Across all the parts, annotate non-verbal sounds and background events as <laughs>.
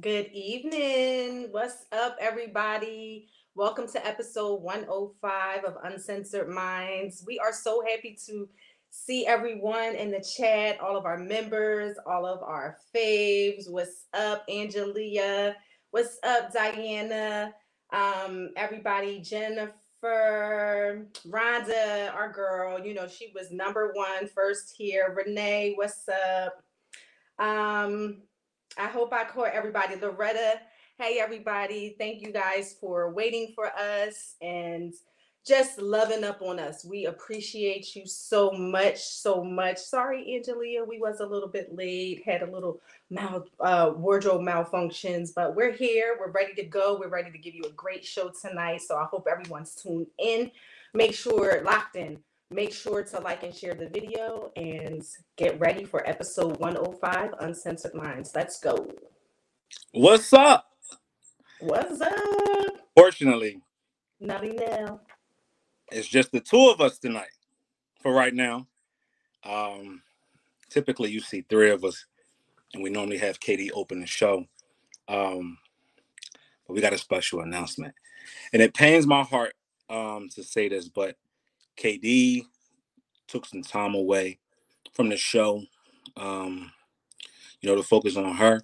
Good evening. What's up, everybody? Welcome to episode 105 of Uncensored Minds. We are so happy to see everyone in the chat, all of our members, all of our faves. What's up, Angelia? What's up, Diana? Um, everybody, Jennifer, Rhonda, our girl, you know, she was number one first here. Renee, what's up? Um, I hope I caught everybody. Loretta, hey everybody. Thank you guys for waiting for us and just loving up on us. We appreciate you so much, so much. Sorry, Angelia, we was a little bit late, had a little uh, wardrobe malfunctions, but we're here. We're ready to go. We're ready to give you a great show tonight. So I hope everyone's tuned in. Make sure locked in Make sure to like and share the video and get ready for episode 105 Uncensored Minds. Let's go. What's up? What's up? Fortunately, nothing now. It's just the two of us tonight for right now. Um, typically, you see three of us, and we normally have Katie open the show. Um, but we got a special announcement, and it pains my heart um, to say this, but KD took some time away from the show, um, you know, to focus on her,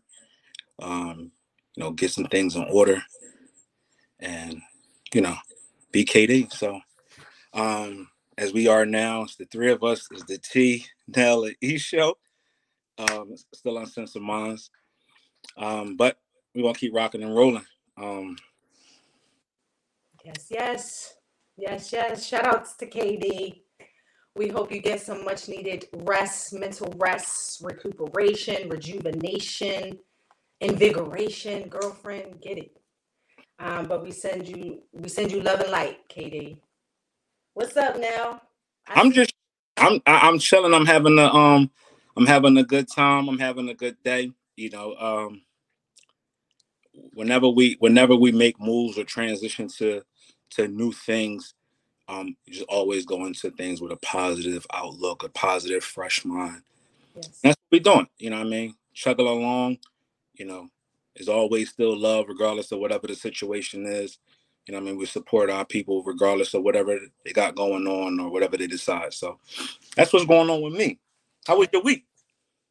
um, you know, get some things in order, and you know, be KD. So, um, as we are now, it's the three of us is the T, <laughs> Nell, and E show. Um, still Uncensored Minds, um, but we're gonna keep rocking and rolling. Um, yes, yes. Yes, yes. Shout outs to KD. We hope you get some much needed rest, mental rest, recuperation, rejuvenation, invigoration. Girlfriend, get it. Um, but we send you we send you love and light, KD. What's up now? I I'm just I'm I'm chilling. I'm having a um I'm having a good time. I'm having a good day. You know, um whenever we whenever we make moves or transition to to new things. Um, just always go into things with a positive outlook, a positive, fresh mind. Yes. That's what we're doing. You know what I mean? Chugging along, you know, is always still love, regardless of whatever the situation is. You know, what I mean, we support our people regardless of whatever they got going on or whatever they decide. So that's what's going on with me. How was your week?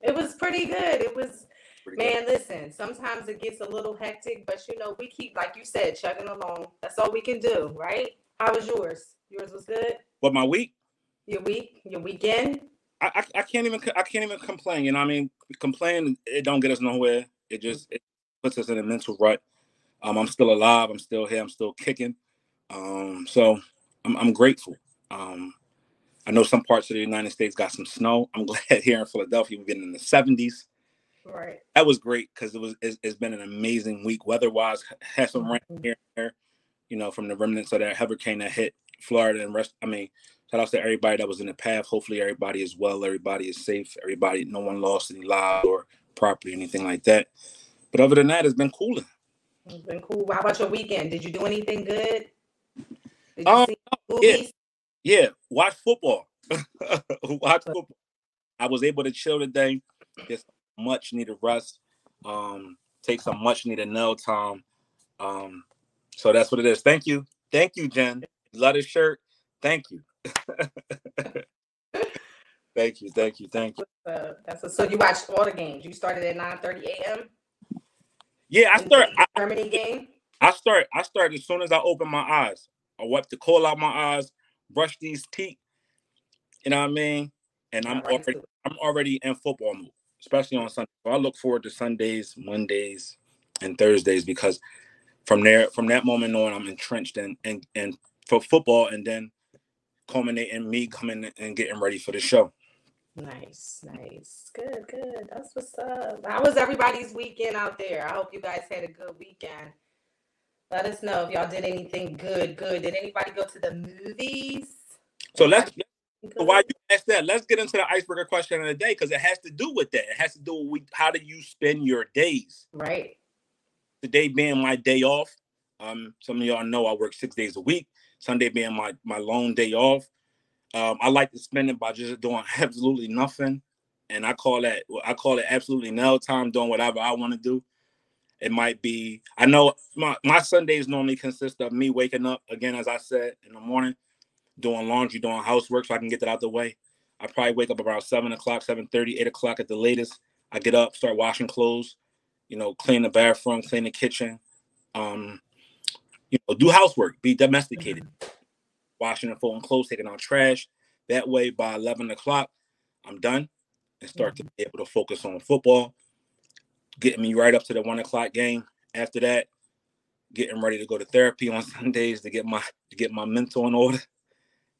It was pretty good. It was Man, listen, sometimes it gets a little hectic, but you know, we keep, like you said, chugging along. That's all we can do, right? How was yours? Yours was good? What my week? Your week? Your weekend? I, I, I can't even I can't even complain. You know, I mean, complain it don't get us nowhere. It just it puts us in a mental rut. Um, I'm still alive. I'm still here. I'm still kicking. Um, so I'm, I'm grateful. Um, I know some parts of the United States got some snow. I'm <laughs> glad here in Philadelphia we're getting in the 70s. Right. That was great because it was it's, it's been an amazing week weather wise. Had some rain mm-hmm. here and there, you know, from the remnants of that hurricane that hit Florida and rest. I mean, shout out to everybody that was in the path. Hopefully, everybody is well. Everybody is safe. Everybody, no one lost any lives or property, or anything like that. But other than that, it's been cooler. It's been cool. How about your weekend? Did you do anything good? Um? Yeah, yeah. Watch football. <laughs> watch football. I was able to chill today. Just much needed rest, um, take some much needed nail time. Um, so that's what it is. Thank you. Thank you, Jen. Love the shirt. <laughs> Thank you. thank you. Thank you. Thank you. Uh, that's a, so you watched all the games. You started at 9 30 a.m. Yeah, I start Germany game. I start I start as soon as I open my eyes. I wipe the coal out my eyes, brush these teeth. You know what I mean? And I'm already I'm already in football mode especially on Sunday. So I look forward to Sundays, Mondays, and Thursdays because from there, from that moment on, I'm entrenched in and and for football, and then culminating me coming and getting ready for the show. Nice, nice, good, good. That's what's up. How was everybody's weekend out there? I hope you guys had a good weekend. Let us know if y'all did anything good. Good. Did anybody go to the movies? So let's so why you ask that? Let's get into the icebreaker question of the day because it has to do with that. It has to do with how do you spend your days. Right. Today being my day off. Um, some of y'all know I work six days a week. Sunday being my my lone day off. Um, I like to spend it by just doing <laughs> absolutely nothing, and I call that I call it absolutely no time doing whatever I want to do. It might be. I know my my Sundays normally consist of me waking up again, as I said in the morning, doing laundry, doing housework, so I can get that out of the way. I probably wake up around seven o'clock, 7 30, 8 o'clock at the latest. I get up, start washing clothes, you know, clean the bathroom, clean the kitchen, um, you know, do housework, be domesticated, mm-hmm. washing and folding clothes, taking out trash. That way, by 11 o'clock, I'm done and start mm-hmm. to be able to focus on football, getting me right up to the one o'clock game. After that, getting ready to go to therapy on <laughs> Sundays to get my to get my mental in order,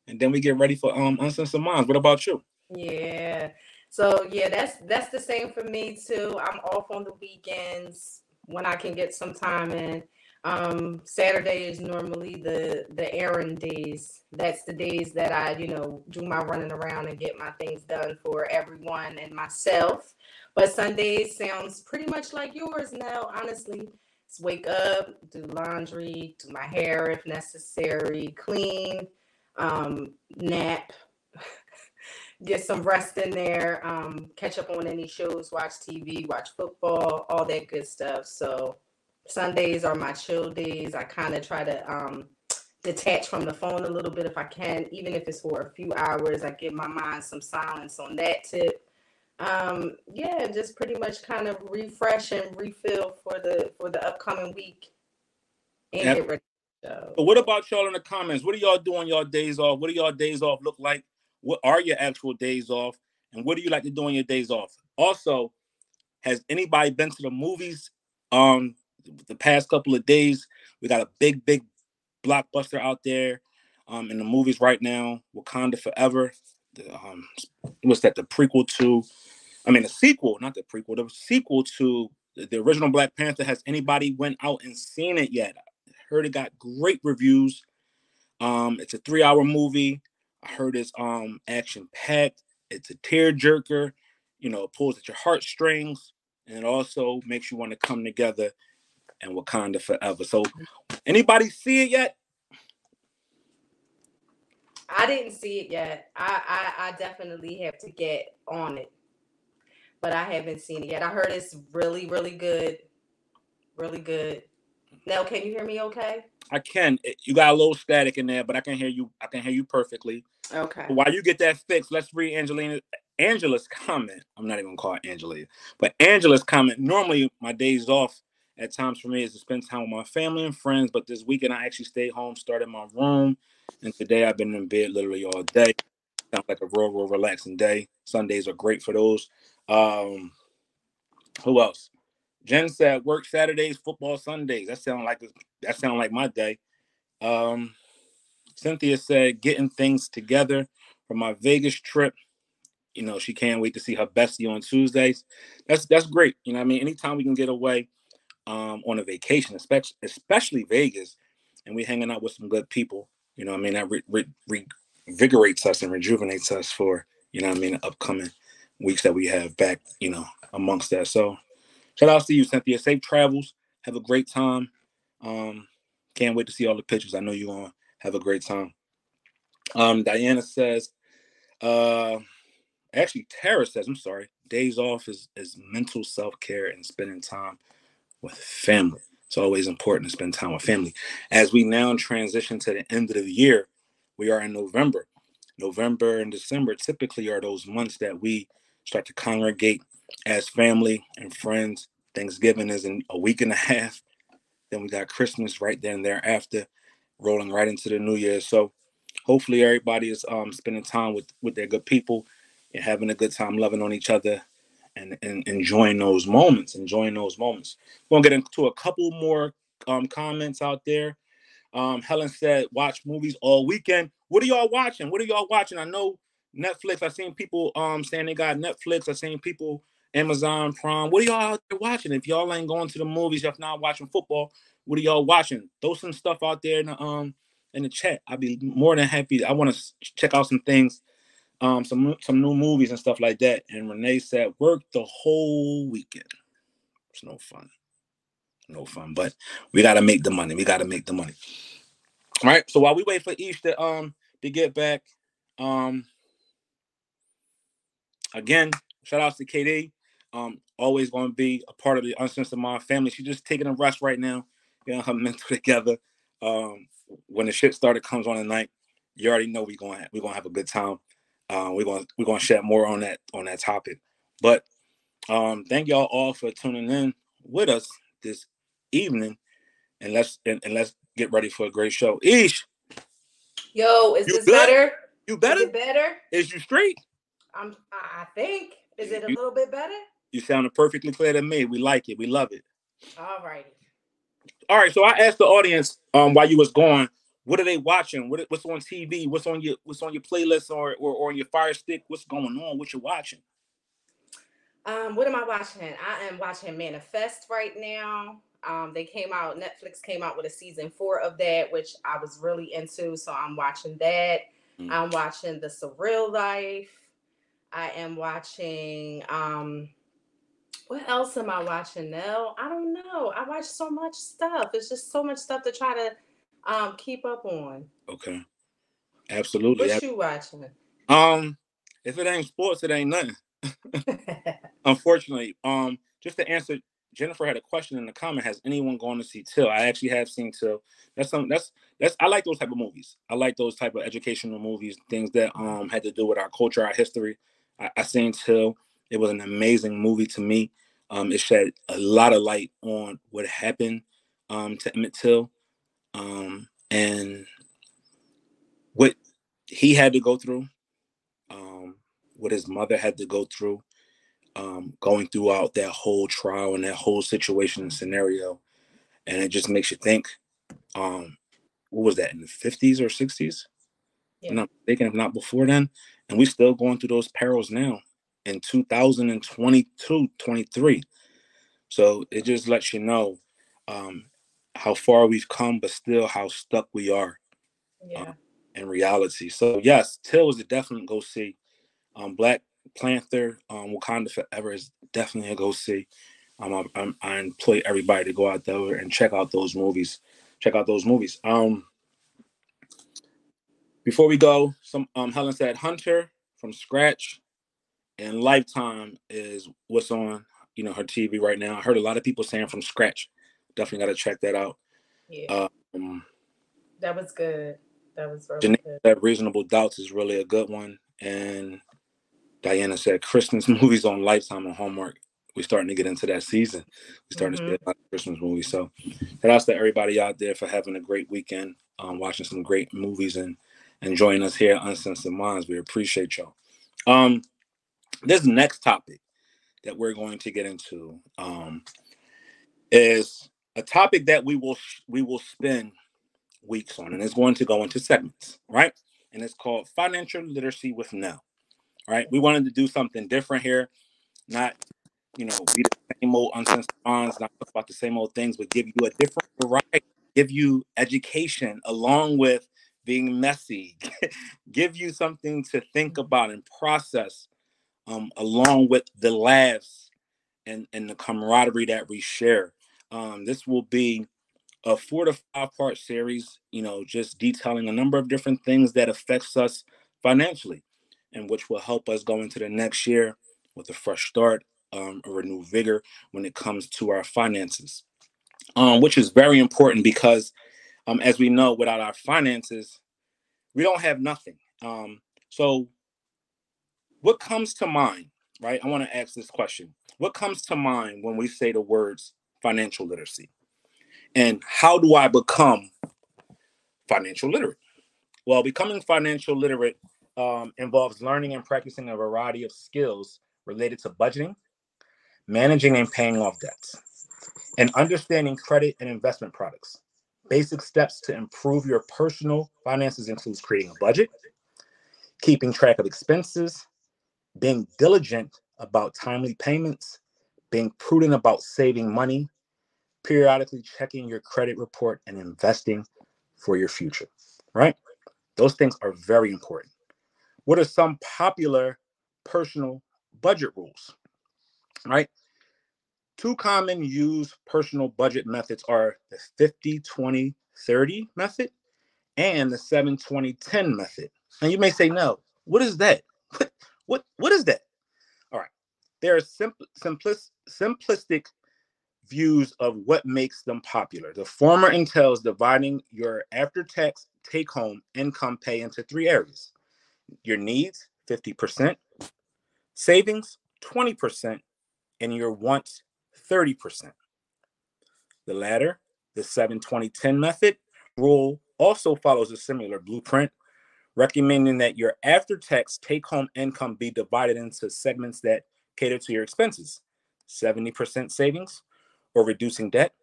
and then we get ready for um uncensored minds. What about you? Yeah. So yeah, that's that's the same for me too. I'm off on the weekends when I can get some time in. Um, Saturday is normally the the errand days. That's the days that I, you know, do my running around and get my things done for everyone and myself. But Sunday sounds pretty much like yours now, honestly. Just wake up, do laundry, do my hair if necessary, clean, um, nap, get some rest in there, um, catch up on any shows, watch TV, watch football, all that good stuff. So Sundays are my chill days. I kind of try to um, detach from the phone a little bit if I can, even if it's for a few hours. I give my mind some silence on that tip. Um, yeah, just pretty much kind of refresh and refill for the for the upcoming week and yep. get ready. But what about y'all in the comments? What are y'all doing y'all days off? What do y'all days off look like? What are your actual days off? And what do you like to do on your days off? Also, has anybody been to the movies um the past couple of days? We got a big, big blockbuster out there um in the movies right now, Wakanda Forever. The, um what's that? The prequel to I mean the sequel, not the prequel, the sequel to the original Black Panther. Has anybody went out and seen it yet? Heard it got great reviews. Um, it's a three-hour movie. I heard it's um action packed. It's a tear jerker. You know, it pulls at your heartstrings, and it also makes you want to come together and Wakanda forever. So, anybody see it yet? I didn't see it yet. I, I I definitely have to get on it, but I haven't seen it yet. I heard it's really really good, really good. Now, can you hear me? Okay. I can. You got a little static in there, but I can hear you. I can hear you perfectly. Okay. While you get that fixed, let's read Angelina Angela's comment. I'm not even gonna call it Angela, but Angela's comment. Normally, my days off at times for me is to spend time with my family and friends. But this weekend, I actually stayed home, started my room, and today I've been in bed literally all day. Sounds like a real, real relaxing day. Sundays are great for those. Um, who else? Jen said work Saturdays, football Sundays. That sound like that sound like my day. Um, Cynthia said getting things together for my Vegas trip. You know, she can't wait to see her bestie on Tuesdays. That's that's great. You know, I mean, anytime we can get away um, on a vacation, especially especially Vegas, and we hanging out with some good people. You know, I mean, that re- re- revigorates us and rejuvenates us for you know, I mean, the upcoming weeks that we have back. You know, amongst that. So shout out to you, Cynthia. Safe travels. Have a great time. Um, can't wait to see all the pictures. I know you're gonna have a great time. Um, Diana says, uh, actually, Tara says, I'm sorry, days off is, is mental self care and spending time with family. It's always important to spend time with family. As we now transition to the end of the year, we are in November. November and December typically are those months that we start to congregate as family and friends. Thanksgiving is in a week and a <laughs> half. Then we got Christmas right then and thereafter, rolling right into the new year. So hopefully everybody is um, spending time with with their good people and having a good time, loving on each other, and, and enjoying those moments. Enjoying those moments. We're gonna get into a couple more um, comments out there. Um, Helen said, "Watch movies all weekend." What are y'all watching? What are y'all watching? I know Netflix. I've seen people um saying they got Netflix. I've seen people Amazon Prime. What are y'all out there watching? If y'all ain't going to the movies, if not watching football, what are y'all watching? Throw some stuff out there in the um in the chat. I'd be more than happy. I want to check out some things, um, some some new movies and stuff like that. And Renee said, work the whole weekend. It's no fun. No fun. But we gotta make the money. We gotta make the money. All right. So while we wait for each to um to get back, um again, shout outs to KD. Um, always going to be a part of the Uncensored Mind family. She's just taking a rest right now, getting her <laughs> mental together. Um, when the shit started comes on tonight, you already know we're going we're gonna have a good time. Uh, we're gonna we're gonna shed more on that on that topic. But um, thank y'all all for tuning in with us this evening, and let's and, and let's get ready for a great show. Ish, Yo, is You this good? better? you Is better? it better? Is you straight? I'm. I I think. Is it a You- little bit better? You sounded perfectly clear to me. We like it. We love it. All righty. All right. So I asked the audience um while you was going, what are they watching? What what's on TV? What's on your what's on your playlist or or, or on your fire stick? What's going on? What you watching? Um, what am I watching? I am watching Manifest right now. Um, they came out, Netflix came out with a season four of that, which I was really into. So I'm watching that. Mm. I'm watching The Surreal Life. I am watching um what else am I watching now? I don't know. I watch so much stuff. It's just so much stuff to try to um keep up on. Okay. Absolutely. What you watching? Um, if it ain't sports, it ain't nothing. <laughs> Unfortunately, um, just to answer, Jennifer had a question in the comment. Has anyone gone to see Till? I actually have seen Till. That's some. That's that's. I like those type of movies. I like those type of educational movies, things that um had to do with our culture, our history. I, I seen Till. It was an amazing movie to me. Um, it shed a lot of light on what happened um to Emmett Till, um, and what he had to go through, um, what his mother had to go through, um, going throughout that whole trial and that whole situation and scenario. And it just makes you think, um, what was that in the 50s or 60s? Yeah. I'm not mistaken, if not before then. And we're still going through those perils now in 2022, 23. So it just lets you know um, how far we've come, but still how stuck we are yeah. in reality. So yes, Till is a definite go see. Um, Black Panther, um, Wakanda Forever is definitely a go see. Um, I, I, I employ everybody to go out there and check out those movies. Check out those movies. Um, before we go, some um, Helen said Hunter from Scratch and Lifetime is what's on you know her TV right now. I heard a lot of people saying from Scratch. Definitely got to check that out. Yeah. Um, that was good. That was really good. said Reasonable Doubts is really a good one. And Diana said Christmas <laughs> movies on Lifetime and Hallmark. We're starting to get into that season. We're starting to see a lot of Christmas movies. So shout out to everybody out there for having a great weekend, um, watching some great movies and enjoying us here at Uncensored Minds. We appreciate y'all. Um, this next topic that we're going to get into um, is a topic that we will we will spend weeks on, and it's going to go into segments, right? And it's called Financial Literacy with Nell. Right? We wanted to do something different here, not you know, be the same old uncensored minds, not talk about the same old things, but give you a different variety, give you education along with being messy, <laughs> give you something to think about and process, um, along with the laughs and and the camaraderie that we share. Um, this will be a four to five part series, you know, just detailing a number of different things that affects us financially, and which will help us go into the next year with a fresh start, um, a renewed vigor when it comes to our finances, um, which is very important because, um, as we know, without our finances, we don't have nothing. Um, so, what comes to mind, right? I want to ask this question: What comes to mind when we say the words financial literacy? And how do I become financial literate? Well, becoming financial literate um, involves learning and practicing a variety of skills related to budgeting, managing and paying off debts, and understanding credit and investment products. Basic steps to improve your personal finances includes creating a budget, keeping track of expenses, being diligent about timely payments, being prudent about saving money, periodically checking your credit report, and investing for your future. Right? Those things are very important. What are some popular personal budget rules? Right? Two common used personal budget methods are the 50 20 30 method and the 7 20 10 method. And you may say, no, what is that? What, what, is that? All right. there are simple, simplis, simplistic views of what makes them popular. The former entails dividing your after tax take home income pay into three areas your needs, 50%, savings, 20%, and your wants, 30%. The latter, the 7 20 10 method rule, also follows a similar blueprint, recommending that your after tax take home income be divided into segments that cater to your expenses 70% savings or reducing debt,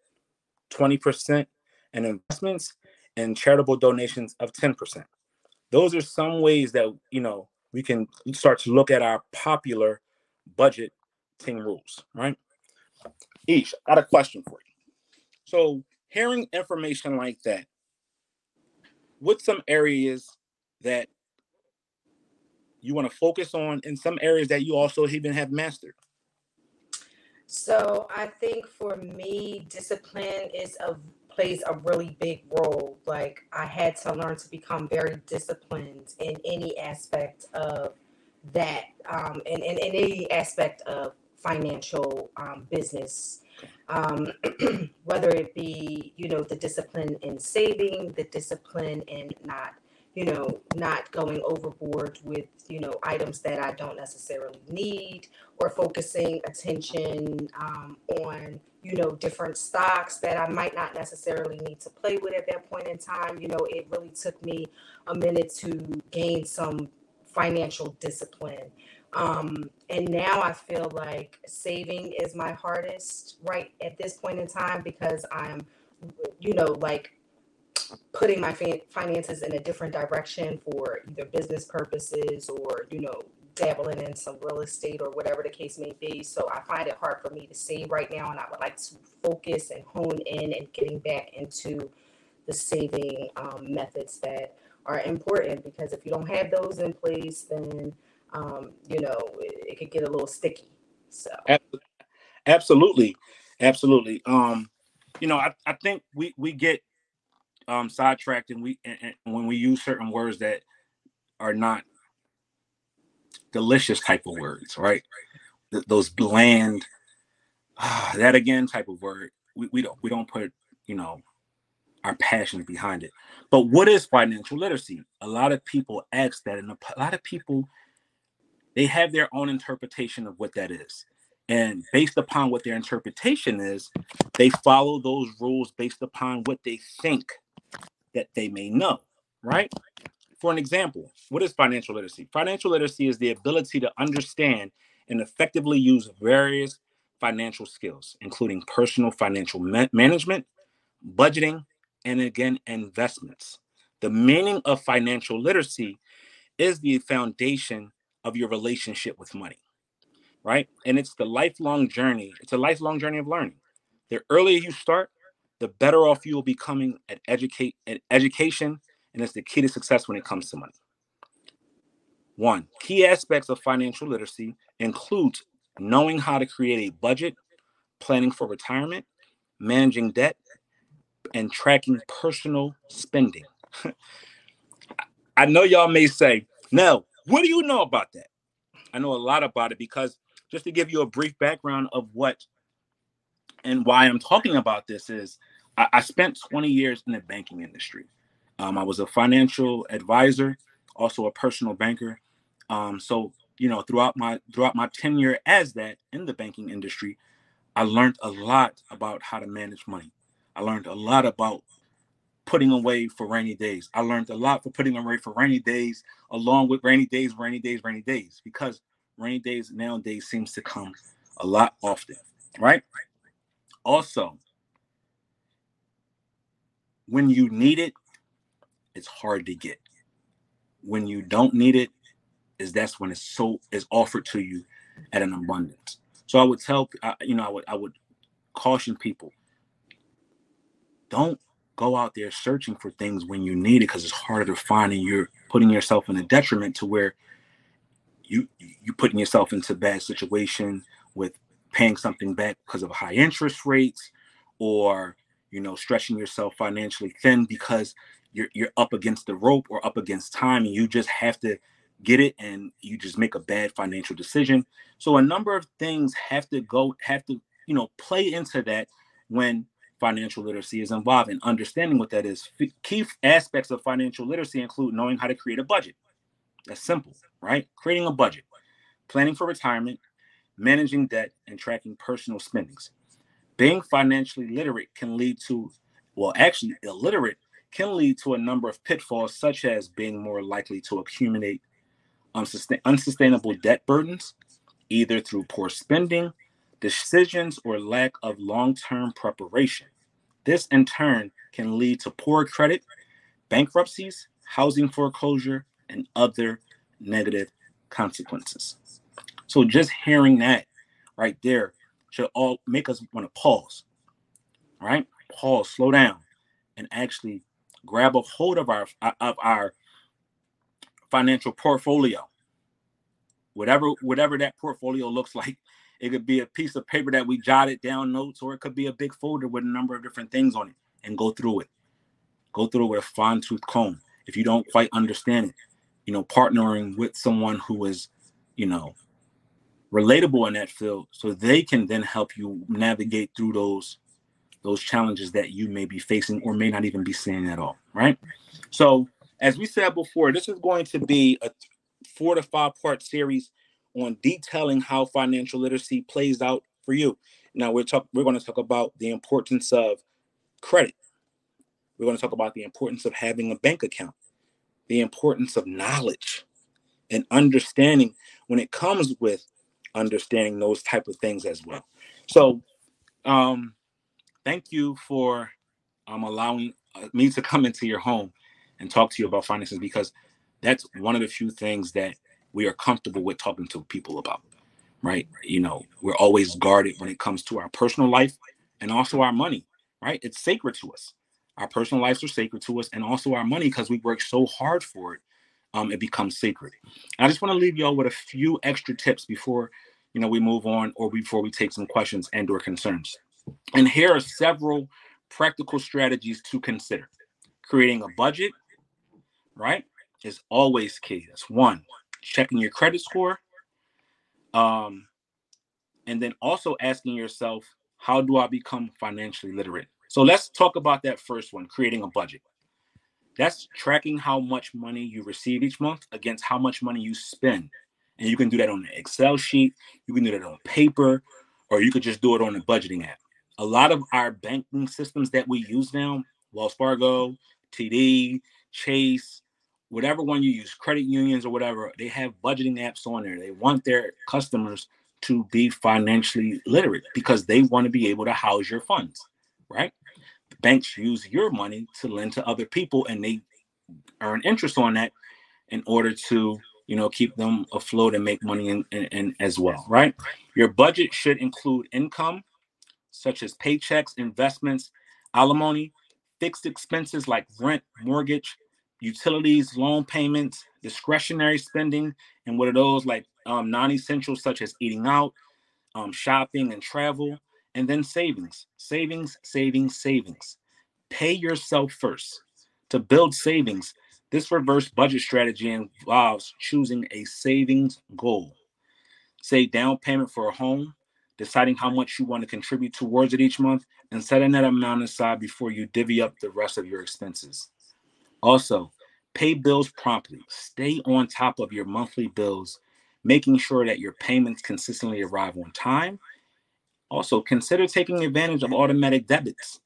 20% in investments, and charitable donations of 10%. Those are some ways that, you know, we can start to look at our popular budget team rules, right? Each, I got a question for you. So, hearing information like that, what's some areas that you want to focus on in some areas that you also even have mastered? So I think for me, discipline is a plays a really big role. Like I had to learn to become very disciplined in any aspect of that, um, in, in any aspect of financial um, business, um, <clears throat> whether it be, you know, the discipline in saving, the discipline in not, you know, not going overboard with, you know, items that I don't necessarily need or focusing attention um, on, you know, different stocks that I might not necessarily need to play with at that point in time. You know, it really took me a minute to gain some financial discipline. Um, and now I feel like saving is my hardest right at this point in time because I'm, you know, like putting my finances in a different direction for either business purposes or, you know, dabbling in some real estate or whatever the case may be. So I find it hard for me to save right now. And I would like to focus and hone in and getting back into the saving um, methods that are important because if you don't have those in place, then um, you know it, it could get a little sticky. So absolutely, absolutely. Um, you know, I, I think we we get um sidetracked and we and, and when we use certain words that are not delicious type of words, right? Th- those bland, ah, that again type of word. We, we don't we don't put you know our passion behind it. But what is financial literacy? A lot of people ask that, and a lot of people they have their own interpretation of what that is. And based upon what their interpretation is, they follow those rules based upon what they think that they may know, right? For an example, what is financial literacy? Financial literacy is the ability to understand and effectively use various financial skills, including personal financial ma- management, budgeting, and again, investments. The meaning of financial literacy is the foundation of your relationship with money, right? And it's the lifelong journey. It's a lifelong journey of learning. The earlier you start, the better off you will be coming at educate at education, and it's the key to success when it comes to money. One, key aspects of financial literacy includes knowing how to create a budget, planning for retirement, managing debt, and tracking personal spending. <laughs> I know y'all may say, no, what do you know about that? I know a lot about it because just to give you a brief background of what and why I'm talking about this is I, I spent 20 years in the banking industry. Um, I was a financial advisor, also a personal banker. Um, so you know, throughout my throughout my tenure as that in the banking industry, I learned a lot about how to manage money. I learned a lot about putting away for rainy days. I learned a lot for putting away for rainy days, along with rainy days, rainy days, rainy days, because rainy days nowadays seems to come a lot often, right? Also, when you need it, it's hard to get. When you don't need it, is that's when it's so is offered to you at an abundance. So I would tell, you know, I would I would caution people don't go out there searching for things when you need it because it's harder to find and you're putting yourself in a detriment to where you you're putting yourself into a bad situation with paying something back because of high interest rates or you know stretching yourself financially thin because you're you're up against the rope or up against time and you just have to get it and you just make a bad financial decision. So a number of things have to go have to, you know, play into that when financial literacy is involved and understanding what that is. Key aspects of financial literacy include knowing how to create a budget. That's simple, right? Creating a budget, planning for retirement, managing debt, and tracking personal spendings. Being financially literate can lead to, well, actually, illiterate can lead to a number of pitfalls, such as being more likely to accumulate unsustainable debt burdens, either through poor spending, decisions, or lack of long term preparation. This, in turn, can lead to poor credit, bankruptcies, housing foreclosure, and other negative consequences. So, just hearing that right there should all make us want to pause, right? Pause, slow down, and actually grab a hold of our uh, of our financial portfolio. Whatever whatever that portfolio looks like, <laughs> it could be a piece of paper that we jotted down notes, or it could be a big folder with a number of different things on it, and go through it. Go through it with a fine tooth comb. If you don't quite understand it, you know, partnering with someone who is, you know, relatable in that field, so they can then help you navigate through those those challenges that you may be facing or may not even be seeing at all, right? So, as we said before, this is going to be a four to five part series on detailing how financial literacy plays out for you. Now, we're talk we're going to talk about the importance of credit. We're going to talk about the importance of having a bank account, the importance of knowledge and understanding when it comes with understanding those type of things as well. So, um, thank you for um, allowing uh, me to come into your home and talk to you about finances because that's one of the few things that we are comfortable with talking to people about right? You know we're always guarded when it comes to our personal life and also our money right? It's sacred to us. Our personal lives are sacred to us and also our money because we work so hard for it um, it becomes sacred i just want to leave y'all with a few extra tips before you know we move on or before we take some questions and or concerns and here are several practical strategies to consider. Creating a budget, right, is always key. That's one. Checking your credit score. Um, and then also asking yourself, how do I become financially literate? So let's talk about that first one, creating a budget. That's tracking how much money you receive each month against how much money you spend. And you can do that on an Excel sheet, you can do that on paper, or you could just do it on a budgeting app a lot of our banking systems that we use now, Wells Fargo, TD, Chase, whatever one you use, credit unions or whatever, they have budgeting apps on there. They want their customers to be financially literate because they want to be able to house your funds, right? Banks use your money to lend to other people and they earn interest on that in order to you know keep them afloat and make money in, in, in as well right? Your budget should include income such as paychecks, investments, alimony, fixed expenses like rent, mortgage, utilities, loan payments, discretionary spending, and what are those like um, non-essentials such as eating out, um, shopping, and travel, and then savings, savings, savings, savings. Pay yourself first. To build savings, this reverse budget strategy involves choosing a savings goal. Say down payment for a home, deciding how much you want to contribute towards it each month, and setting that amount aside before you divvy up the rest of your expenses. Also, pay bills promptly. Stay on top of your monthly bills, making sure that your payments consistently arrive on time. Also, consider taking advantage of automatic debits,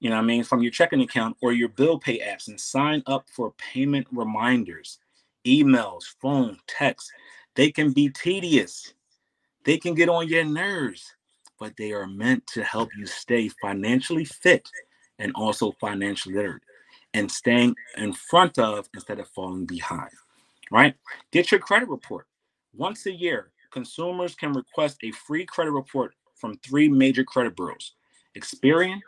you know I mean, from your checking account or your bill pay apps and sign up for payment reminders, emails, phone, text. They can be tedious they can get on your nerves, but they are meant to help you stay financially fit and also financially literate and staying in front of instead of falling behind. Right? Get your credit report. Once a year, consumers can request a free credit report from three major credit bureaus Experian,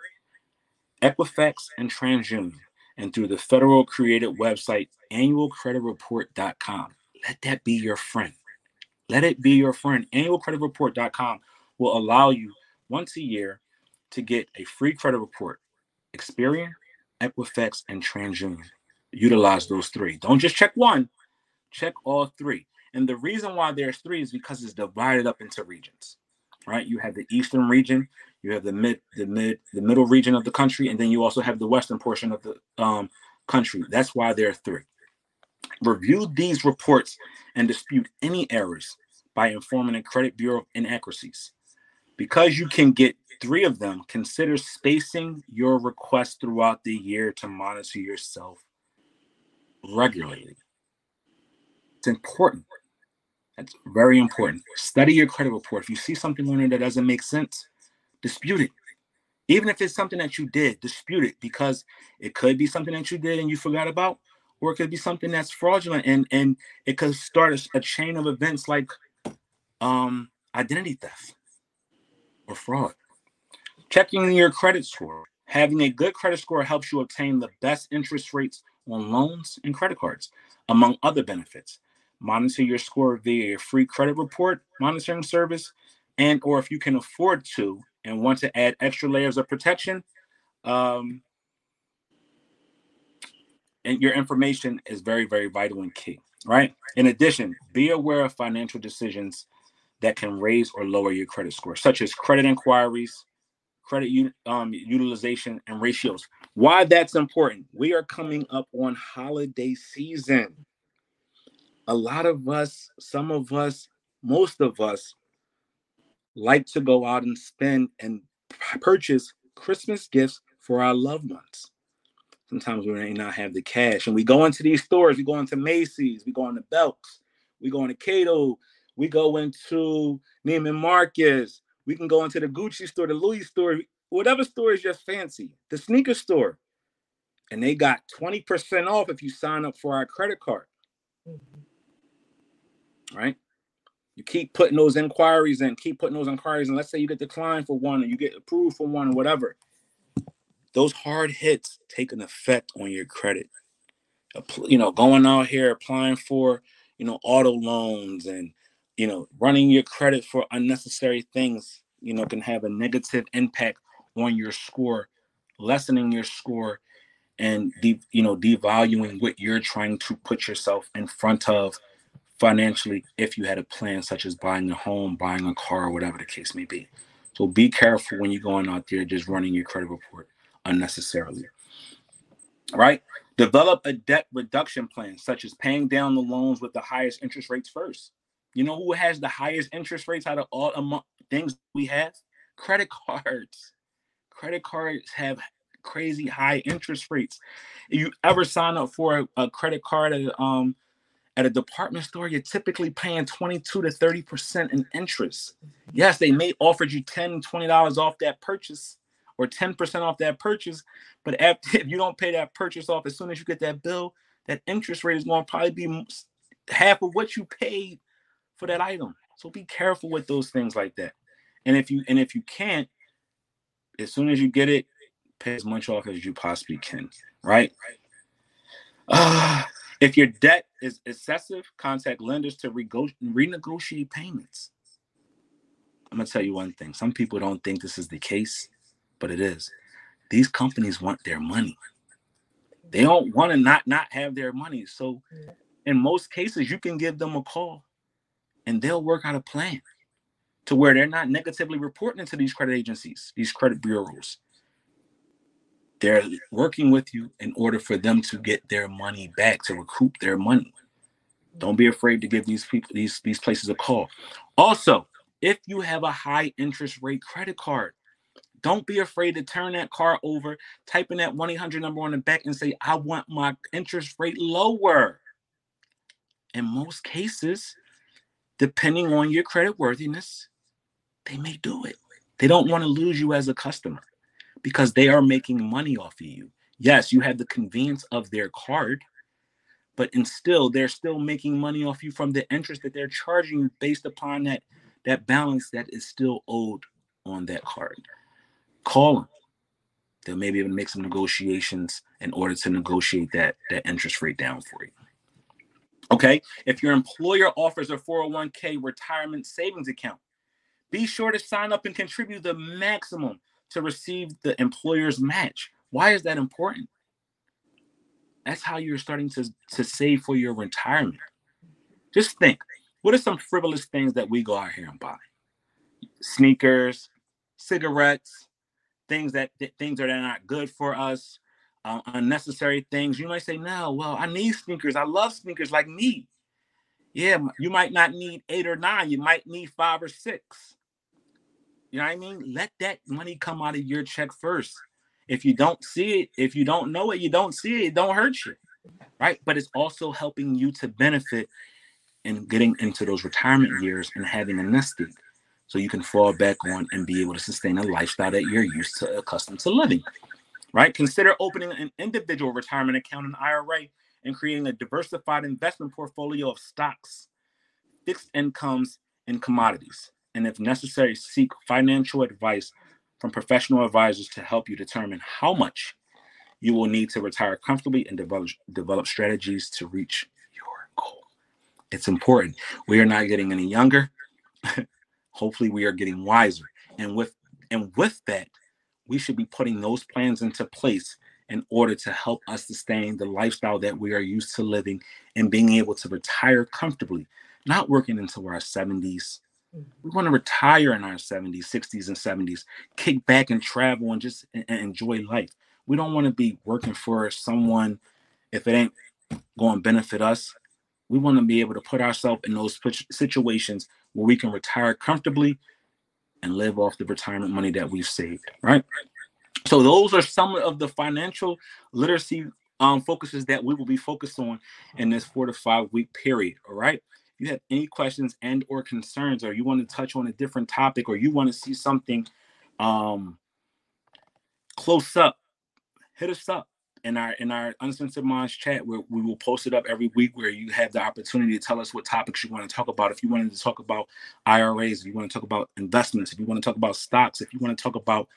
Equifax, and TransUnion, and through the federal created website annualcreditreport.com. Let that be your friend. Let it be your friend. Annualcreditreport.com will allow you once a year to get a free credit report. Experian, Equifax, and TransUnion. Utilize those three. Don't just check one. Check all three. And the reason why there's three is because it's divided up into regions. Right? You have the eastern region, you have the mid, the mid, the middle region of the country, and then you also have the western portion of the um, country. That's why there are three. Review these reports and dispute any errors by informing the credit bureau inaccuracies. Because you can get three of them, consider spacing your requests throughout the year to monitor yourself regularly. It's important. That's very important. Study your credit report. If you see something on it that doesn't make sense, dispute it. Even if it's something that you did, dispute it because it could be something that you did and you forgot about, or it could be something that's fraudulent and and it could start a, a chain of events like um identity theft or fraud. Checking your credit score. Having a good credit score helps you obtain the best interest rates on loans and credit cards, among other benefits. Monitor your score via a free credit report monitoring service, and or if you can afford to and want to add extra layers of protection, um, and your information is very, very vital and key, right? In addition, be aware of financial decisions that can raise or lower your credit score, such as credit inquiries, credit um, utilization, and ratios. Why that's important? We are coming up on holiday season. A lot of us, some of us, most of us like to go out and spend and purchase Christmas gifts for our loved ones. Sometimes we may not have the cash, and we go into these stores. We go into Macy's, we go into Belks, we go into Cato, we go into Neiman Marcus. We can go into the Gucci store, the Louis store, whatever store is just fancy, the sneaker store. And they got 20% off if you sign up for our credit card. Mm-hmm. Right? You keep putting those inquiries in, keep putting those inquiries and Let's say you get declined for one and you get approved for one or whatever. Those hard hits take an effect on your credit. You know, going out here applying for, you know, auto loans and you know, running your credit for unnecessary things, you know, can have a negative impact on your score, lessening your score, and de- you know, devaluing what you're trying to put yourself in front of financially if you had a plan such as buying a home, buying a car, whatever the case may be. So be careful when you're going out there just running your credit report unnecessarily. Right? Develop a debt reduction plan, such as paying down the loans with the highest interest rates first. You know who has the highest interest rates out of all among things we have? Credit cards. Credit cards have crazy high interest rates. If you ever sign up for a, a credit card at um at a department store, you're typically paying 22 to 30% in interest. Yes, they may offer you 10 $20 off that purchase or 10% off that purchase, but after, <laughs> if you don't pay that purchase off as soon as you get that bill, that interest rate is going to probably be half of what you paid for that item. So be careful with those things like that. And if you and if you can't, as soon as you get it, pay as much off as you possibly can. Right. Uh, <sighs> if your debt is excessive, contact lenders to rego- renegotiate payments. I'm gonna tell you one thing. Some people don't think this is the case, but it is. These companies want their money. They don't want to not not have their money. So in most cases, you can give them a call and they'll work out a plan to where they're not negatively reporting to these credit agencies, these credit bureaus. They're working with you in order for them to get their money back, to recoup their money. Don't be afraid to give these people these these places a call. Also, if you have a high interest rate credit card, don't be afraid to turn that car over, type in that 1-800 number on the back and say, I want my interest rate lower. In most cases, depending on your credit worthiness, they may do it. They don't want to lose you as a customer because they are making money off of you. Yes, you have the convenience of their card, but and still they're still making money off you from the interest that they're charging you based upon that that balance that is still owed on that card. Call them. They'll maybe even make some negotiations in order to negotiate that that interest rate down for you. Okay. If your employer offers a 401k retirement savings account, be sure to sign up and contribute the maximum to receive the employer's match. Why is that important? That's how you're starting to, to save for your retirement. Just think, what are some frivolous things that we go out here and buy? Sneakers, cigarettes, things that things that are not good for us, uh, unnecessary things. You might say, "No, well, I need sneakers. I love sneakers like me." Yeah, you might not need eight or nine. You might need five or six. You know what I mean? Let that money come out of your check first. If you don't see it, if you don't know it, you don't see it. It don't hurt you, right? But it's also helping you to benefit in getting into those retirement years and having a nest egg, so you can fall back on and be able to sustain a lifestyle that you're used to, accustomed to living, right? Consider opening an individual retirement account, an IRA, and creating a diversified investment portfolio of stocks, fixed incomes, and commodities. And if necessary, seek financial advice from professional advisors to help you determine how much you will need to retire comfortably and develop, develop strategies to reach your goal. It's important. We are not getting any younger. <laughs> Hopefully, we are getting wiser. And with and with that, we should be putting those plans into place in order to help us sustain the lifestyle that we are used to living and being able to retire comfortably, not working until our 70s. We want to retire in our 70s, 60s, and 70s, kick back and travel and just and enjoy life. We don't want to be working for someone if it ain't going to benefit us. We want to be able to put ourselves in those situations where we can retire comfortably and live off the retirement money that we've saved, right? So those are some of the financial literacy um, focuses that we will be focused on in this four to five week period. All right. You have any questions and or concerns, or you want to touch on a different topic, or you want to see something um, close up, hit us up in our in our uncensored minds chat where we will post it up every week where you have the opportunity to tell us what topics you want to talk about. If you wanted to talk about iras if you want to talk about investments if you want to talk about stocks if you want to talk about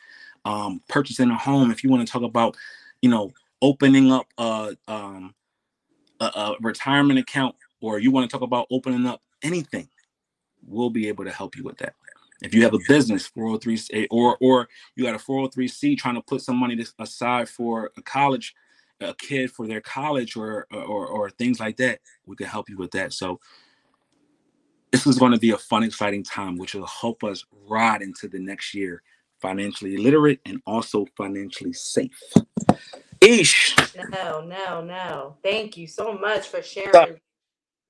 um, purchasing a home, if you want to talk about, you know, opening up a, um, a, a retirement account, or you want to talk about opening up anything, we'll be able to help you with that. If you have a business, 403 or or you got a 403c trying to put some money aside for a college, a kid for their college or or or things like that, we can help you with that. So this is going to be a fun, exciting time, which will help us ride into the next year financially literate, and also financially safe. Ish. No, no, no. Thank you so much for sharing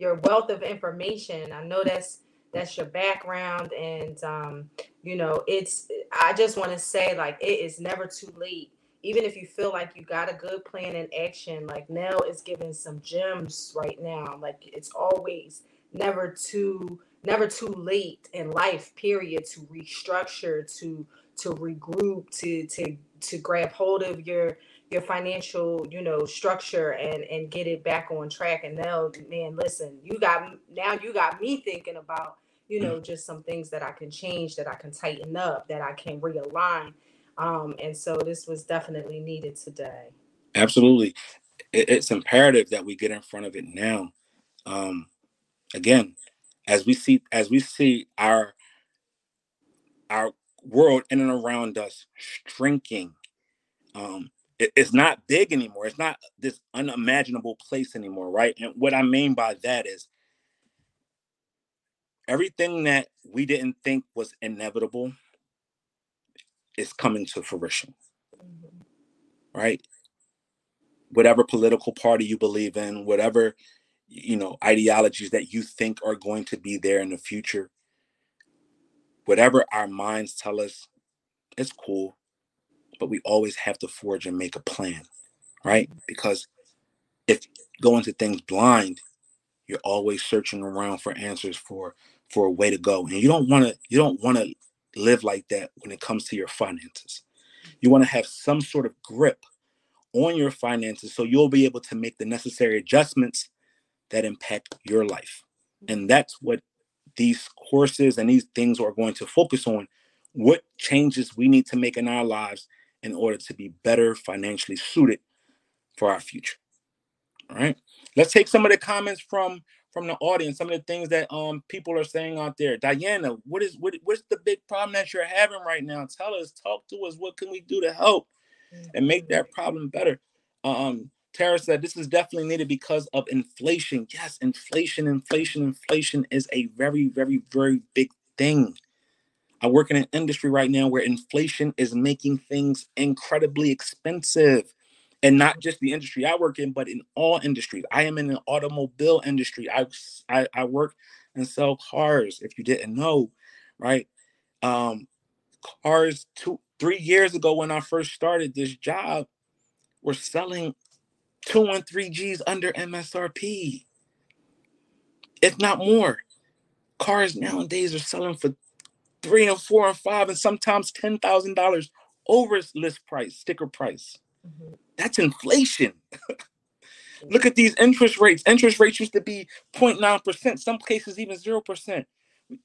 your wealth of information. I know that's that's your background, and um, you know, it's. I just want to say, like, it is never too late. Even if you feel like you got a good plan in action, like Nell is giving some gems right now. Like it's always never too never too late in life. Period. To restructure to to regroup to to to grab hold of your your financial you know structure and and get it back on track. And now man listen you got now you got me thinking about you know just some things that i can change that i can tighten up that i can realign. Um and so this was definitely needed today. Absolutely. It's imperative that we get in front of it now. Um again as we see as we see our our world in and around us shrinking. Um, it's not big anymore. It's not this unimaginable place anymore, right? And what I mean by that is everything that we didn't think was inevitable is coming to fruition, right? Whatever political party you believe in, whatever you know ideologies that you think are going to be there in the future whatever our minds tell us, it's cool, but we always have to forge and make a plan, right? Mm-hmm. Because if go into things blind, you're always searching around for answers for for a way to go, and you don't want to you don't want to live like that when it comes to your finances. You want to have some sort of grip on your finances so you'll be able to make the necessary adjustments that impact your life. Mm-hmm. And that's what these courses and these things are going to focus on what changes we need to make in our lives in order to be better financially suited for our future. All right. Let's take some of the comments from from the audience, some of the things that um people are saying out there. Diana, what is what what's the big problem that you're having right now? Tell us, talk to us. What can we do to help and make that problem better? Um, Tara said this is definitely needed because of inflation. Yes, inflation, inflation, inflation is a very, very, very big thing. I work in an industry right now where inflation is making things incredibly expensive. And not just the industry I work in, but in all industries. I am in the automobile industry. I, I, I work and sell cars, if you didn't know, right? Um, cars two, three years ago when I first started this job were selling two and three G's under MSRP, if not more. Cars nowadays are selling for three and four and five, and sometimes ten thousand dollars over list price, sticker price. Mm-hmm. That's inflation. <laughs> Look at these interest rates. Interest rates used to be 0.9%, some cases even 0%.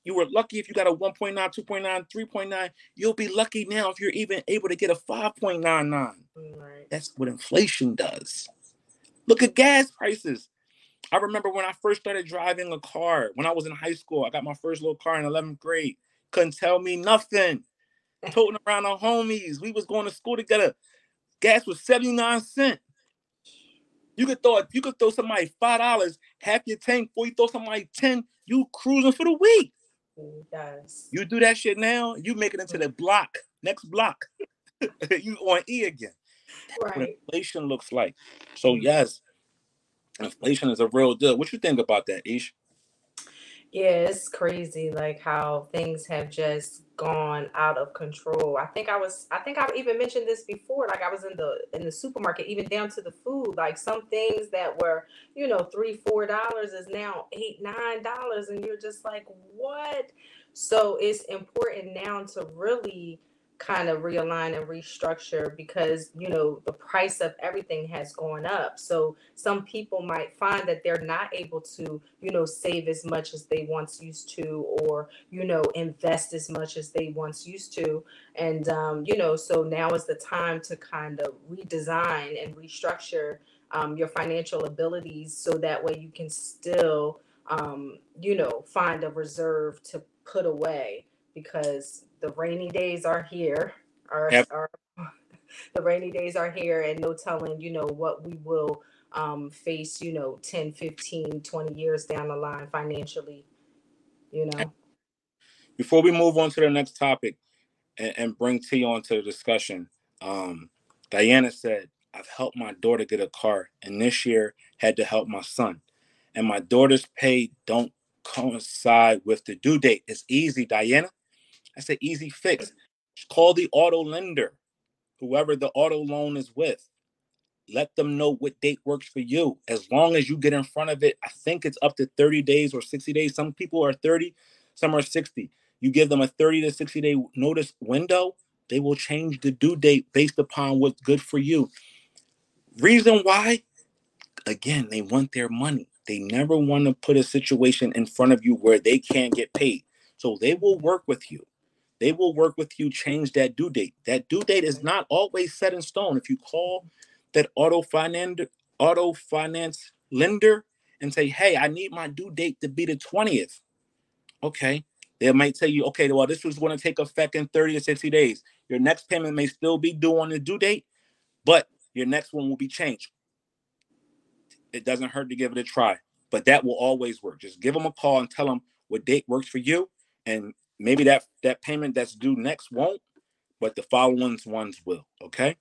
You were lucky if you got a 1.9, 2.9, 3.9. You'll be lucky now if you're even able to get a 5.99. Right. That's what inflation does. Look at gas prices. I remember when I first started driving a car when I was in high school. I got my first little car in 11th grade. Couldn't tell me nothing. <laughs> Toting around our homies. We was going to school together. Gas was 79 cents. You could throw you could throw somebody five dollars, half your tank, before you throw somebody 10, you cruising for the week. Yes. You do that shit now, you make it into the block, next block. <laughs> you on E again. Right. what inflation looks like. So mm-hmm. yes, inflation is a real deal. What you think about that, Ish? Yeah, it's crazy like how things have just gone out of control. I think I was I think I've even mentioned this before. Like I was in the in the supermarket, even down to the food. Like some things that were, you know, three, four dollars is now eight, nine dollars. And you're just like, what? So it's important now to really kind of realign and restructure because you know the price of everything has gone up. So some people might find that they're not able to you know save as much as they once used to or you know invest as much as they once used to. And um, you know so now is the time to kind of redesign and restructure um, your financial abilities so that way you can still um, you know find a reserve to put away because the rainy days are here. Our, yep. our <sighs> the rainy days are here and no telling, you know, what we will um, face, you know, 10, 15, 20 years down the line financially, you know. Before we move on to the next topic and, and bring T on to the discussion, um, Diana said, I've helped my daughter get a car and this year had to help my son. And my daughter's pay don't coincide with the due date. It's easy, Diana. That's an easy fix. Call the auto lender, whoever the auto loan is with. Let them know what date works for you. As long as you get in front of it, I think it's up to 30 days or 60 days. Some people are 30, some are 60. You give them a 30 to 60 day notice window, they will change the due date based upon what's good for you. Reason why? Again, they want their money. They never want to put a situation in front of you where they can't get paid. So they will work with you. They will work with you, change that due date. That due date is not always set in stone. If you call that auto finance auto finance lender and say, "Hey, I need my due date to be the 20th." Okay. They might tell you, okay, well, this was going to take effect in 30 to 60 days. Your next payment may still be due on the due date, but your next one will be changed. It doesn't hurt to give it a try, but that will always work. Just give them a call and tell them what date works for you, and maybe that that payment that's due next won't, but the following ones will. Okay.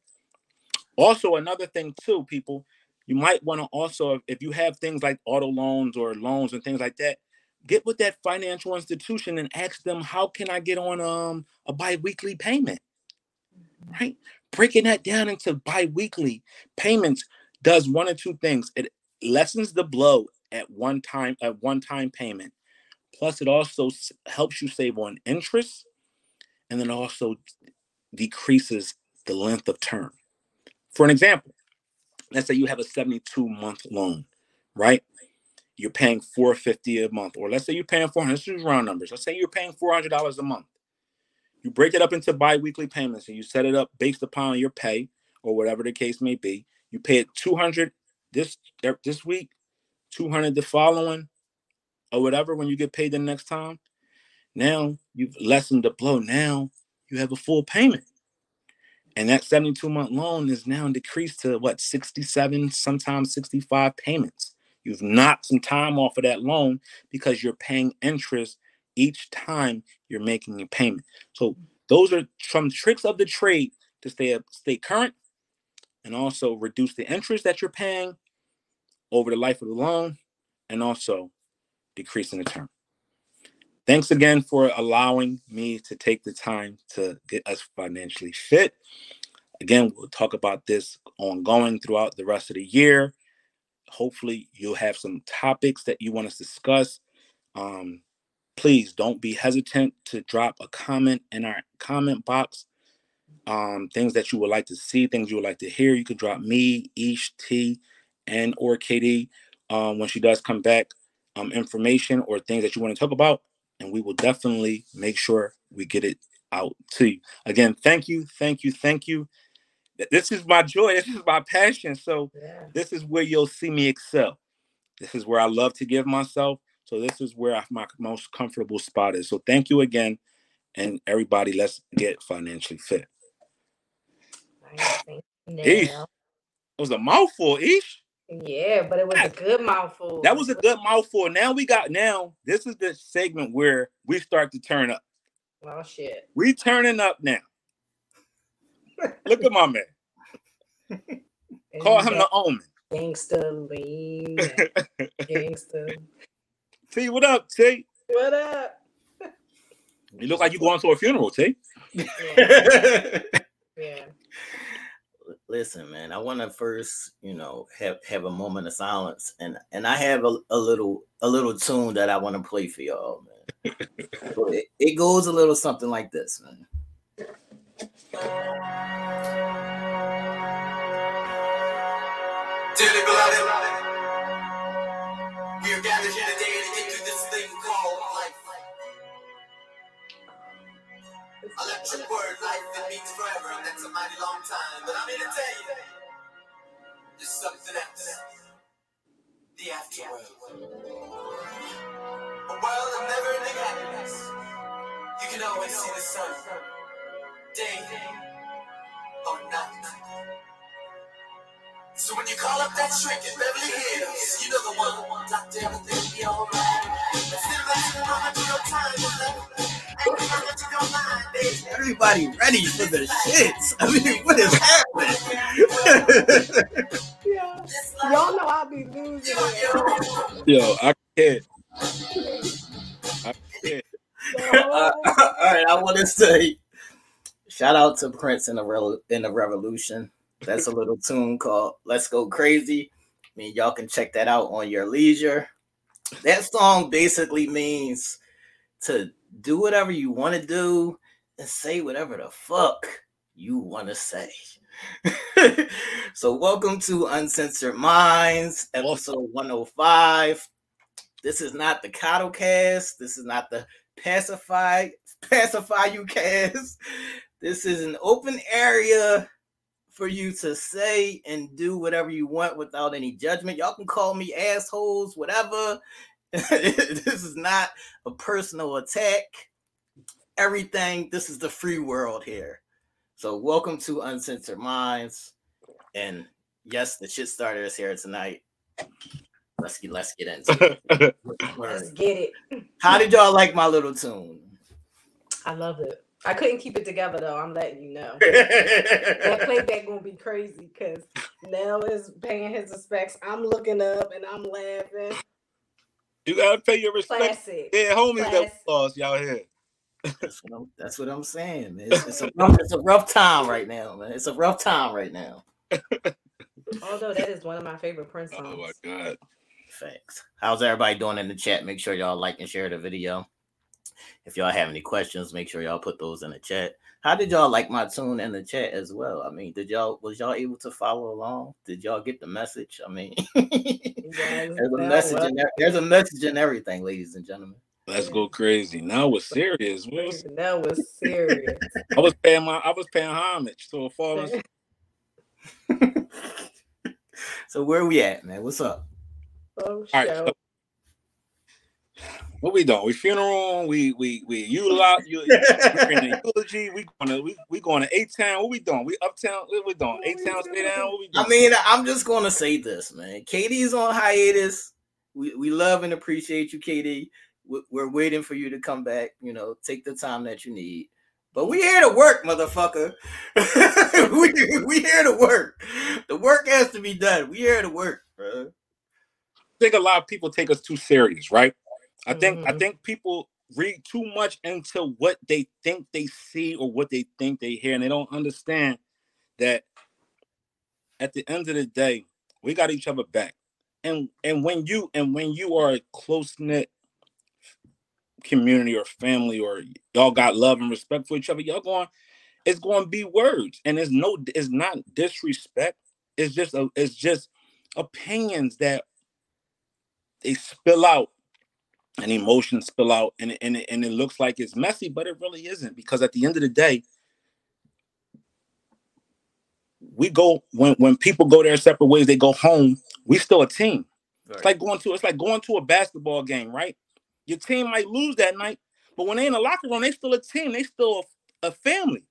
Also, another thing too, people, you might want to also, if you have things like auto loans or loans and things like that, get with that financial institution and ask them, how can I get on um, a biweekly payment? Right? Breaking that down into biweekly payments does one or two things. It lessens the blow at one time at one time payment Plus, it also helps you save on interest and then also decreases the length of term. For an example, let's say you have a 72 month loan, right? You're paying 450 a month, or let's say you're paying 400. Let's use round numbers. Let's say you're paying $400 a month. You break it up into bi-weekly payments and you set it up based upon your pay or whatever the case may be. You pay it 200 this er, this week, 200 the following, or whatever when you get paid the next time. Now you've lessened the blow. Now you have a full payment. And that 72 month loan is now decreased to what 67, sometimes 65 payments. You've knocked some time off of that loan because you're paying interest each time you're making a payment. So those are some tricks of the trade to stay stay current and also reduce the interest that you're paying over the life of the loan and also decreasing the term. Thanks again for allowing me to take the time to get us financially fit. Again, we'll talk about this ongoing throughout the rest of the year. Hopefully, you'll have some topics that you want us to discuss. Um, please don't be hesitant to drop a comment in our comment box. Um, things that you would like to see, things you would like to hear. You can drop me, Ish T, and or KD um, when she does come back. Um, information or things that you want to talk about, and we will definitely make sure we get it out to you. Again, thank you, thank you, thank you. This is my joy. This is my passion. So yeah. this is where you'll see me excel. This is where I love to give myself. So this is where my most comfortable spot is. So thank you again, and everybody. Let's get financially fit. Ish. It was a mouthful, Ish. Yeah, but it was a good mouthful. That was a good mouthful. Now we got now. This is the segment where we start to turn up. Oh shit. We turning up now. Look at my man. Call him the omen. Gangsta lean. <laughs> Gangsta. T, what up, T? What up? You look like you going to a funeral, T. Yeah. <laughs> yeah. Listen, man, I want to first, you know, have have a moment of silence, and and I have a, a little a little tune that I want to play for y'all, man. <laughs> it, it goes a little something like this, man. Dearly Electric word, life, it means forever, and that's a mighty long time. But I'm here to tell you, there's something else. The afterworld. A world of never-ending happiness. You can always see the sun, day or night. So when you call up that shrink in Beverly Hills, you know the one. Doctor, everything be alright. Instead of asking how much of your time is left, asking how much of your mind is. Everybody ready for the shits. I mean, what is happening? yeah. Y'all know I'll be losing. Yo, I can't. I can't. Uh, <laughs> all right, I want to say shout out to Prince in the Re- in the Revolution. That's a little tune called Let's Go Crazy. I mean, y'all can check that out on your leisure. That song basically means to do whatever you want to do and say whatever the fuck you want to say. <laughs> so, welcome to Uncensored Minds, episode 105. This is not the Coddlecast. This is not the Pacify Pacify You cast. This is an open area for you to say and do whatever you want without any judgment. Y'all can call me assholes, whatever. <laughs> this is not a personal attack. Everything, this is the free world here. So, welcome to Uncensored Minds. And yes, the shit starter is here tonight. Let's get let's get into <laughs> it. let's get it. How did y'all like my little tune? I love it. I couldn't keep it together though. I'm letting you know. that <laughs> playback gonna be crazy because Nell is paying his respects. I'm looking up and I'm laughing. You gotta pay your respects. Classic. Yeah, homies Classic. that lost y'all here. That's what I'm, that's what I'm saying. It's, it's, a rough, <laughs> it's a rough time right now, man. It's a rough time right now. <laughs> Although that is one of my favorite Prince songs. Oh my god. Thanks. How's everybody doing in the chat? Make sure y'all like and share the video. If y'all have any questions, make sure y'all put those in the chat. How did y'all like my tune in the chat as well? I mean, did y'all was y'all able to follow along? Did y'all get the message? I mean, <laughs> there's a message in there, there's a message in everything, ladies and gentlemen. Let's go crazy. Now we're serious. Was, that was serious. I was paying my I was paying homage to a fallen. <laughs> <laughs> so where we at, man? What's up? Oh, All right, so What we doing? We funeral. We we we utilize you in the <laughs> eulogy. We gonna we we going to A town. What we doing? We uptown. What we doing? A town. Stay down. What we doing? I mean, I'm just gonna say this, man. Katie's on hiatus. We we love and appreciate you, Katie. We're waiting for you to come back. You know, take the time that you need. But we here to work, motherfucker. <laughs> we we here to work. The work has to be done. We here to work, bro. I think a lot of people take us too serious, right? I think mm-hmm. I think people read too much into what they think they see or what they think they hear, and they don't understand that at the end of the day, we got each other back. And and when you and when you are a close knit community or family, or y'all got love and respect for each other, y'all going, it's going to be words, and it's no, it's not disrespect. It's just a, it's just opinions that they spill out and emotions spill out and, and, and it looks like it's messy, but it really isn't because at the end of the day, we go when when people go their separate ways, they go home. We still a team. Right. It's like going to it's like going to a basketball game, right? Your team might lose that night, but when they in the locker room, they still a team. They still a, a family.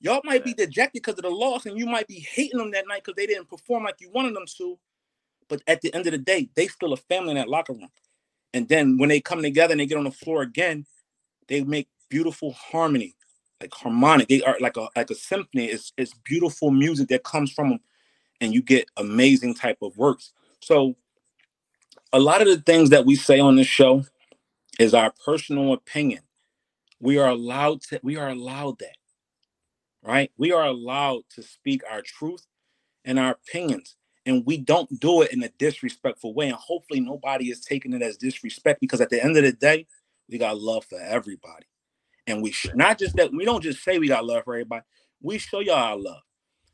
Y'all might be dejected because of the loss, and you might be hating them that night because they didn't perform like you wanted them to. But at the end of the day, they still a family in that locker room. And then when they come together and they get on the floor again, they make beautiful harmony, like harmonic. They are like a like a symphony. It's it's beautiful music that comes from them, and you get amazing type of works. So a lot of the things that we say on this show is our personal opinion. We are allowed to, we are allowed that, right? We are allowed to speak our truth and our opinions and we don't do it in a disrespectful way. And hopefully nobody is taking it as disrespect because at the end of the day, we got love for everybody. And we sh- not just that we don't just say we got love for everybody, we show y'all our love.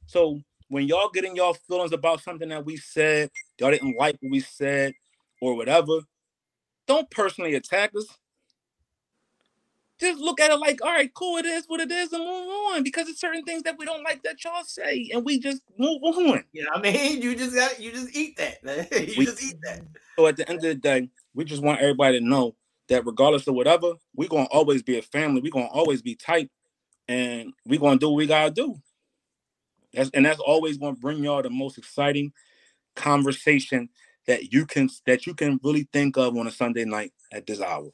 So when y'all getting y'all feelings about something that we said, y'all didn't like what we said or whatever, don't personally attack us just look at it like, all right, cool, it is what it is, and move on. Because it's certain things that we don't like that y'all say, and we just move on. Yeah, I mean, you just got you just eat that. <laughs> you we, just eat that. So at the end of the day, we just want everybody to know that regardless of whatever, we're gonna always be a family. We're gonna always be tight, and we're gonna do what we gotta do. That's and that's always gonna bring y'all the most exciting conversation that you can that you can really think of on a Sunday night at this hour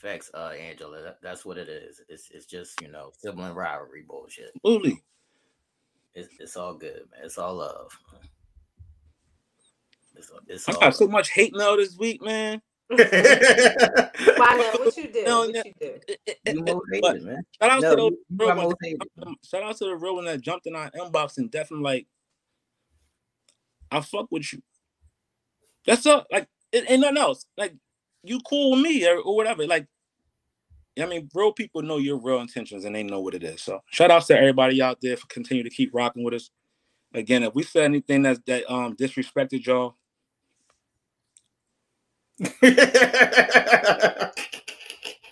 facts, uh, Angela. That, that's what it is. It's it's just you know sibling rivalry bullshit. Absolutely. It's it's all good, man. It's all love. It's, it's I got love. so much hate mail this week, man. <laughs> Why? What you do? No, what you do? Hated, man. Shout out no, to the real one. Shout out to the real one that jumped in our inbox and definitely like, I fuck with you. That's all. Like, it ain't nothing else. Like, you cool with me or, or whatever. Like, I mean, real people know your real intentions and they know what it is. So shout outs to everybody out there for continue to keep rocking with us. Again, if we said anything that that um disrespected y'all. <laughs>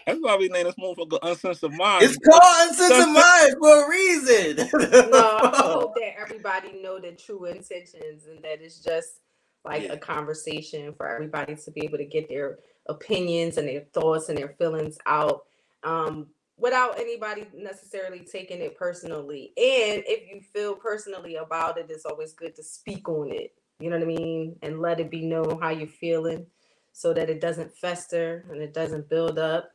That's why we name this motherfucker Uncensored Mind. It's called Uncensored Mind for a reason. <laughs> no, I hope that everybody know the true intentions and that it's just like yeah. a conversation for everybody to be able to get their opinions and their thoughts and their feelings out um, without anybody necessarily taking it personally. And if you feel personally about it, it's always good to speak on it. You know what I mean? And let it be known how you're feeling so that it doesn't fester and it doesn't build up.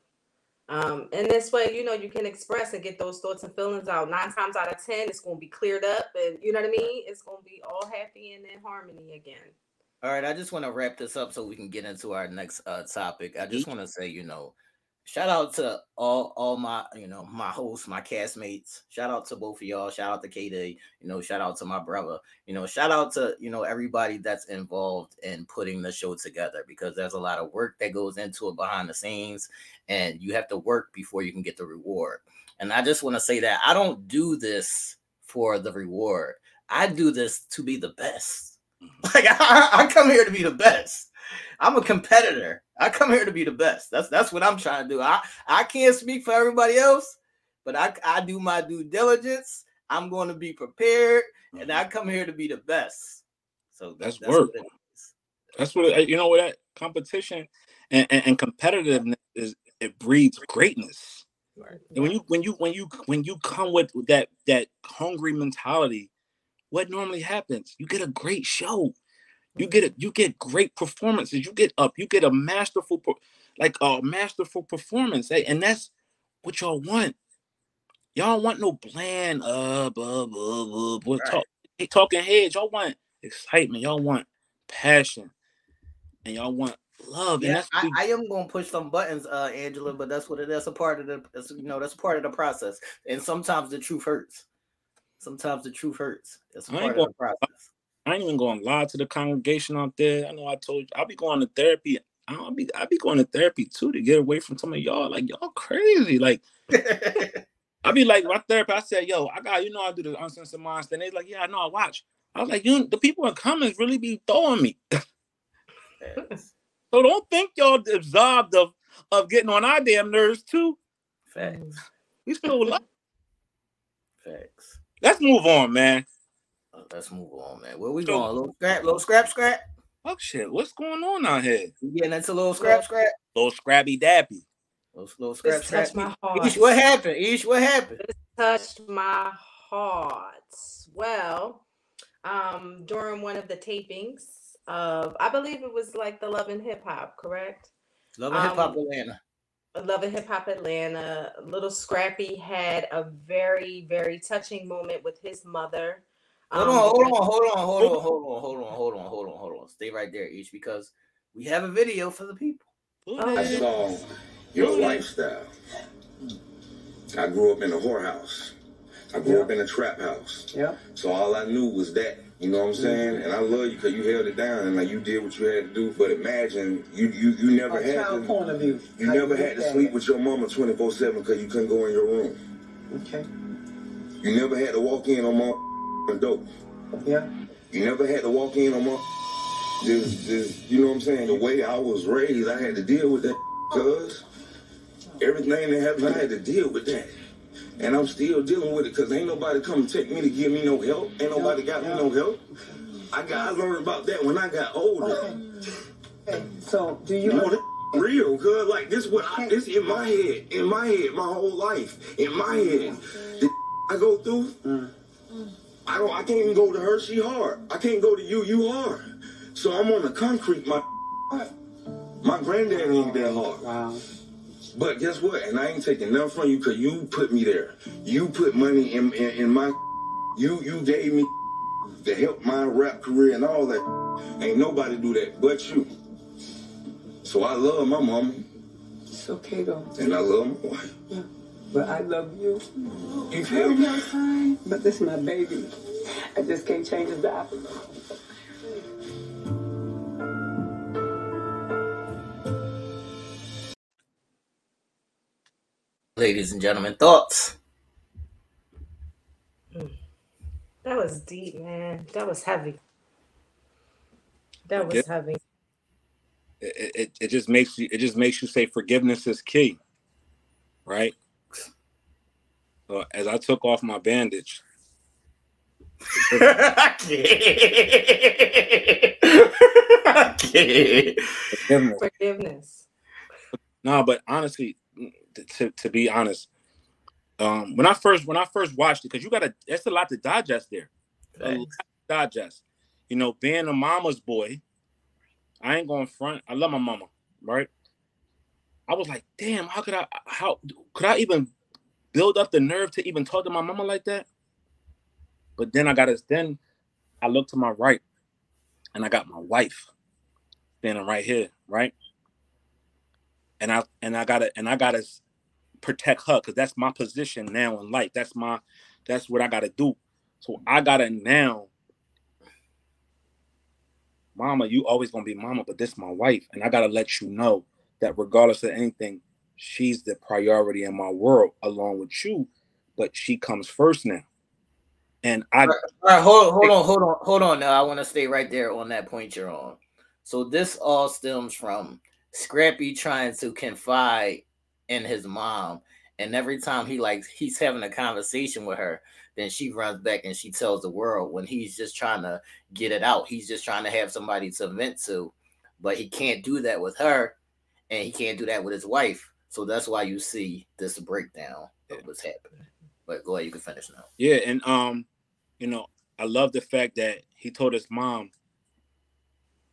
Um, and this way, you know, you can express and get those thoughts and feelings out. Nine times out of ten, it's going to be cleared up, and you know what I mean. It's going to be all happy and in harmony again. All right, I just want to wrap this up so we can get into our next uh, topic. I just want to say, you know, shout out to all all my you know my hosts, my castmates. Shout out to both of y'all. Shout out to KD. You know, shout out to my brother. You know, shout out to you know everybody that's involved in putting the show together because there's a lot of work that goes into it behind the scenes, and you have to work before you can get the reward. And I just want to say that I don't do this for the reward. I do this to be the best. <laughs> Like I, I come here to be the best. I'm a competitor. I come here to be the best. That's that's what I'm trying to do. I I can't speak for everybody else, but I I do my due diligence. I'm going to be prepared, and mm-hmm. I come here to be the best. So that's, that's work. That's what you know. What that competition and, and, and competitiveness is, it breeds greatness. Right. And when you when you when you when you come with that that hungry mentality, what normally happens? You get a great show. You get it. You get great performances. You get up. You get a masterful, like a masterful performance. And that's what y'all want. Y'all want no bland, uh, blah, blah, blah, blah, right. talk, talking heads. Y'all want excitement. Y'all want passion, and y'all want love. Yeah, I, I, am gonna push some buttons, uh, Angela, but that's what it is. A part of the, you know, that's part of the process. And sometimes the truth hurts. Sometimes the truth hurts. That's part of the process. I ain't even going to lie to the congregation out there. I know I told you I'll be going to therapy. I'll be I'll be going to therapy too to get away from some of y'all. Like y'all crazy. Like <laughs> I'll be like my therapist. I said, yo, I got you know I do the uncensored minds. Then they like, yeah, I know I watch. I was like, you the people in comments really be throwing me. <laughs> so don't think y'all absolved of of getting on our damn nerves too. Facts. We still love. Facts. Let's move on, man. Let's move on, man. Where we going? A little scrap, little scrap, scrap. Oh shit, what's going on out here? You getting into a little scrap, scrap? Little scrappy dappy. Little, little scrap, this scrap. Touched my heart. Ish, what happened? Ish, what happened? This touched my heart. Well, um, during one of the tapings of, I believe it was like the Love and Hip Hop, correct? Love and um, Hip Hop Atlanta. Love and Hip Hop Atlanta. Lil Scrappy had a very, very touching moment with his mother Hold um, on, hold on, hold on, hold on, hold on, hold on, hold on, hold on, hold on, hold on. Stay right there, Ish because we have a video for the people. Oh. I saw your lifestyle. I grew up in a whorehouse. I grew up in a trap house. Yeah. So all I knew was that. You know what I'm saying? And I love you because you held it down and like you did what you had to do. But imagine you you you never a had to point of view. You never had to sleep with your mama 24 seven because you couldn't go in your room. Okay. You never had to walk in on my dope. Yeah. You never had to walk in on my just, just you know what I'm saying. The way I was raised, I had to deal with that because everything that happened, I had to deal with that. And I'm still dealing with it because ain't nobody come take me to give me no help. Ain't nobody got me no help. I got I learned about that when I got older. Okay. okay. So do you, know, real good like this what I, this in my head in my head my whole life in my head the <laughs> I go through mm. I don't. I can't even go to her. She hard. I can't go to you. You hard. So I'm on the concrete. My <laughs> my granddad ain't that hard. Wow. But guess what? And I ain't taking nothing from you because you put me there. You put money in, in, in my. <laughs> You you gave me <laughs> to help my rap career and all that. Ain't nobody do that but you. So I love my mama. It's okay though. And I love my wife. Yeah. But I love you. You feel me? But this is my baby. I just can't change his diaper. Ladies and gentlemen, thoughts? That was deep, man. That was heavy. That was it, heavy. It, it, it just makes you it just makes you say forgiveness is key. Right? So as I took off my bandage, <laughs> <laughs> I can't. Forgiveness. Forgiveness. No, but honestly, to, to be honest, um, when I first when I first watched it, because you gotta that's a lot to digest there. Lot to digest. You know, being a mama's boy, I ain't going front. I love my mama, right? I was like, damn, how could I how could I even build up the nerve to even talk to my mama like that. But then I got to then I look to my right and I got my wife standing right here, right? And I and I gotta and I gotta protect her because that's my position now in life. That's my that's what I gotta do. So I gotta now, mama, you always gonna be mama, but this my wife, and I gotta let you know that regardless of anything, she's the priority in my world along with you, but she comes first now. And I all right, all right hold, hold on, hold on, hold on. Now I want to stay right there on that point you're on. So this all stems from Scrappy trying to confide in his mom, and every time he like he's having a conversation with her, then she runs back and she tells the world when he's just trying to get it out. He's just trying to have somebody to vent to but he can't do that with her, and he can't do that with his wife. So that's why you see this breakdown of what's happening. But go ahead, you can finish now. Yeah, and um, you know, I love the fact that he told his mom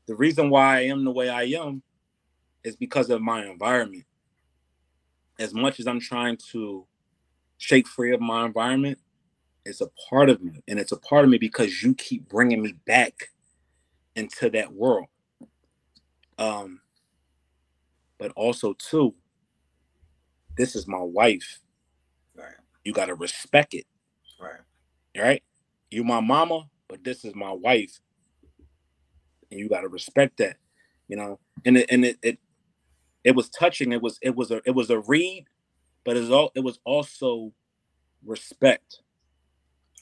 the reason why I am the way I am is because of my environment. As much as I'm trying to shake free of my environment, it's a part of me. And it's a part of me because you keep bringing me back into that world. Um, but also, too, this is my wife. Right. You got to respect it. Right. Right. You my mama, but this is my wife. And you got to respect that, you know. And it, and it, it it was touching. It was it was a it was a read, but it was all it was also respect.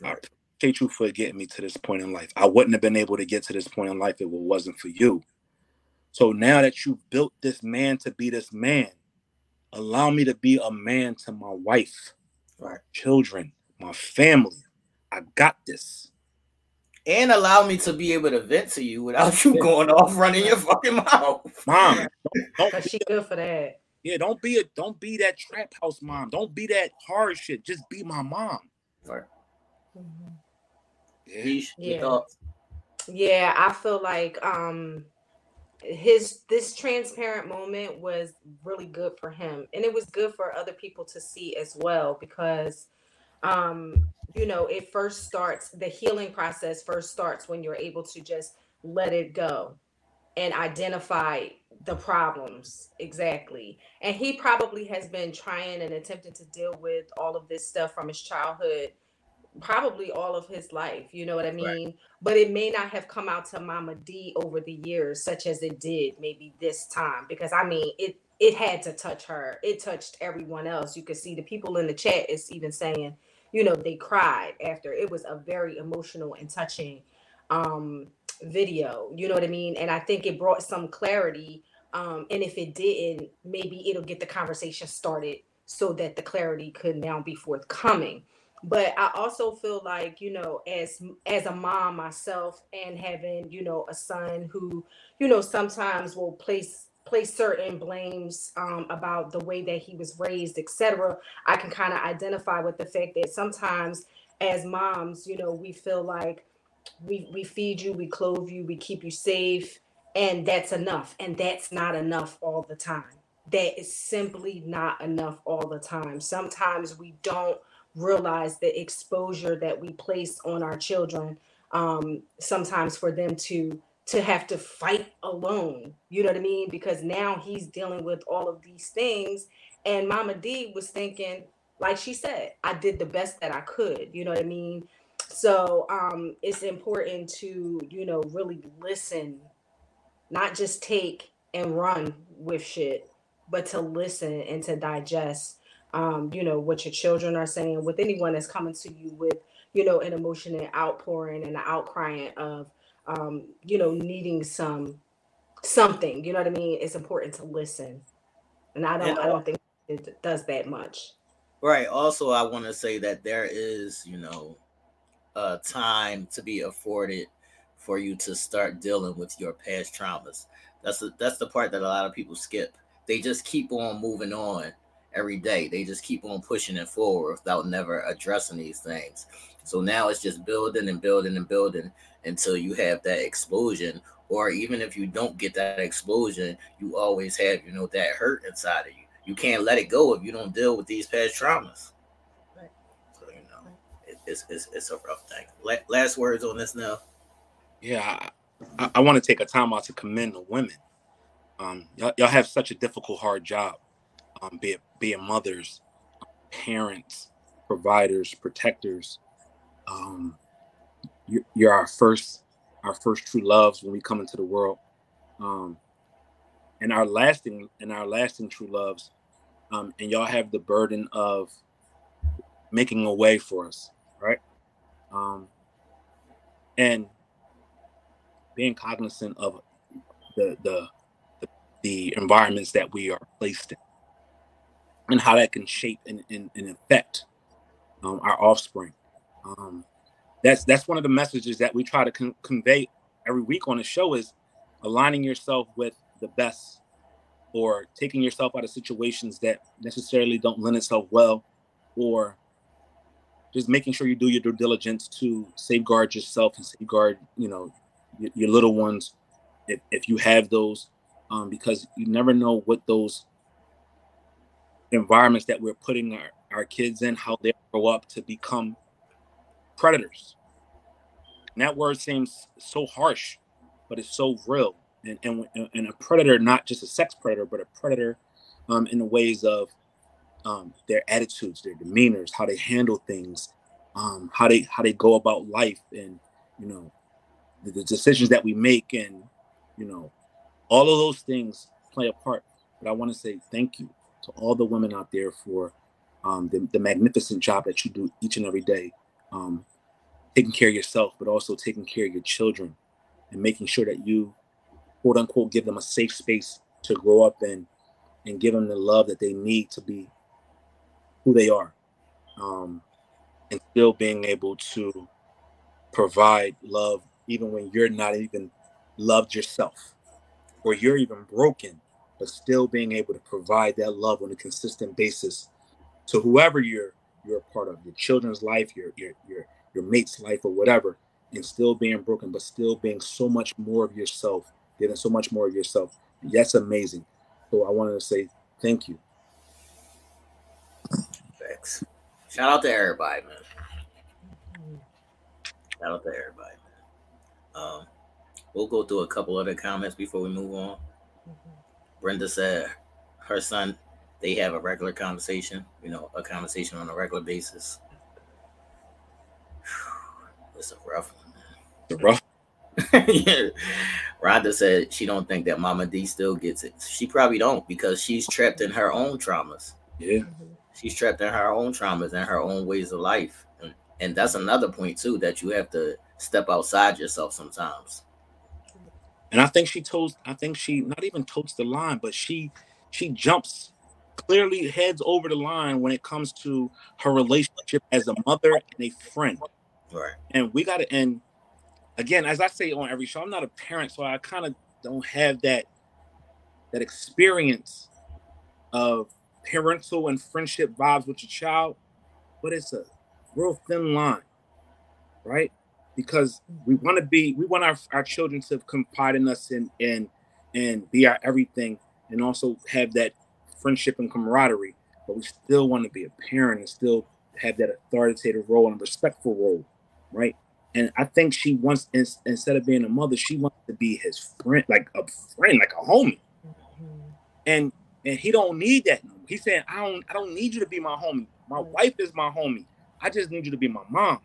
Right. I appreciate you for getting me to this point in life. I wouldn't have been able to get to this point in life if it wasn't for you. So now that you've built this man to be this man, allow me to be a man to my wife, right. children, my family. I got this. And allow me to be able to vent to you without you going off running your fucking mouth. Mom, don't, don't she good for that. Yeah, don't be a don't be that trap house mom. Don't be that hard shit. Just be my mom. Right. Mm-hmm. Yeah. Yeah. yeah, I feel like um his this transparent moment was really good for him and it was good for other people to see as well because um you know it first starts the healing process first starts when you're able to just let it go and identify the problems exactly and he probably has been trying and attempting to deal with all of this stuff from his childhood probably all of his life, you know what I mean? Right. But it may not have come out to Mama Dee over the years, such as it did maybe this time, because I mean, it it had to touch her. It touched everyone else. You could see the people in the chat is even saying, you know, they cried after. It was a very emotional and touching um video. You know what I mean? And I think it brought some clarity. Um, and if it didn't, maybe it'll get the conversation started so that the clarity could now be forthcoming but i also feel like you know as as a mom myself and having you know a son who you know sometimes will place place certain blames um, about the way that he was raised etc i can kind of identify with the fact that sometimes as moms you know we feel like we we feed you we clothe you we keep you safe and that's enough and that's not enough all the time. That is simply not enough all the time. Sometimes we don't realize the exposure that we place on our children um, sometimes for them to to have to fight alone you know what i mean? Because now he's dealing with all of these things. And Mama Dee was thinking like she said i did the best that i could you know what i mean? So um it's important to you know really listen not just take and run with shit but to listen and to digest um, you know, what your children are saying, with anyone that's coming to you with, you know, an emotion and outpouring and an outcrying of, um, you know, needing some something. You know what I mean? It's important to listen, and I don't, and, I don't think it does that much. Right. Also, I want to say that there is, you know, a time to be afforded for you to start dealing with your past traumas. That's the that's the part that a lot of people skip. They just keep on moving on every day. They just keep on pushing it forward without never addressing these things. So now it's just building and building and building until you have that explosion. Or even if you don't get that explosion, you always have, you know, that hurt inside of you. You can't let it go if you don't deal with these past traumas. Right. So, you know, it, it's, it's, it's a rough thing. last words on this now. Yeah, I, I want to take a time out to commend the women. Um, y'all, y'all have such a difficult, hard job um, be it being mothers, parents, providers, protectors. Um, you, you're our first, our first true loves when we come into the world, um, and our lasting, and our lasting true loves. Um, and y'all have the burden of making a way for us, right? Um, and being cognizant of the, the the environments that we are placed in and how that can shape and, and, and affect um, our offspring. Um, that's that's one of the messages that we try to con- convey every week on the show is aligning yourself with the best or taking yourself out of situations that necessarily don't lend itself well or just making sure you do your due diligence to safeguard yourself and safeguard you know your, your little ones if, if you have those um, because you never know what those environments that we're putting our, our kids in how they grow up to become predators. And that word seems so harsh but it's so real. And, and, and a predator not just a sex predator but a predator um, in the ways of um, their attitudes, their demeanors, how they handle things, um, how they how they go about life, and you know the, the, decisions that we make, and you know all of those things play a part. But I want to say thank you to all the women out there for um, the, the, magnificent job that you do each and every day, um, taking care of yourself, but also taking care of your children, and making sure that you quote unquote give them a safe space to grow up in and give them the love that they need to be who they are um, and still being able to provide love even when you're not even loved yourself or you're even broken but still being able to provide that love on a consistent basis to whoever you're you're a part of your children's life your your your, your mate's life or whatever and still being broken but still being so much more of yourself giving so much more of yourself that's amazing so i wanted to say thank you Facts. Shout out to everybody, man. Shout out to everybody, man. Um, we'll go through a couple other comments before we move on. Mm-hmm. Brenda said her son, they have a regular conversation, you know, a conversation on a regular basis. It's a rough one, man. rough. <laughs> yeah. Rhonda said she don't think that Mama Dee still gets it. She probably don't because she's trapped in her own traumas. Yeah. She's trapped in her own traumas and her own ways of life. And, and that's another point too that you have to step outside yourself sometimes. And I think she toes, I think she not even totes the line, but she she jumps clearly heads over the line when it comes to her relationship as a mother and a friend. Right. And we gotta and again, as I say on every show, I'm not a parent, so I kind of don't have that that experience of parental and friendship vibes with your child, but it's a real thin line, right? Because we want to be, we want our, our children to confide in us and and and be our everything, and also have that friendship and camaraderie. But we still want to be a parent and still have that authoritative role and respectful role, right? And I think she wants, instead of being a mother, she wants to be his friend, like a friend, like a homie. Mm-hmm. And and he don't need that no He's saying, I don't, I don't need you to be my homie. My wife is my homie. I just need you to be my mom.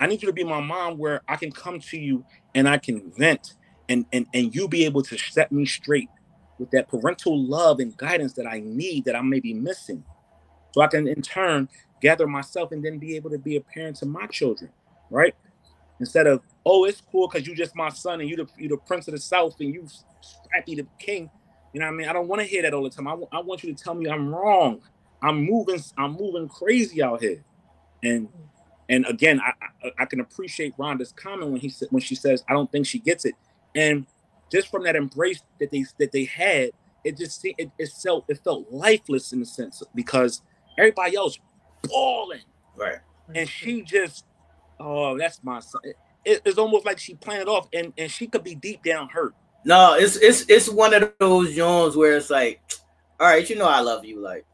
I need you to be my mom where I can come to you and I can vent and and and you be able to set me straight with that parental love and guidance that I need that I may be missing. So I can in turn gather myself and then be able to be a parent to my children, right? Instead of, oh, it's cool because you just my son and you the you the prince of the south and you happy the king. You know what I mean? I don't want to hear that all the time. I, w- I want you to tell me I'm wrong. I'm moving. I'm moving crazy out here. And and again, I, I, I can appreciate Rhonda's comment when he said when she says I don't think she gets it. And just from that embrace that they that they had, it just it, it felt it felt lifeless in a sense because everybody else balling. Right. And she just, oh, that's my son. It, it's almost like she planned it off, and and she could be deep down hurt. No, it's it's it's one of those Jones where it's like, all right, you know I love you, like,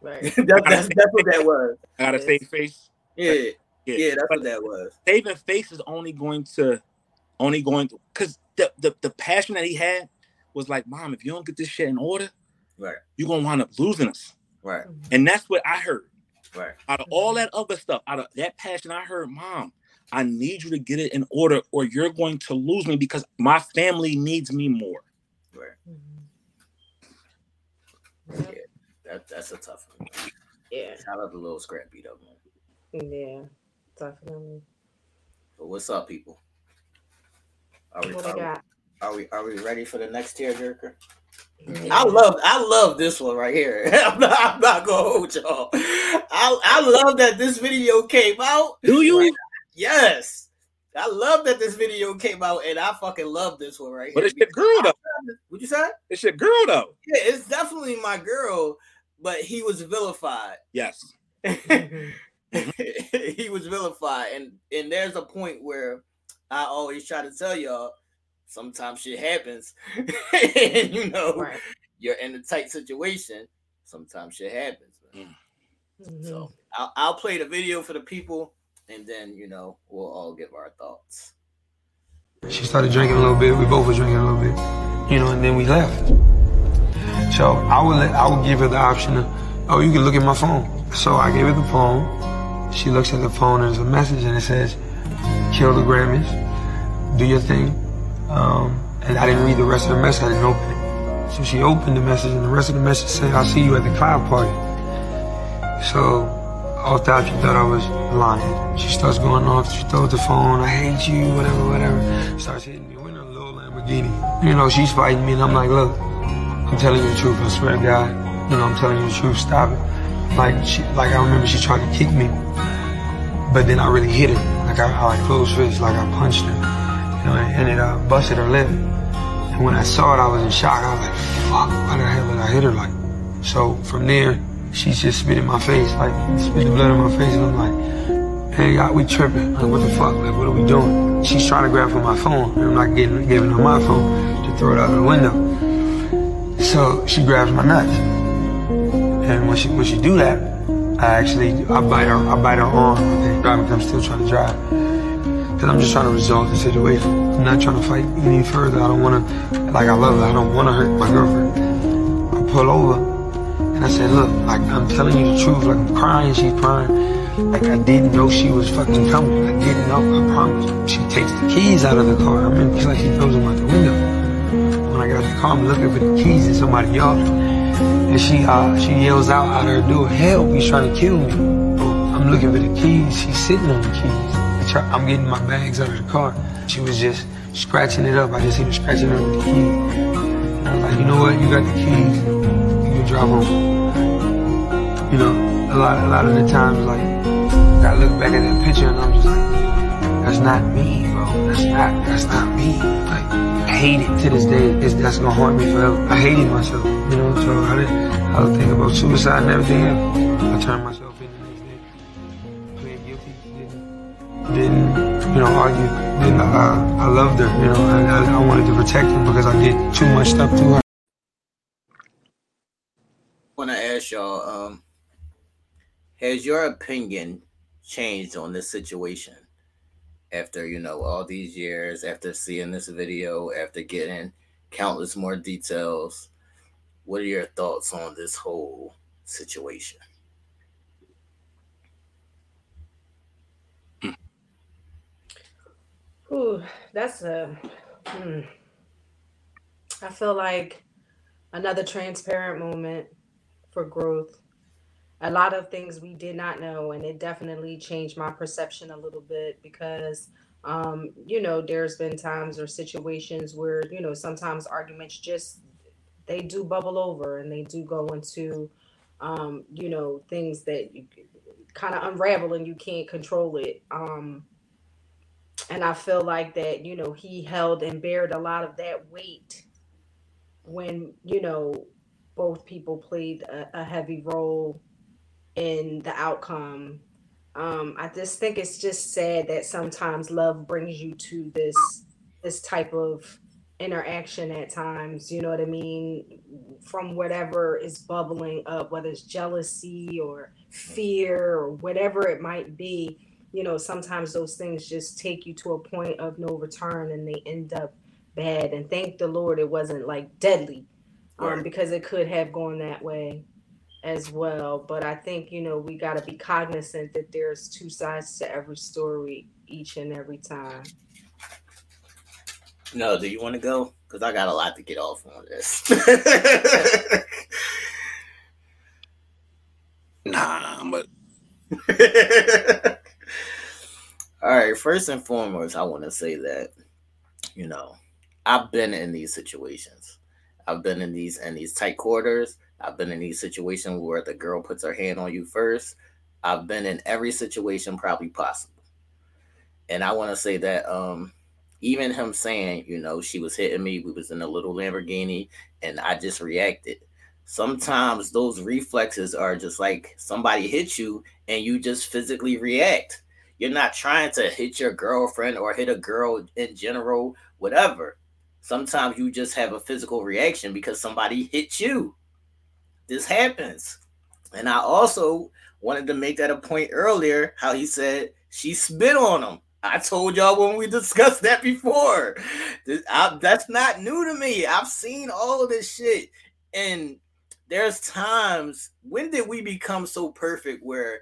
right. <laughs> that, that's that's what that was. I got a save face. Yeah, yeah, yeah that's but what that was. Saving face is only going to, only going to, because the, the the passion that he had was like, mom, if you don't get this shit in order, right, you're gonna wind up losing us. Right. And that's what I heard. Right. Out of all that other stuff, out of that passion, I heard, mom, I need you to get it in order or you're going to lose me because my family needs me more. Right. Mm-hmm. Yeah, that, that's a tough one. Yeah. Shout out to Lil Scrappy though, man. Yeah, definitely. But what's up, people? Are we, what are, we, are we are we ready for the next tearjerker? I love I love this one right here. <laughs> I'm not, I'm not gonna hold y'all. I, I love that this video came out. Do you? Yes. I love that this video came out, and I fucking love this one right But here. But it's your girl though. What you say? It's your girl though. Yeah, it's definitely my girl, but he was vilified. Yes. <laughs> <laughs> he was vilified, and and there's a point where I always try to tell y'all. Sometimes shit happens, <laughs> and you know Right. you're in a tight situation. Sometimes shit happens. man. Mhm. So I'll, I'll play the video for the people, and then you know we'll all give our thoughts. She started drinking a little bit. We both were drinking a little bit, you know, and then we left. So I would let, I would give her the option of, oh, you can look at my phone. So I gave her the phone. She looks at the phone. and There's a message and it says, "Kill the Grammys, do your thing." Um, and I didn't read the rest of the message. I didn't open it. So she opened the message, and the rest of the message said, "I'll see you at the cloud party." So all thought she thought I was lying. She starts going off. She throws the phone. I hate you. Whatever, whatever. Starts hitting me. We're in a little Lamborghini. You know, she's fighting me, and I'm like, look, I'm telling you the truth. I swear to God. You know, I'm telling you the truth. Stop it. Like, she, like I remember she tried to kick me, but then I really hit her. Like I, I like closed fist. Like I punched her. You know, and it uh, busted her lip. And when I saw it, I was in shock. I was like, fuck, why the hell did I hit her like? So from there, she just spit in my face, like spit the blood in my face, and I'm like, hey, God, we tripping. Like, what the fuck? Like, what are we doing? She's trying to grab for my phone, and I'm not getting giving her my phone to throw it out of the window. So she grabs my nuts, and when she when she do that, I actually I bite her I bite her arm. I think driving I'm still trying to drive. Cause I'm just trying to resolve the situation. I'm not trying to fight any further. I don't want to, like I love her. I don't want to hurt my girlfriend. I pull over and I said, look, like I'm telling you the truth. Like I'm crying, she's crying. Like I didn't know she was fucking coming. I didn't know. I promise. She takes the keys out of the car. I mean, it's like she throws them out the window. When I got the car, I'm looking for the keys in somebody else. And she uh she yells out out her door, help, he's trying to kill me. I'm looking for the keys. She's sitting on the keys. I'm getting my bags out of the car. She was just scratching it up. I just see her scratching up the keys. I was like, you know what? You got the keys. You can drive home. You know, a lot, a lot of the times, like, I look back at that picture and I'm just like, that's not me, bro. That's not, that's not me. Like, hate it to this day. It's, that's gonna haunt me forever. I hated myself, you know. So I didn't, I was thinking about suicide and everything else. I turned myself in the next day, pleaded guilty, didn't, you know, argue. Didn't, uh, I loved her, you know. I, I, I wanted to protect her because I did too much stuff to her. want to ask y'all um has your opinion changed on this situation after you know all these years after seeing this video after getting countless more details what are your thoughts on this whole situation Ooh, that's a. hmm. I feel like another transparent moment for growth. A lot of things we did not know, and it definitely changed my perception a little bit because, um, you know, there's been times or situations where you know sometimes arguments just they do bubble over and they do go into, um, you know, things that kind of unravel and you can't control it. Um, and I feel like that, you know, he held and bared a lot of that weight when, you know, both people played a, a heavy role in the outcome. Um, I just think it's just sad that sometimes love brings you to this this type of interaction at times, you know what I mean? From whatever is bubbling up, whether it's jealousy or fear or whatever it might be you know, sometimes those things just take you to a point of no return and they end up bad. And thank the Lord it wasn't like deadly um, Right. because it could have gone that way as well. But I think, you know, we got to be cognizant that there's two sides to every story each and every time. no do you want to go because i got a lot to get off on this <laughs> Nah, but <laughs> All right, first and foremost, I want to say that you know, I've been in these situations. I've been in these in these tight quarters. I've been in these situations where the girl puts her hand on you first. I've been in every situation probably possible. And I want to say that um even him saying, you know, she was hitting me, we was in a little Lamborghini, and I just reacted. Sometimes those reflexes are just like somebody hit you and you just physically react. You're not trying to hit your girlfriend or hit a girl in general, whatever. Sometimes you just have a physical reaction because somebody hit you. This happens. And I also wanted to make that a point earlier how he said she spit on him. I told y'all when we <laughs> discussed that before. That's not new to me. I've seen all of this shit. And there's times when did we become so perfect where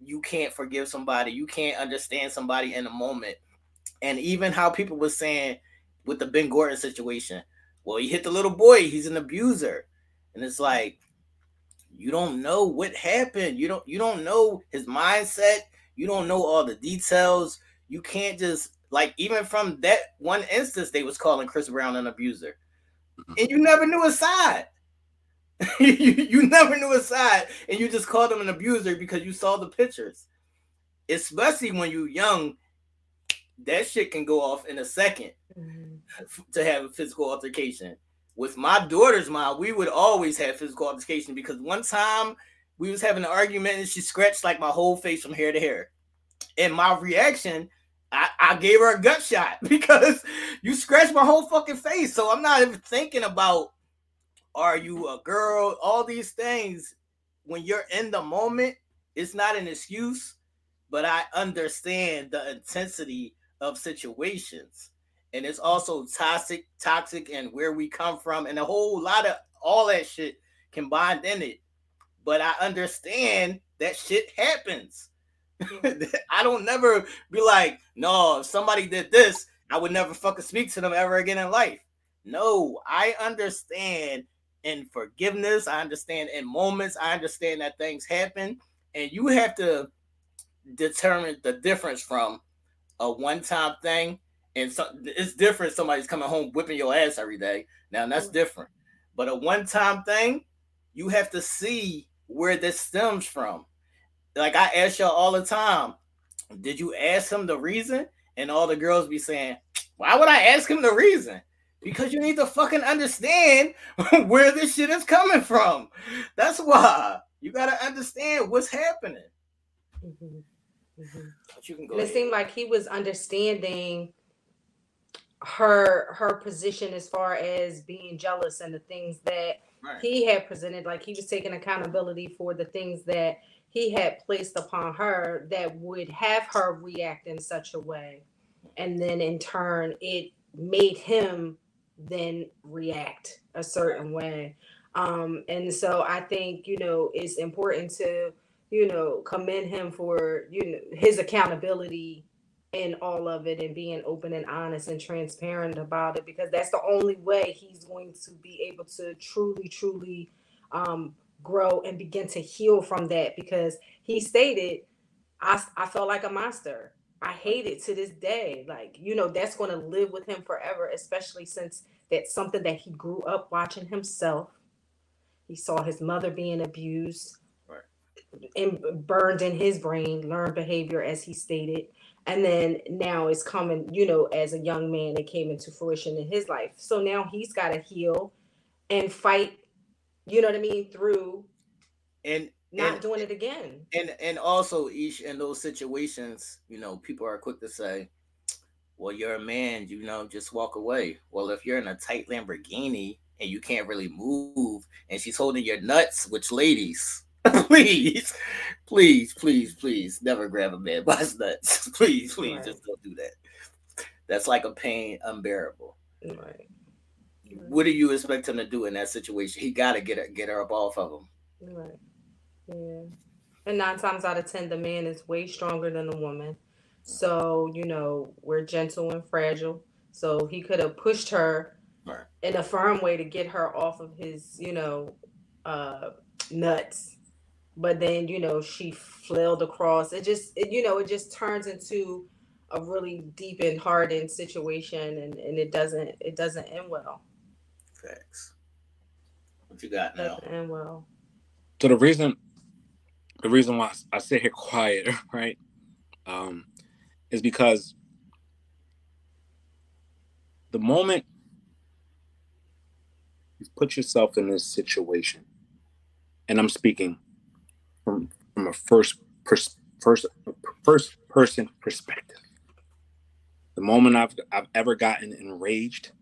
you can't forgive somebody, you can't understand somebody in a moment. And even how people were saying with the Ben Gordon situation, well, he hit the little boy, he's an abuser. And it's like you don't know what happened. You don't you don't know his mindset. You don't know all the details. You can't just like even from that one instance they was calling Chris Brown an abuser. Mm-hmm. And you never knew his side. <laughs> you, you never knew his side and you just called him an abuser because you saw the pictures. Especially when you're young, that shit can go off in a 2nd mm-hmm. to have a physical altercation with my daughter's mom, we would always have physical altercation because one time we was having an argument and she scratched like my whole face from hair to hair. And my reaction, I, I gave her a gut shot <laughs> because you scratched my whole fucking face. So I'm not even thinking about are you a girl? All these things. When you're in the moment, it's not an excuse, but I understand the intensity of situations and it's also toxic, toxic, and where we come from, and a whole lot of all that shit combined in it. But I understand that shit happens. <laughs> I don't never be like, no, if somebody did this, I would never fucking speak to them ever again in life. No, I understand in forgiveness. I understand in moments. I understand that things happen, and you have to determine the difference from a one-time thing and so it's different. Somebody's coming home whipping your ass every day. Now that's different. But a one-time thing, you have to see where this stems from. Like I ask y'all all the time, did you ask him the reason? And all the girls be saying, why would I ask him the reason? Because you need to fucking understand <laughs> where this shit is coming from. That's why you gotta understand what's happening. Mm-hmm. Mm-hmm. But you can go. it seemed like he was understanding her her position as far as being jealous and the things that right. he had presented like he was taking accountability for the things that he had placed upon her that would have her react in such a way and then in turn it made him then react a certain way um and so i think you know it's important to you know commend him for you know his accountability in all of it and being open and honest and transparent about it because that's the only way he's going to be able to truly truly um, grow and begin to heal from that because he stated I, I felt like a monster. I hate it to this day. Like you know that's going to live with him forever especially since that's something that he grew up watching himself. He saw his mother being abused right. and burned in his brain learned behavior as he stated and then now it's coming you know as a young man it came into fruition in his life. So now he's got to heal and fight you know what i mean through and not and, doing it again. And and also each in those situations you know people are quick to say well you're a man you know just walk away. Well if you're in a tight lamborghini and you can't really move and she's holding your nuts which ladies <laughs> please, please, please, please, never grab a man by his nuts. <laughs> please, please, right. just don't do that. That's like a pain unbearable. Right. What do you expect him to do in that situation? He got to get her, get her up off of him. Right. Yeah. And nine times out of ten, the man is way stronger than the woman. So you know we're gentle and fragile. So he could have pushed her right. in a firm way to get her off of his, you know, uh, nuts but then you know she flailed across. It just it, you know it just turns into a really deep and hardened situation and and it doesn't it doesn't end well. Facts. What you got now? Doesn't end well. So the reason the reason why i sit here <laughs> quiet right um is because the moment you put yourself in this situation, and I'm speaking from from a first pers- first first person perspective. The moment I've I've ever gotten enraged,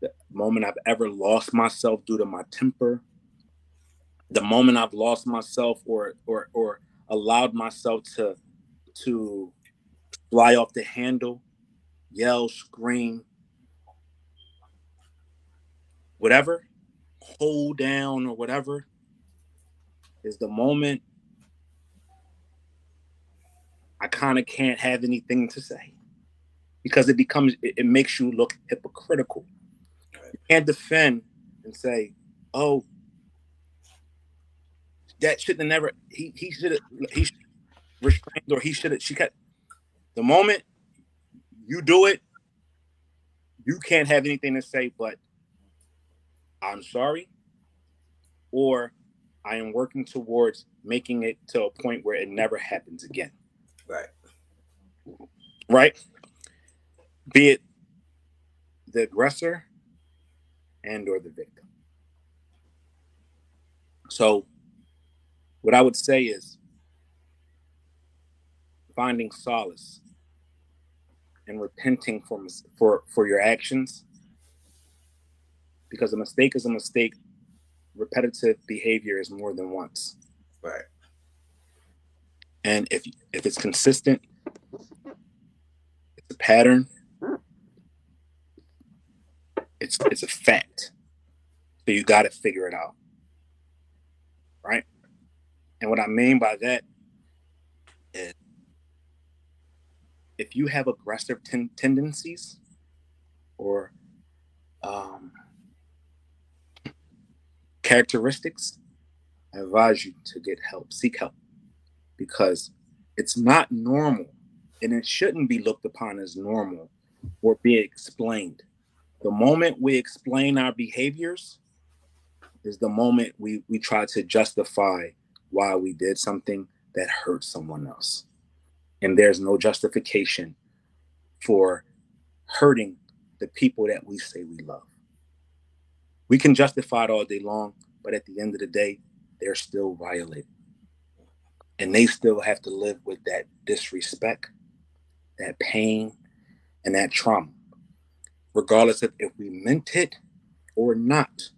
the moment I've ever lost myself due to my temper, the moment I've lost myself or or or allowed myself to to fly off the handle, yell, scream, whatever, hold down or whatever, is the moment I kind of can't have anything to say because it becomes it, it makes you look hypocritical. You can't defend and say, "Oh, that should have never he he should have he should restrained or he should have she cut." The moment you do it, you can't have anything to say but I'm sorry, or I am working towards making it to a point where it never happens again. Right. Right? Be it the aggressor and or the victim. So what I would say is finding solace and repenting for for for your actions because a mistake is a mistake repetitive behavior is more than once. Right. and if if it's consistent it's a pattern it's it's a fact. So you got to figure it out. Right? And what i mean by that is if you have aggressive ten- tendencies or um, characteristics i advise you to get help seek help because it's not normal and it shouldn't be looked upon as normal or be explained. The moment we explain our behaviors is the moment we, we try to justify why we did something that hurt someone else. And there's no justification for hurting the people that we say we love. We can justify it all day long, but at the end of the day, they're still violated and they still have to live with that disrespect, that pain, and that trauma, regardless of if we meant it or not,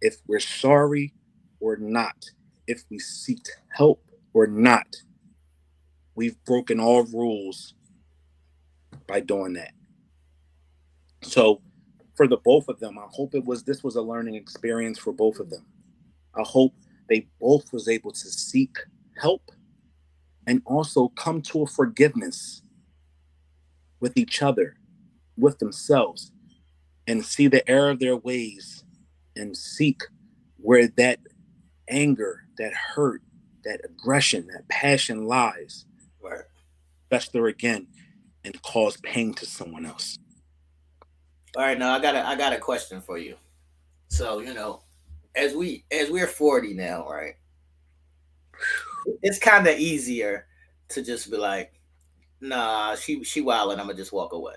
if we're sorry or not, if we seek help or not. We've broken all rules by doing that. So, for the both of them, I hope it was this was a learning experience for both of them. I hope they both was able to seek help and also come to a forgiveness with each other, with themselves, and see the error of their ways and seek where that anger, that hurt, that aggression, that passion lies, Right. fester again and cause pain to someone else. All right, now I got a I got a question for you. So you know, as we as we're forty now, right? It's kind of easier to just be like, "Nah, she she wilding. I'm gonna just walk away."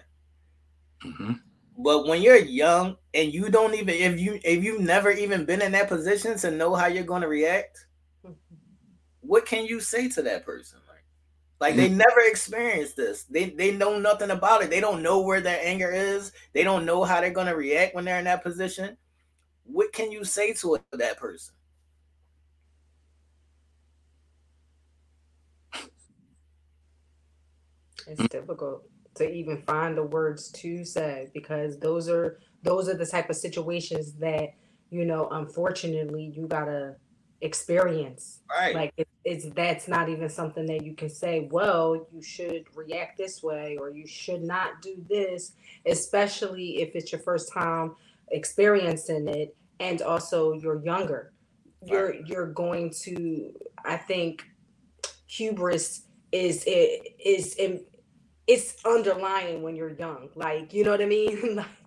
Mhm. But when you're young and you don't even if you if you've never even been in that position to know how you're going to react, what can you say to that person? Like, like they never experienced this. They they know nothing about it. They don't know where their anger is. They don't know how they're going to react when they're in that position. What can you say to that person? It's difficult to even find the words to say because those are those are the type of situations that you know unfortunately you gotta experience. Right. like it, it's that's not even something that you can say well you should react this way or you should not do this especially if it's your first time experiencing it and also you're younger. You're you're going to i think hubris is it is is it's underlying when you're young. Like you know what i mean <laughs>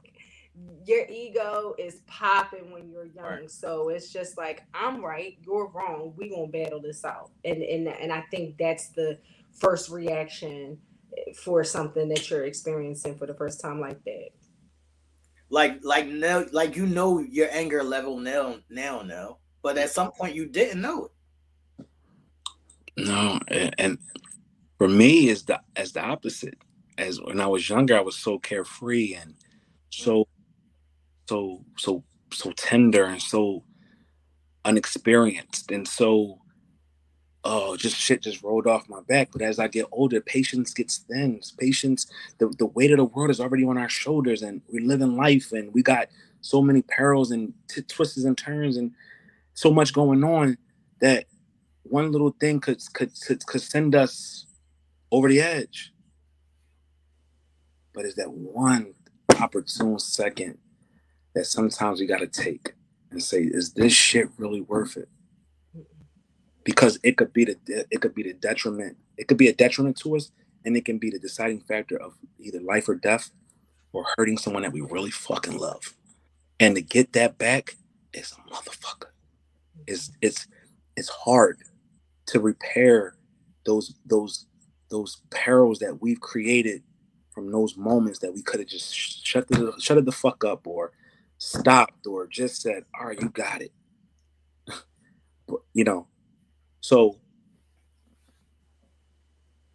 your ego is popping when you're young Right. so it's just like i'm right you're wrong we gonna battle this out and and and i think that's the first reaction eh, for something that you're experiencing for the first time like that like like now like you know your anger level now now now, but at some point you didn't know it. No, and, and for me is the as the opposite. As when I was younger, I was so carefree and so mm-hmm. So so so tender and so unexperienced and so oh just shit just rolled off my back. But as i get older patience gets thin. Patience the, the weight of the world is already on our shoulders and we're living life and we got so many perils and t- twists and turns and so much going on that one little thing could could could, send us over the edge. But it's that one opportune second that sometimes we got to take and say, is this shit really worth it? Because it could be the it could be the detriment. It could be a detriment to us, and it can be the deciding factor of either life or death, or hurting someone that we really fucking love. And to get that back is a motherfucker. It's it's it's hard to repair those those those perils that we've created from those moments that we could have just shut the shut it the fuck up or stopped or just said, "All right, you got it." but, you know, so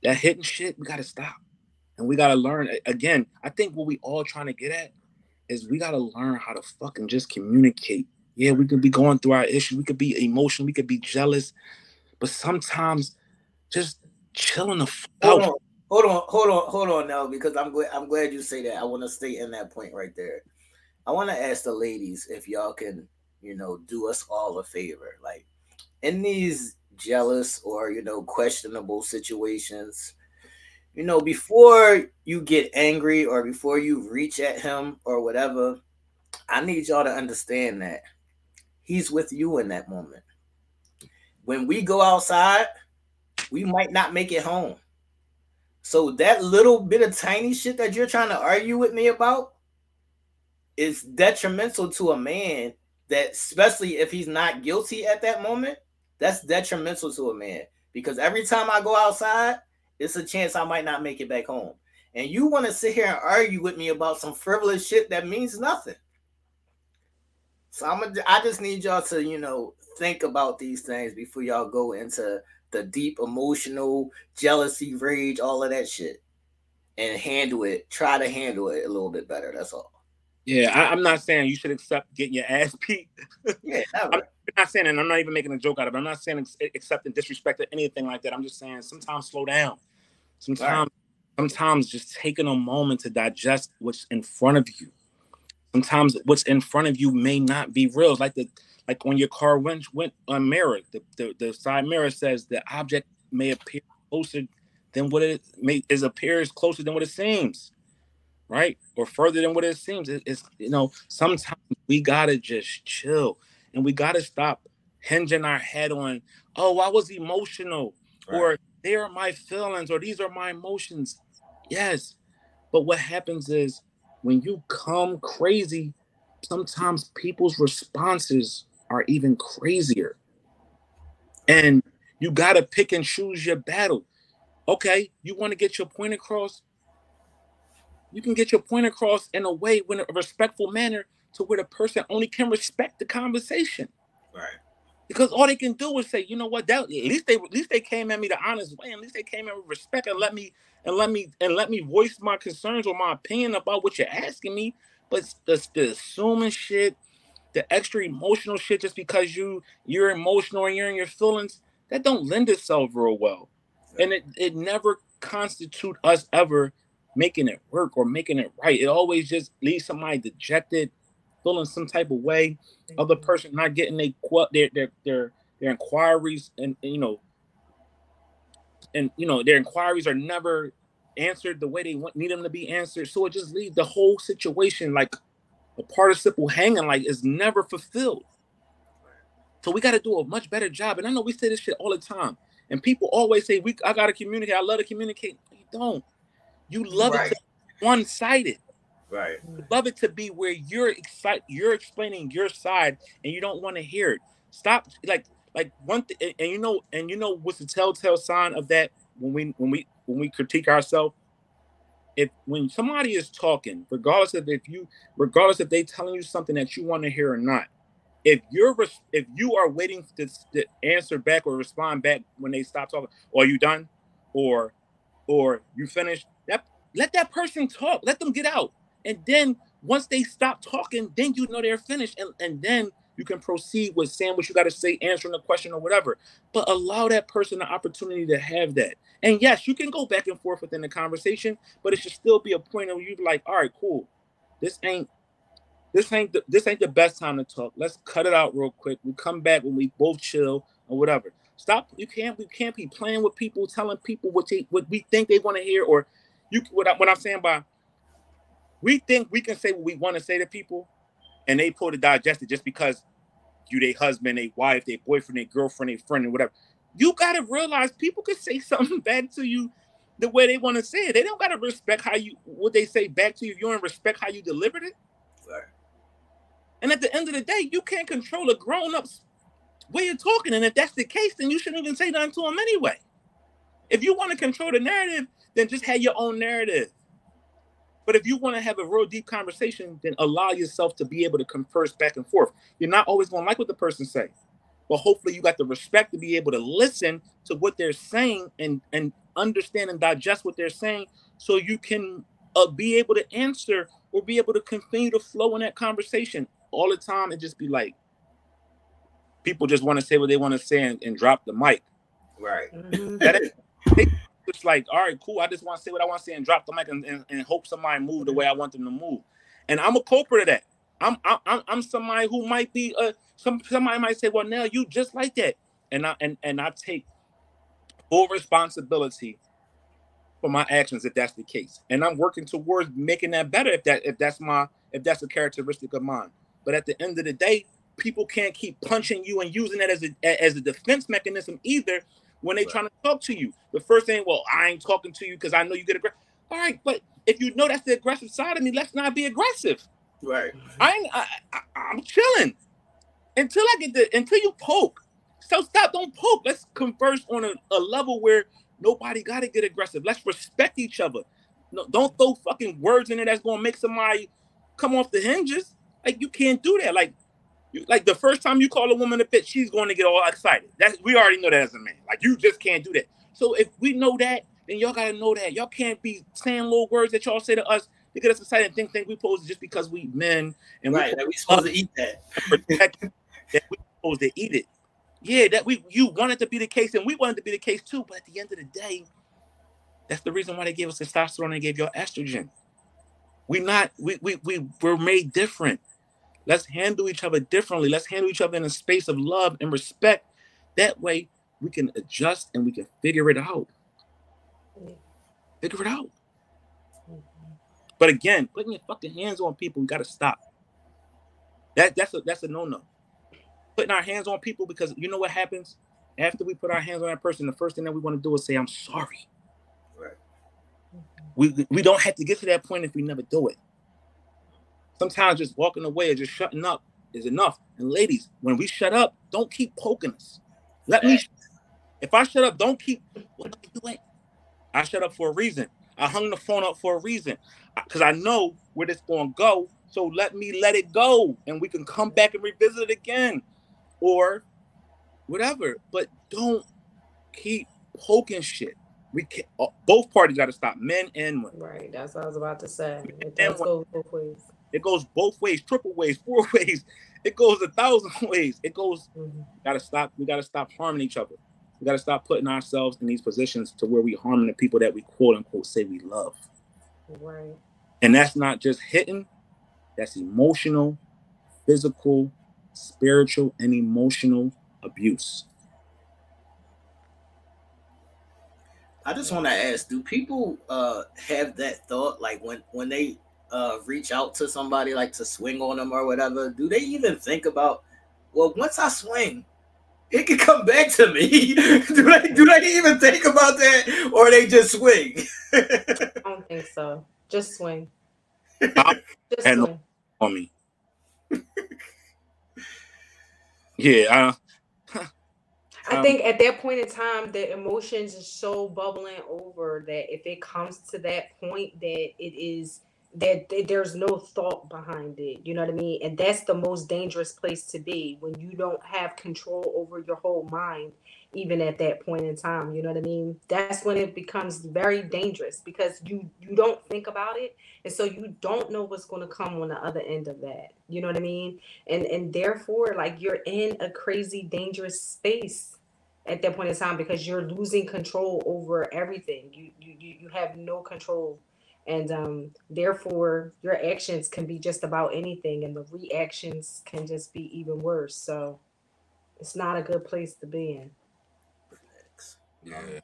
that hitting shit, we got to stop, and we got to learn. Again, I think what we all trying to get at is we got to learn how to fucking just communicate. Yeah, we could be going through our issues, we could be emotional, we could be jealous, but sometimes just chilling the fuck hold out. On, hold on, hold on, hold on now, because I'm glad I'm glad you say that. I want to stay in that point right there. I want to ask the ladies if y'all can, you know, do us all a favor. Like in these jealous or, you know, questionable situations, you know, before you get angry or before you reach at him or whatever, I need y'all to understand that he's with you in that moment. When we go outside, we might not make it home. So that little bit of tiny shit that you're trying to argue with me about, is detrimental to a man that especially if he's not guilty at that moment that's detrimental to a man. Because every time i go outside it's a chance i might not make it back home. And you want to sit here and argue with me about some frivolous shit that means nothing. So i'm gonna i just need y'all to you know think about these things before y'all go into the deep emotional jealousy rage all of that shit. And handle it. Try to handle it a little bit better that's all yeah, I, am not saying you should accept getting your ass <laughs> beat. yeah, I'm not saying, and I'm not even making a joke out of it. I'm not saying accepting disrespect or anything like that. I'm just saying sometimes slow down. Sometimes, right. sometimes just taking a moment to digest what's in front of you. Sometimes what's in front of you may not be real. It's like the like when your car went went on mirror, the, the, the side mirror says the object may appear closer than what it may is appears closer than what it seems right? Or further than what it seems. It, it's you know, sometimes we gotta just chill and we gotta stop hinging our head on, oh, I was emotional, right. or they are my feelings, or these are my emotions. Yes. But what happens is when you come crazy, sometimes people's responses are even crazier. And you got to pick and choose your battle. Okay, you want to get your point across? You can get your point across in a way, in a respectful manner, to where the person only can respect the conversation. Right. Because all they can do is say, you know what, that at least they at least they came at me the honest way. At least they came in with respect and let me and let me and let me voice my concerns or my opinion about what you're asking me. But the, the assuming shit, the extra emotional shit, just because you you're emotional and you're in your feelings, that don't lend itself real well. And it, it never constitute us ever making it work or making it right. It always just leaves somebody dejected, feeling some type of way. Other person not getting they their their their their inquiries and, and you know and you know their inquiries are never answered the way they want need them to be answered. So it just leaves the whole situation like a participle hanging like is never fulfilled. So we got to do a much better job. And I know we say this shit all the time. And people always say, "We, I gotta communicate. I love to communicate." You don't. You love right. it one sided. Right. You love it to be where you're excited, you're explaining your side, and you don't want to hear it. Stop. Like, like one thing, and, and you know, and you know what's the telltale sign of that when we when we when we critique ourselves if when somebody is talking, regardless of if you, regardless if they telling you something that you want to hear or not, if you're if you are waiting to, to answer back or respond back when they stop talking, or you done, or or you finish that let that person talk, let them get out, and then once they stop talking, then you know they're finished, and and then you can proceed with saying what you got to say, answering the question or whatever. But allow that person the opportunity to have that. And yes, you can go back and forth within the conversation, but it should still be a point where you're like, all right, cool. This ain't this ain't the, this ain't the best time to talk. Let's cut it out real quick. We come back when we both chill or whatever. Stop. You can't we can't be playing with people, telling people what they what we think they want to hear, or you what, I, what I'm saying by we think we can say what we want to say to people, and they pull the digest it just because you their husband, their wife, their boyfriend, their girlfriend, their friend, and whatever. You gotta realize people can say <laughs> something bad to you the way they want to say it. They don't gotta respect how you what they say back to you. You don't respect how you delivered it. Right. And at the end of the day, you can't control a grown-up's way of talking. And if that's the case, then you shouldn't even say nothing to them anyway. If you want to control the narrative, then just have your own narrative. But if you want to have a real deep conversation, then allow yourself to be able to converse back and forth. You're not always going to like what the person say, but hopefully you got the respect to be able to listen to what they're saying and and understand and digest what they're saying, so you can uh, be able to answer or be able to continue to flow in that conversation. All the time, and just be like, people just want to say what they want to say and, and drop the mic. Right. that is, it's like, all right, cool. I just want to say what I want to say and drop the mic and, and, and, hope somebody move the way I want them to move. And I'm a culprit of that. I'm I'm I'm somebody who might be uh some somebody might say, well, now you just like that, and I and and I take full responsibility for my actions if that's the case, and I'm working towards making that better if that if that's my if that's a characteristic of mine. But at the end of the day, people can't keep punching you and using that as a as a defense mechanism either when they right. trying to talk to you. The first thing, well, I ain't talking to you because I know you get aggressive. All right, but if you know that's the aggressive side of me, let's not be aggressive. Right. I ain't. I, I, am chilling until I get the until you poke. So stop. Don't poke. Let's converse on a, a level where nobody got to get aggressive. Let's respect each other. No, don't throw fucking words in there that's gonna make somebody come off the hinges. Like you can't do that. Like you, like the first time you call a woman a bitch, she's going to get all excited. That's we already know that as a man. Like you just can't do that. So if we know that, then y'all gotta know that y'all can't be saying little words that y'all say to us to get us excited and think think we supposed just because we men and right, we, we supposed to eat that. that we supposed to eat it. Yeah, that we you want it to be the case, and we want it to be the case too. But at the end of the day, that's the reason why they gave us testosterone and they gave y'all estrogen. We not we we we were made different. Let's handle each other differently. Let's handle each other in a space of love and respect. That way we can adjust and we can figure it out. Figure it out. But again, putting your fucking hands on people, we gotta stop. That that's a that's a no-no. Putting our hands on people because you know what happens after we put our hands on that person. The first thing that we want to do is say, "I'm sorry." Right. We we don't have to get to that point if we never do it. Sometimes just walking away or just shutting up is enough. And ladies, when we shut up, don't keep poking us. Let me. If I shut up, don't keep. What are you doing? I shut up for a reason. I hung the phone up for a reason because I know where this going to go. So let me let it go, and we can come back and revisit it again, or whatever. But don't keep poking shit. We can uh, both parties got to stop, men and women. Right. That's what I was about to say. It does go both ways. It goes both ways, triple ways, four <laughs> ways. It goes a thousand <laughs> ways. It goes. Mm-hmm. Gotta stop. We gotta stop harming each other. We gotta stop putting ourselves in these positions to where we harming the people that we quote unquote say we love. Right. And that's not just hitting. That's emotional, physical, spiritual, and emotional abuse. I just want to ask: Do people uh, have that thought, like when when they uh, reach out to somebody like to swing on them or whatever, do they even think about, well, once I swing, it can come back to me. <laughs> do they do they even think about that, or they just swing? I don't think so. Just swing. just swing. on me. yeah. Uh, I Um, think at that point in time, the emotions are so bubbling over that if it comes to that point, that it is that th- there's no thought behind it. You know what I mean? And that's the most dangerous place to be when you don't have control over your whole mind, even at that point in time. You know what I mean? That's when it becomes very dangerous because you you don't think about it, and so you don't know what's going to come on the other end of that. You know what I mean? And and therefore, like you're in a crazy dangerous space at that point in time because you're losing control over everything. You you you have no control, and um, therefore your actions can be just about anything, and the reactions can just be even worse. So it's not a good place to be in. Yeah.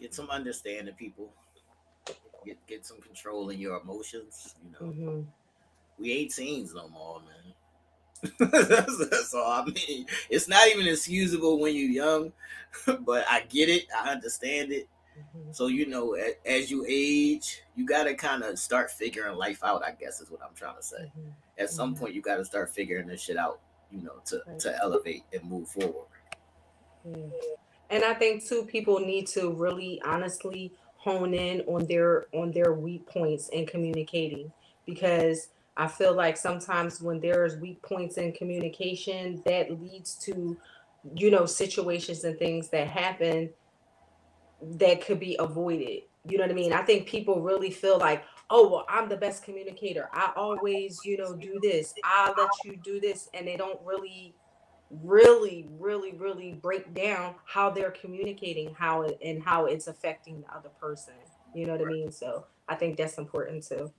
Get some understanding, people. Get get some control in your emotions. You know, hmm we ain't teens no more, man. that's, <laughs> that's all I mean. It's not even excusable when you're young, <laughs> but I get it. I understand it. Hmm So you know, as you age, you gotta kind of start figuring life out. I guess is what I'm trying to say. hmm At some Mhm. point, you gotta start figuring this shit out. You know, to Right. to elevate and move forward. And I think too, people need to really honestly hone in on their on their weak points in communicating because I feel like sometimes when there's weak points in communication, that leads to, you know, situations and things that happen that could be avoided. You know what I mean? I think people really feel like, oh, well, I'm the best communicator. I always, you know, do this. I let you do this. And they don't really, really, really, really break down how they're communicating, how it and how it's affecting the other person. You know what I mean? So I think that's important too.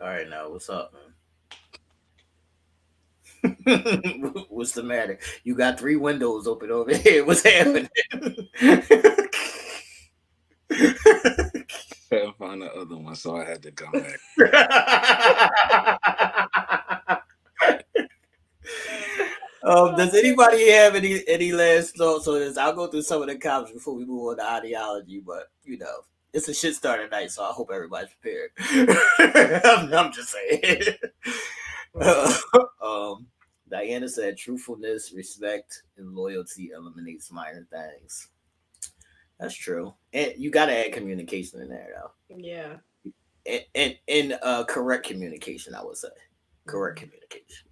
All right, now what's up, man? <laughs> what's the matter? You got three windows open over here. <laughs> What's happening? <laughs> Couldn't find the other one, so I had to come back. um, does anybody have any any last thoughts on this? I'll go through some of the comments before we move on to ideology, but you know, it's a shit starter night, so I hope everybody's prepared. I'm, I'm just saying. um, Diana said, "Truthfulness, respect, and loyalty eliminates minor things." That's true, and you got to add communication in there, though Yeah. and and, and uh, correct communication. I would say correct Mm-hmm. communication.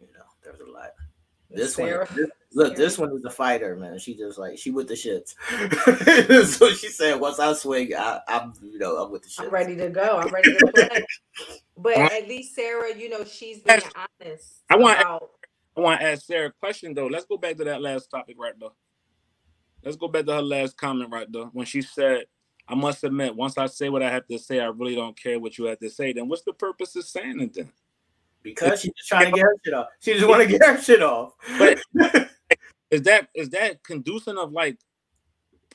You know, there's a lot. This one, this- look, this one is a fighter, man. She just like she with the shits. <laughs> so she said, "Once I swing, I, I'm you know I'm with the shits." I'm ready to go. I'm ready to play. <laughs> But at least Sarah, you know, she's being honest. I want- about I want to ask Sarah a question though. Let's go back to that last topic right there. Let's go back to her last comment right there when she said, "I must admit, once I say what I have to say, I really don't care what you have to say." Then what's the purpose of saying it then? because she's just trying to get her shit off. She just want to get her shit off. But <laughs> is that is that conducive of like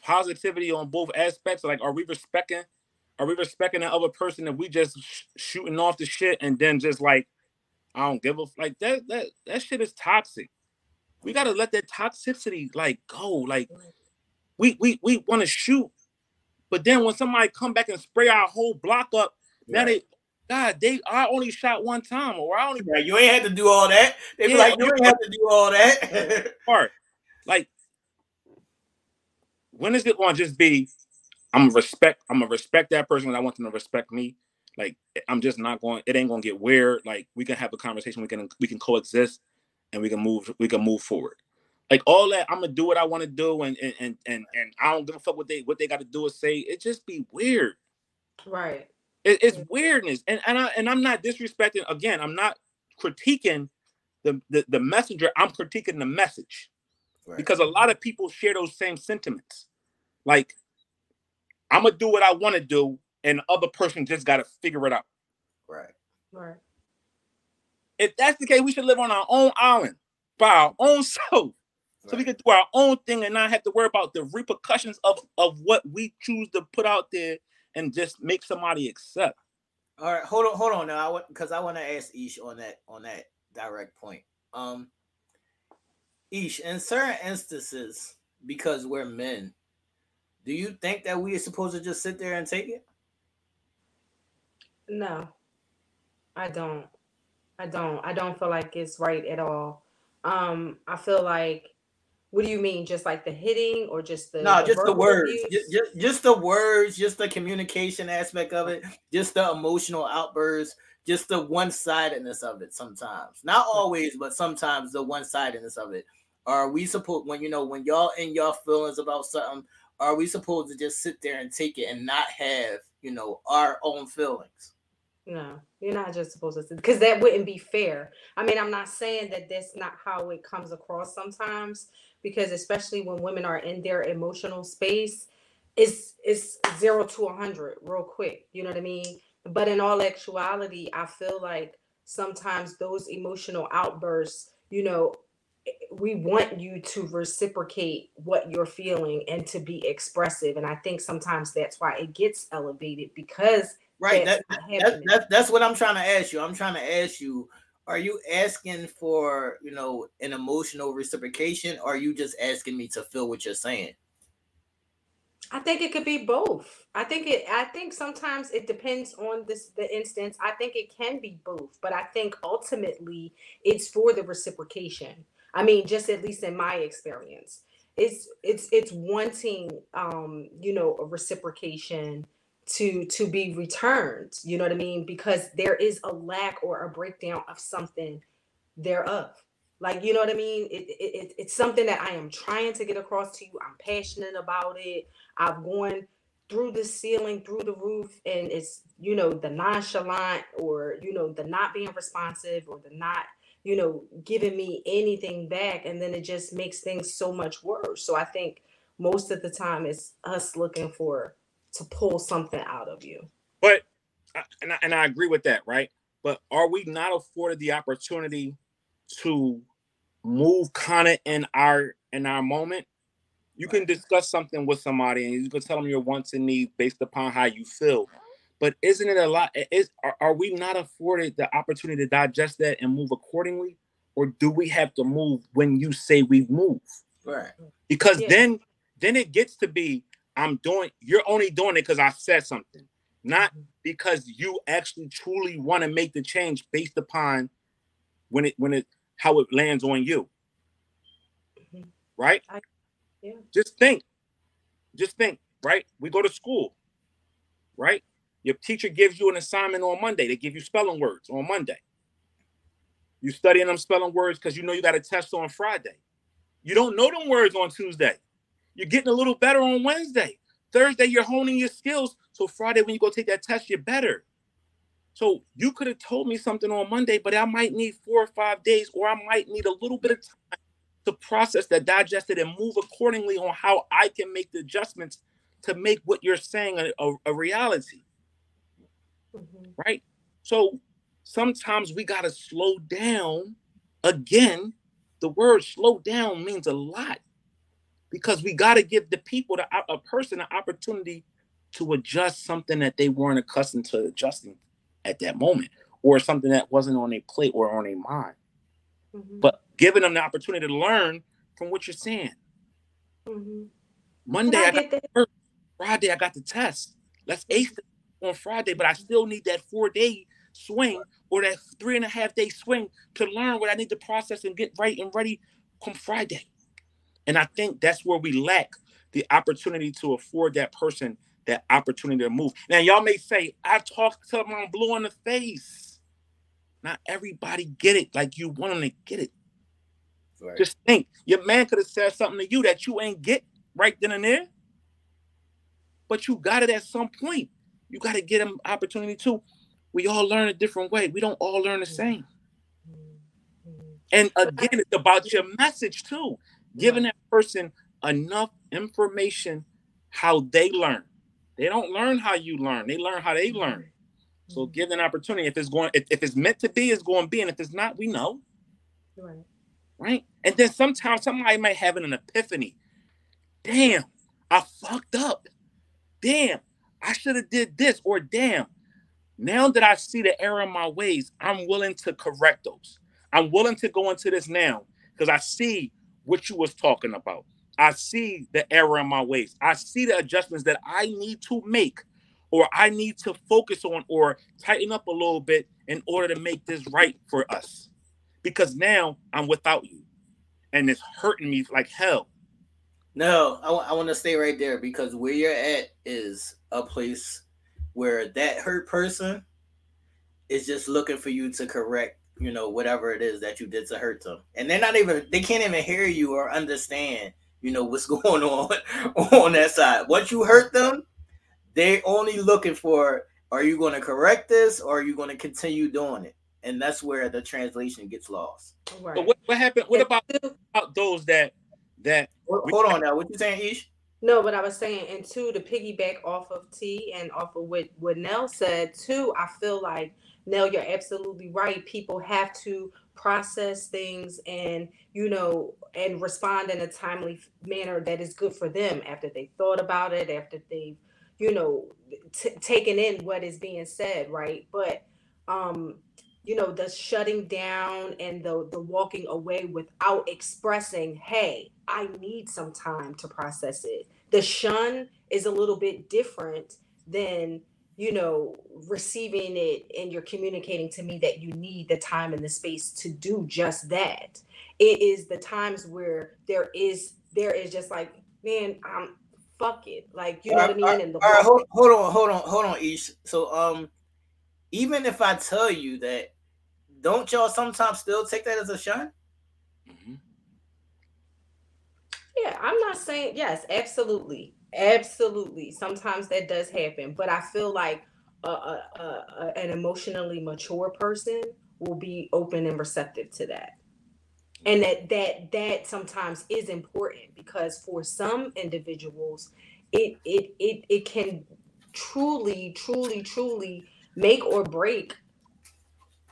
positivity on both aspects? Like, are we respecting? Are we respecting the other person if we just sh- shooting off the shit and then just like, I don't give a f- like that that that shit is toxic. We gotta let that toxicity like go. Like, we we we want to shoot, but then when somebody come back and spray our whole block up, now they. God, they I only shot one time, or I only Right, you ain't had to do all that. They be like, you ain't have to do all that. <laughs> part. Like, when is it going to just be? I'm gonna respect. I'm gonna respect that person. and I want them to respect me. Like, I'm just not going. It ain't gonna get weird. Like, we can have a conversation. We can we can coexist, and we can move. We can move forward. Like all that, I'm gonna do what I want to do, and and and and and I don't give a fuck what they what they got to do or say. It just be weird. right. It, it's weirdness, and and I and I'm not disrespecting. Again, I'm not critiquing the the, the messenger. I'm critiquing the message Right. because a lot of people share those same sentiments. Like, I'm gonna do what I want to do, and the other person just got to figure it out. right. Right. If that's the case, we should live on our own island by our own self, so we Right. can do our own thing and not have to worry about the repercussions of of what we choose to put out there and just make somebody accept. All right, hold on, hold on now. I want because I want to ask Ish on that on that direct point. Um, Ish, in certain instances, because we're men, do you think that we are supposed to just sit there and take it? No, I don't. I don't. I don't feel like it's right at all. Um, I feel like what do you mean? Just like the hitting or just the no, the just the words, abuse? just, just the words, just the communication aspect of it, just the emotional outbursts, just the one sidedness of it. Sometimes, not always, but sometimes the one sidedness of it. Are we supposed when you know when y'all in y'all feelings about something? Are we supposed to just sit there and take it and not have you know our own feelings? No, you're not just supposed to because that wouldn't be fair. I mean, I'm not saying that that's not how it comes across sometimes, because especially when women are in their emotional space, it's it's zero to a hundred real quick. You know what I mean? But in all actuality, I feel like sometimes those emotional outbursts, you know, we want you to reciprocate what you're feeling and to be expressive. And I think sometimes that's why it gets elevated because Right. that's That, that, that that's what I'm trying to ask you. I'm trying to ask you, are you asking for, you know, an emotional reciprocation or are you just asking me to feel what you're saying? I think it could be both. I think it I think sometimes it depends on this the instance. I think it can be both, but I think ultimately it's for the reciprocation. I mean, just at least in my experience. It's it's it's wanting um, you know, a reciprocation to to be returned, you know what I mean? Because there is a lack or a breakdown of something thereof. Like, you know what I mean? It, it, it- it's something that I am trying to get across to you. I'm passionate about it. I've gone through the ceiling, through the roof, and it's, you know, the nonchalant or, you know, the not being responsive or the not, you know, giving me anything back. And then it just makes things so much worse. So I think most of the time it's us looking for to pull something out of you. But and I, and I agree with that, right? But are we not afforded the opportunity to move kind of in our in our moment? You can discuss something with somebody and you can tell them your wants and needs based upon how you feel. But isn't it a lot? Is are, are we not afforded the opportunity to digest that and move accordingly, or do we have to move when you say we move? Right. because Yeah. then then it gets to be i'm doing you're only doing it because i said something not because you actually truly want to make the change based upon when it when it how it lands on you Mhm. right I- yeah. just think just think right we go to school right your teacher gives you an assignment on monday. They give you spelling words on monday. You studying them spelling words because you know you got a test on friday. You don't know them words on tuesday. You're getting a little better on wednesday. Thursday you're honing your skills so friday when you go take that test you're better. So you could have told me something on monday but i might need four or five days or i might need a little bit of time to process that digest it and move accordingly on how i can make the adjustments to make what you're saying a, a, a reality Mhm. right? So sometimes we got to slow down. Again, the word slow down means a lot because we got to give the people, the, a person, an opportunity to adjust something that they weren't accustomed to adjusting at that moment or something that wasn't on their plate or on their mind. Mhm. But giving them the opportunity to learn from what you're saying. Mhm. Monday, I I got get that. Friday, I got the test. Let's ace it on Friday, but I still need that four day swing or that three and a half day swing to learn what I need to process and get right and ready come Friday. And I think that's where we lack the opportunity to afford that person that opportunity to move. Now, y'all may say, I talked to them blue in the face. Not everybody get it like you want them to get it. Right. Just think, your man could have said something to you that you ain't get right then and there, but you got it at some point. You got to get him opportunity too. We all learn a different way. We don't all learn the mm-hmm. same. Mhm. And again, it's about your message too. Giving that person enough information how they learn. They don't learn how you learn. They learn how they mm-hmm. learn. So mm-hmm. give them an opportunity. If it's going, if, if it's meant to be, it's going to be. And if it's not, we know. Right. right? And then sometimes somebody might have an epiphany. Damn, I fucked up. Damn, I should have did this. Or damn, now that I see the error in my ways, I'm willing to correct those. I'm willing to go into this now because I see what you was talking about. I see the error in my ways. I see the adjustments that I need to make or I need to focus on or tighten up a little bit in order to make this right for us. Because now I'm without you and it's hurting me like hell. No, I, want to stay right there because where you're at is a place where that hurt person is just looking for you to correct, you know, whatever it is that you did to hurt them. And they're not even, they can't even hear you or understand, you know, what's <laughs> going on on that side. Once you hurt them, they're only looking for, are you going to correct this or are you going to continue doing it? And that's where the translation gets lost. Right. But what, what happened? What about, about those that that hold on now. What you saying, Ish? No, but I was saying, and two, to piggyback off of T and off of what, what Nell said, too, I feel like, Nell, you're absolutely right. People have to process things and, you know, and respond in a timely manner that is good for them after they thought about it, after they've, you know, t- taken in what is being said, right? But, um, you know the shutting down and the the walking away without expressing hey i need some time to process it. The shun is a little bit different than you know receiving it and you're communicating to me that you need the time and the space to do just that. It is the times where there is there is just like man i'm fuck it. Like you know what i mean? And the all right hold, hold on hold on hold on ish. So um even if I tell you that, don't y'all sometimes still take that as a shun? Mm-hmm. Yeah, I'm not saying yes, absolutely, absolutely. Sometimes that does happen, but I feel like a, a, a, an emotionally mature person will be open and receptive to that and that that that sometimes is important because for some individuals it it it, it can truly truly truly make or break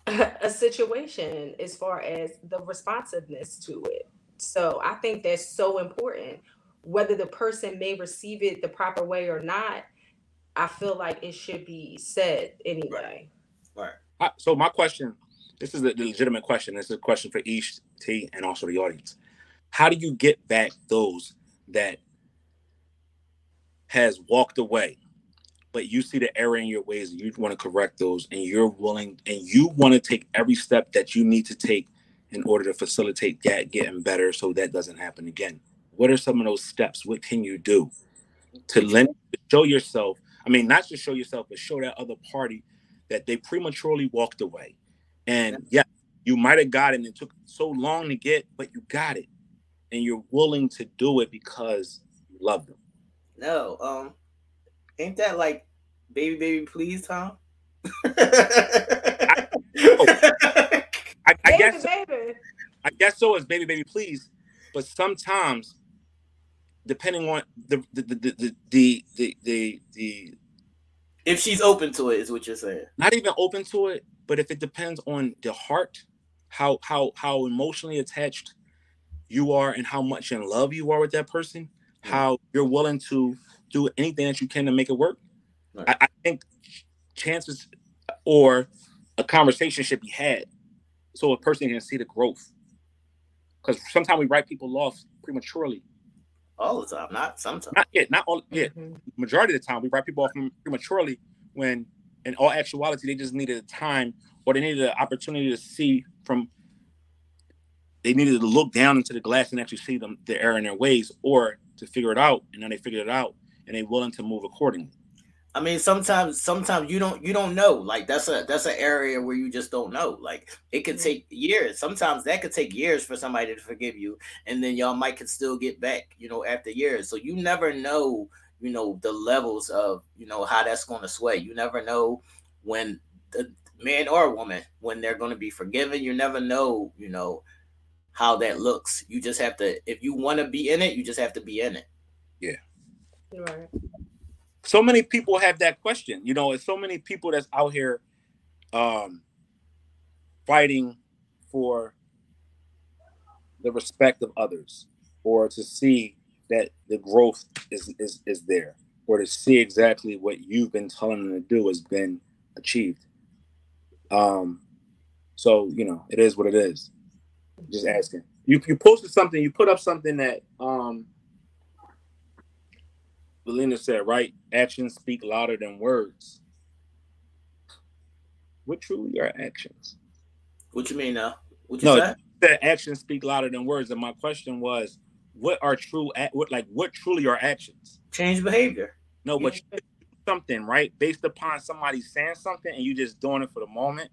<laughs> a situation as far as the responsiveness to it. So I think that's so important. Whether the person may receive it the proper way or not, I feel like it should be said anyway. Right. right. So my question, this is a legitimate question. This is a question for Ish T and also the audience. How do you get back those that has walked away but you see the error in your ways and you want to correct those and you're willing and you want to take every step that you need to take in order to facilitate that getting better so that doesn't happen again. What are some of those steps? What can you do to lend to show yourself i mean not just show yourself but show that other party that they prematurely walked away. And yeah you might have got it and it took so long to get but you got it. And you're willing to do it because you love them. No um Ain't that like baby, baby, please, Tom? I, I, I guess baby. I guess so as baby, baby, please. But sometimes, depending on the the the the the the, the, the if she's open to it, is what you're saying. Not even open to it, but if it depends on the heart, how how how emotionally attached you are, and how much in love you are with that person, how you're willing to do anything that you can to make it work. Right. I, I think chances or a conversation should be had so a person can see the growth. Because sometimes we write people off prematurely. All the time, not sometimes. Not yet, not all. Yeah, mm-hmm. majority of the time we write people off prematurely when, in all actuality, they just needed a time or they needed an opportunity to see from. They needed to look down into the glass and actually see them the error in their ways, or to figure it out, and then they figured it out, and they're willing to move accordingly. I mean, sometimes sometimes you don't you don't know. Like that's a that's an area where you just don't know. Like it could take years. Sometimes that could take years for somebody to forgive you, and then y'all might could still get back, you know, after years. So you never know, you know, the levels of you know how that's going to sway. You never know when the man or woman when they're going to be forgiven. You never know, you know, how that looks. You just have to if you want to be in it, you just have to be in it. Yeah. Right. So many people have that question. You know, it's so many people that's out here um fighting for the respect of others or to see that the growth is is, is there or to see exactly what you've been telling them to do has been achieved um so you know it is what it is just asking you you posted something you put up something that um Belina said, right? Actions speak louder than words. what truly are actions? What you mean now? What you No, say? that actions speak louder than words. And my question was, what are true? ac- What like what truly are actions? Change behavior. No, but you do something right based upon somebody saying something, and you just doing it for the moment.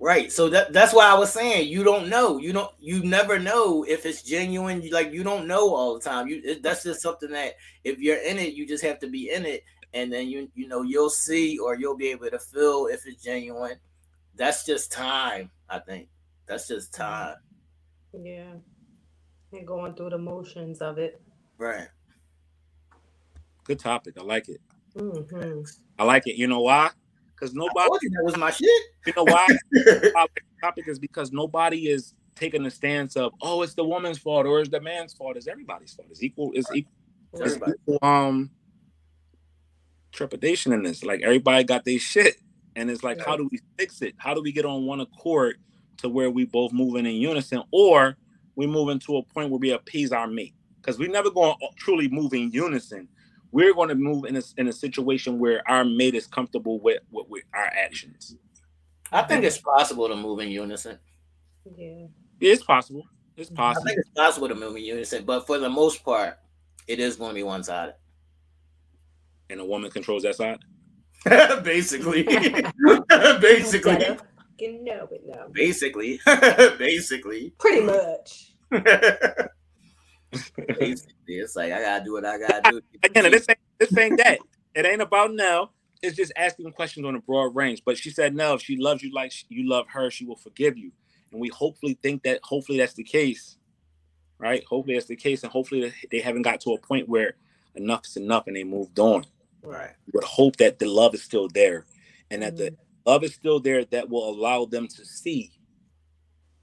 Right. So that that's why I was saying you don't know. You don't you never know if it's genuine. You like you don't know all the time. You it, that's just something that if you're in it, you just have to be in it and then you you know you'll see or you'll be able to feel if it's genuine. That's just time, I think. That's just time. Yeah. And going through the motions of it. Right. Good topic. I like it. hmm I like it. You know why? Because nobody. that was my shit. You know why? <laughs> topic, topic is because nobody is taking the stance of oh it's the woman's fault or it's the man's fault. It's everybody's fault. It's equal. It's equal. It's equal um trepidation in this. Like everybody got their shit, and it's like how do we fix it? How do we get on one accord to where we both moving in unison, or we moving to a point where we appease our mate? Because we never going to truly move in unison. We're going to move in a, in a situation where our mate is comfortable with, with, with our actions. I think it's possible to move in unison. Yeah. It's possible. It's possible. I think it's possible to move in unison, but for the most part, it is going to be one sided. And a woman controls that side. <laughs> Basically. <laughs> Basically. Better. You know it now. Basically. <laughs> Basically. Pretty much. <laughs> Basically. It's like I gotta do what I gotta do. Again, this ain't this ain't that. It ain't about now. It's just asking questions on a broad range. But she said, no, if she loves you like you love her, she will forgive you. And we hopefully think that hopefully that's the case, right? Hopefully that's the case, and hopefully they haven't got to a point where enough is enough and they moved on. Right. We would hope that the love is still there, and that the mm-hmm. love is still there that will allow them to see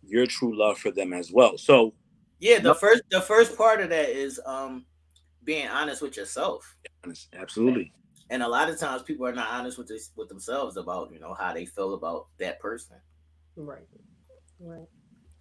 your true love for them as well. So Yeah, the first the first part of that is um being honest with yourself. absolutely, And a lot of times people are not honest with this with themselves about, you know, how they feel about that person. Right. Right.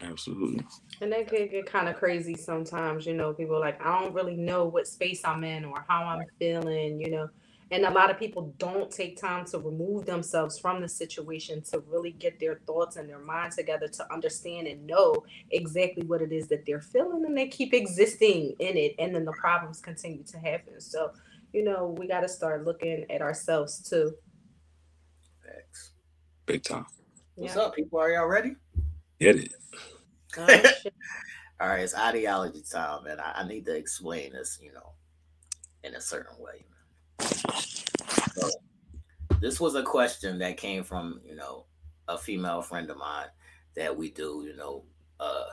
absolutely. And that could get kind of crazy sometimes, you know. People are like, I don't really know what space I'm in or how I'm feeling, you know. And a lot of people don't take time to remove themselves from the situation to really get their thoughts and their mind together to understand and know exactly what it is that they're feeling and they keep existing in it. And then the problems continue to happen. So, you know, we got to start looking at ourselves too. Facts. Big time. What's Yeah. up, people? Are y'all ready? Get it. Oh. <laughs> All right, it's ideology time, and I, I need to explain this, you know, in a certain way. So, this was a question that came from, you know, a female friend of mine that we do, you know, uh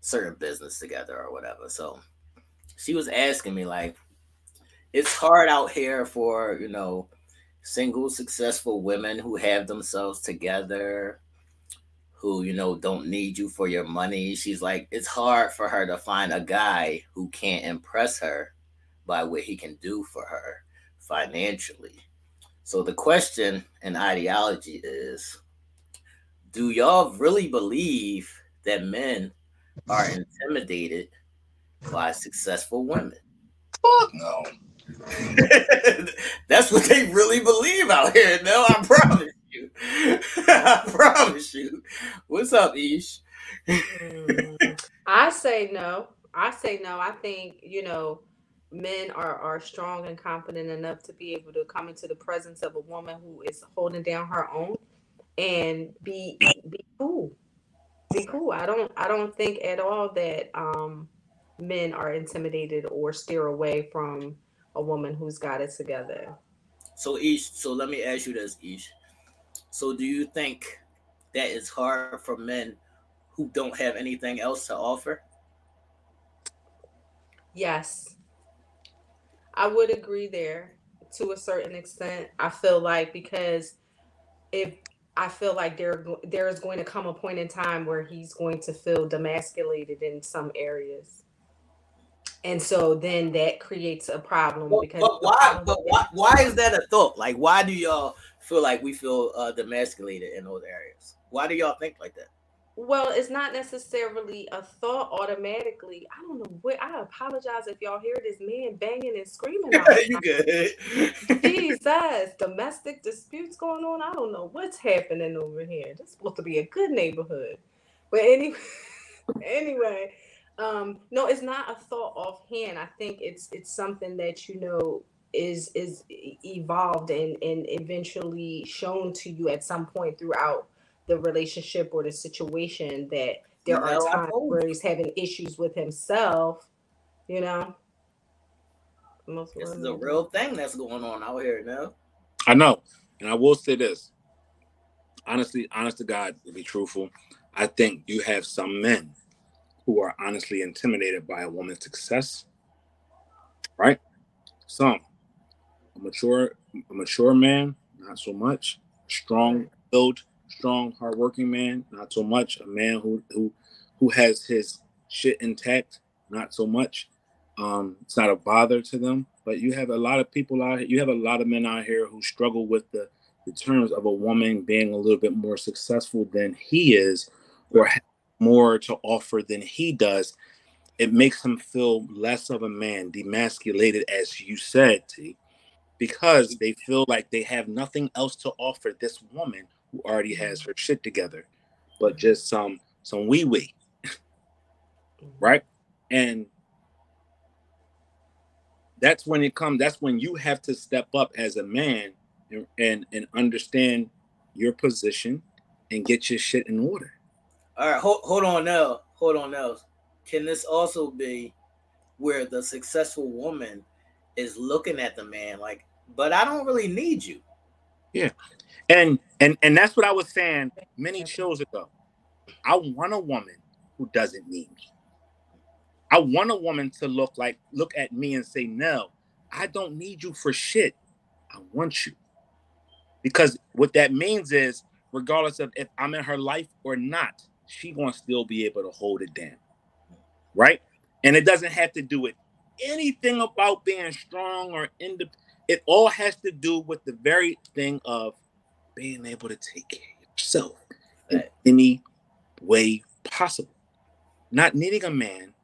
certain business together or whatever. So she was asking me like it's hard out here for, you know, single successful women who have themselves together who you know don't need you for your money she's like it's hard for her to find a guy who can't impress her by what he can do for her financially so the question and ideology is do y'all really believe that men are intimidated by successful women Fuck no. <laughs> That's what they really believe out here. No, I promise you. <laughs> I promise you. What's up, Ish? Mm, I say no. I say no. I think you know, men are are strong and confident enough to be able to come into the presence of a woman who is holding down her own and be be cool. Be cool. I don't I don't think at all that um men are intimidated or steer away from a woman who's got it together. So Ish, so let me ask you this, Ish. So do you think that it's hard for men who don't have anything else to offer? Yes. I would agree there to a certain extent. I feel like because if I feel like there there is going to come a point in time where he's going to feel demasculated in some areas. And so then that creates a problem because but why but why why is that a thought? Like why do y'all feel like we feel uh demasculated in those areas? Why do y'all think like that? Well, it's not necessarily a thought automatically. I don't know what. I apologize if y'all hear this man banging and screaming. <laughs> You good? Jesus, domestic disputes going on. I don't know what's happening over here. This is supposed to be a good neighborhood, but anyway, <laughs> anyway, um, no, it's not a thought offhand. I think it's it's something that you know is is evolved and and eventually shown to you at some point throughout the relationship or the situation that there no, are times where he's having issues with himself, you know. Most this is a real thing that's going on out here now. I know. And I will say this. Honestly, honest to God, to be truthful, I think you have some men who are honestly intimidated by a woman's success. Right? Some. A mature, a mature man, not so much. Strong build, strong, hardworking man, not so much. A man who who who has his shit intact, not so much. Um, it's not a bother to them. But you have a lot of people out here, you have a lot of men out here who struggle with the, the terms of a woman being a little bit more successful than he is or more to offer than he does. It makes him feel less of a man, demasculated, as you said, T, because they feel like they have nothing else to offer this woman who already has her shit together, but just some some wee wee, <laughs> right? And that's when it comes. That's when you have to step up as a man and and, and understand your position and get your shit in order. All right, hold, hold on now. Hold on now. Can this also be where the successful woman is looking at the man like, but I don't really need you. Yeah. And and and that's what I was saying many shows ago. I want a woman who doesn't need me. I want a woman to look like look at me and say, "No, I don't need you for shit. I want you." Because what that means is, regardless of if I'm in her life or not, she gonna still be able to hold it down, right? And it doesn't have to do with anything about being strong or independent. It all has to do with the very thing of being able to take care of yourself in any way possible. Not needing a man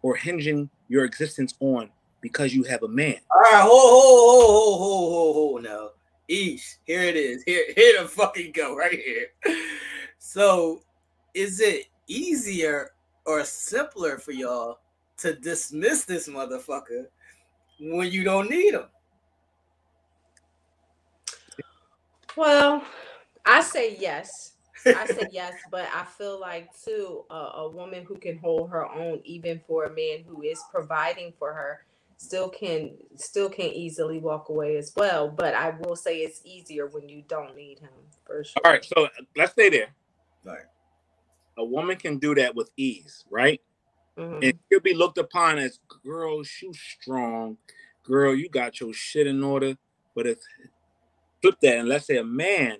or hinging your existence on because you have a man. All right, hold, hold, hold, hold, hold, hold, now. Ish, here it is. Here, here to fucking go right here. So, is it easier or simpler for y'all to dismiss this motherfucker when you don't need him? Well, I say yes. I say <laughs> yes, but I feel like too uh, a woman who can hold her own, even for a man who is providing for her, still can still can easily walk away as well. But I will say it's easier when you don't need him for sure. All right, so let's stay there. All right, a woman can do that with ease, right? Mm-hmm. And she'll be looked upon as, girl, you strong, girl, you got your shit in order. But if flip that and let's say a man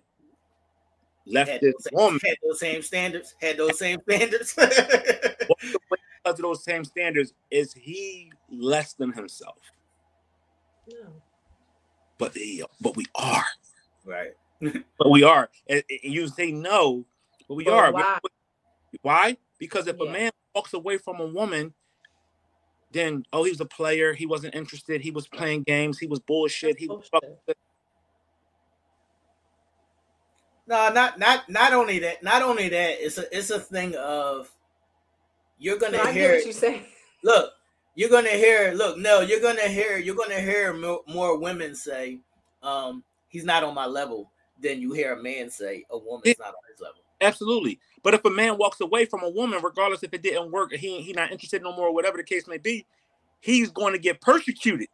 left had this those, woman had those same standards, had those same standards. <laughs> because of those same standards, is he less than himself? No. But he, but we are. Right. but we are. And, and, you say no, but we but are. Why? why? Because if yeah. a man walks away from a woman, then oh, he was a player. He wasn't interested. He was playing games. He was bullshit. That's he was bullshit. No, not not not only that. Not only that. It's a it's a thing of you're gonna no, hear. you say. Look, you're gonna hear. Look, no, you're gonna hear. You're gonna hear more, more women say, um, "He's not on my level." Than you hear a man say, "A woman's yeah. not on his level." Absolutely. But if a man walks away from a woman, regardless if it didn't work, he he not interested no more, whatever the case may be, he's going to get persecuted.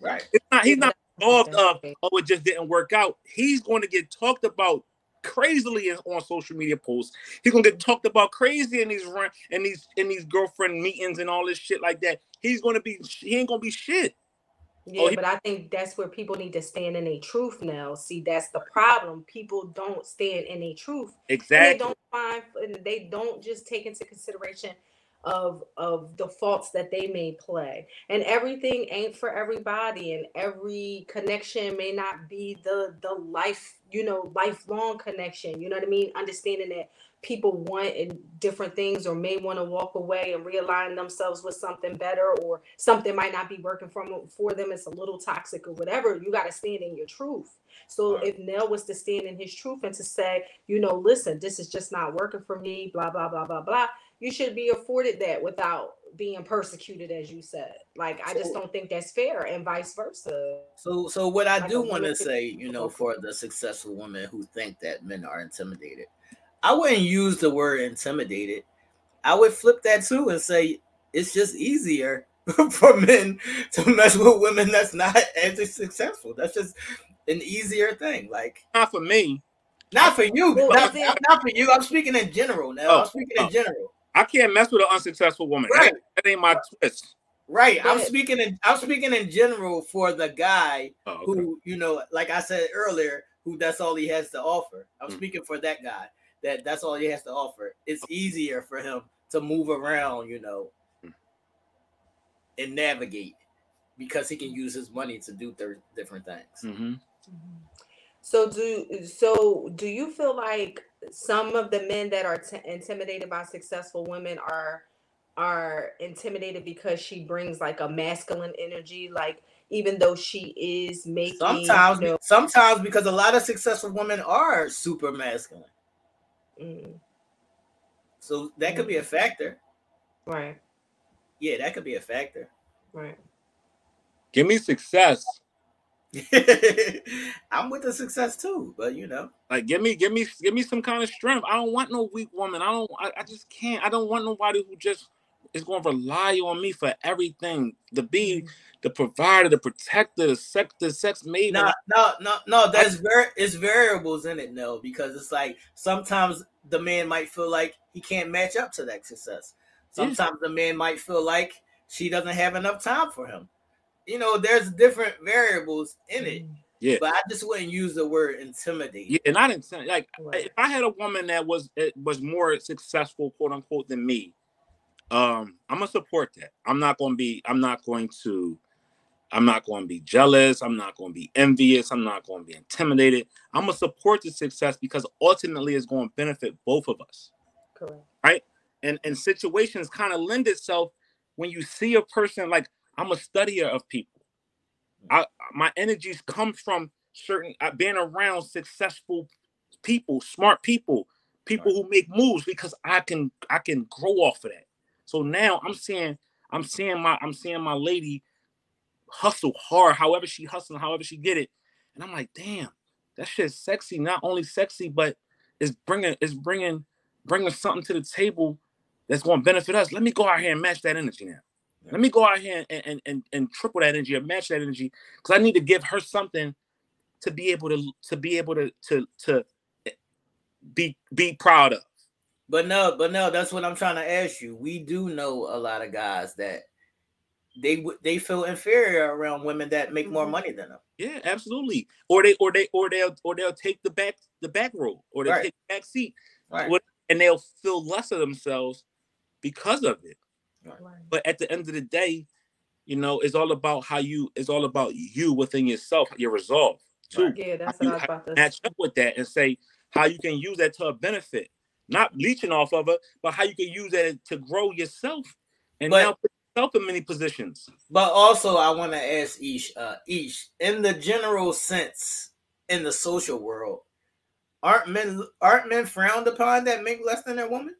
Right. Not, he's not involved of oh it just didn't work out. He's going to get talked about crazily on social media posts. He's gonna get talked about crazy in these run and these in these girlfriend meetings and all this shit like that. He's gonna be he ain't gonna be shit. Oh, yeah, oh, he, but I think that's where people need to stand in a truth now. See, that's the problem. People don't stand in a truth. Exactly. they don't find they don't just take into consideration of of the faults that they may play. And everything ain't for everybody and every connection may not be the the life you know lifelong connection you know what i mean? Understanding that people want in different things or may want to walk away and realign themselves with something better or something might not be working from for them it's a little toxic or whatever you got to stand in your truth. So Right. if Nell was to stand in his truth and to say, you know, listen, this is just not working for me, blah, blah, blah, blah, blah, you should be afforded that without being persecuted, as you said. Like, I just don't think that's fair, and vice versa. So, so what I Like do want to say, you know, for the successful women who think that men are intimidated, I wouldn't use the word intimidated. I would flip that too and say it's just easier <laughs> for men to mess with women that's not as successful. That's just an easier thing. Like, Not for me. not for you, Well, not, not for you. I'm speaking in general now. Oh, I'm speaking oh. in general. I can't mess with an unsuccessful woman. Right. That, that ain't my twist. Right. I'm speaking in I'm speaking in general for the guy Oh, okay. who, you know, like I said earlier, who that's all he has to offer. I'm Mm. speaking for that guy that that's all he has to offer. It's easier for him to move around, you know, Mm. and navigate because he can use his money to do thir- different things. hmm So do so do you feel like some of the men that are t- intimidated by successful women are are intimidated because she brings like a masculine energy like even though she is making Sometimes, you know, sometimes because a lot of successful women are super masculine, mm, so that could be a factor. right Yeah, that could be a factor. right Give me success. <laughs> I'm with the success too, but you know, Like give me, give me, give me some kind of strength. I don't want no weak woman. I don't. I, I just can't. I don't want nobody who just is going to rely on me for everything. To be mm-hmm. the provider, the protector, the sex, the sex maven. no, no, no, no. There's very it's variables in it, no, because it's like sometimes the man might feel like he can't match up to that success. Yeah. Sometimes the man might feel like she doesn't have enough time for him. You know, there's different variables in it, Mm, Yeah. but I just wouldn't use the word intimidate. Yeah, and I didn't say like right. if I had a woman that was was more successful, quote unquote, than me, um, I'm gonna support that. I'm not gonna be. I'm not going to. I'm not going to be jealous. I'm not going to be envious. I'm not going to be intimidated. I'm gonna support the success because ultimately it's going to benefit both of us. correct Right? And and situations kind of lend itself when you see a person like I'm a studier of people. I my energies come from certain uh, being around successful people, smart people, people who make moves because I can I can grow off of that. So now I'm seeing I'm seeing my I'm seeing my lady hustle hard, however she hustling, however she get it, and I'm like, damn, that shit's sexy. Not only sexy, but it's bringing it's bringing bringing something to the table that's going to benefit us. Let me go out here and match that energy now. Let me go out here and and, and, and triple that energy or match that energy because I need to give her something to be able to to be able to to to be be proud of. But no, but no, that's what I'm trying to ask you. We do know a lot of guys that they they feel inferior around women that make more Mhm. money than them. Yeah, absolutely. Or they or they or they'll or they'll take the back the back row or they'll Right. take the back seat Right. And they'll feel less of themselves because of it. Right But at the end of the day, you know, it's all about how you it's all about you within yourself, your resolve too. Yeah that's You what i was about to match up with that and say how you can use that to a benefit, not leeching off of it, but how you can use that to grow yourself and But- now put yourself in many positions. But also, I want to ask Ish, uh, Ish, in the general sense, in the social world, aren't men aren't men frowned upon that make less than their woman?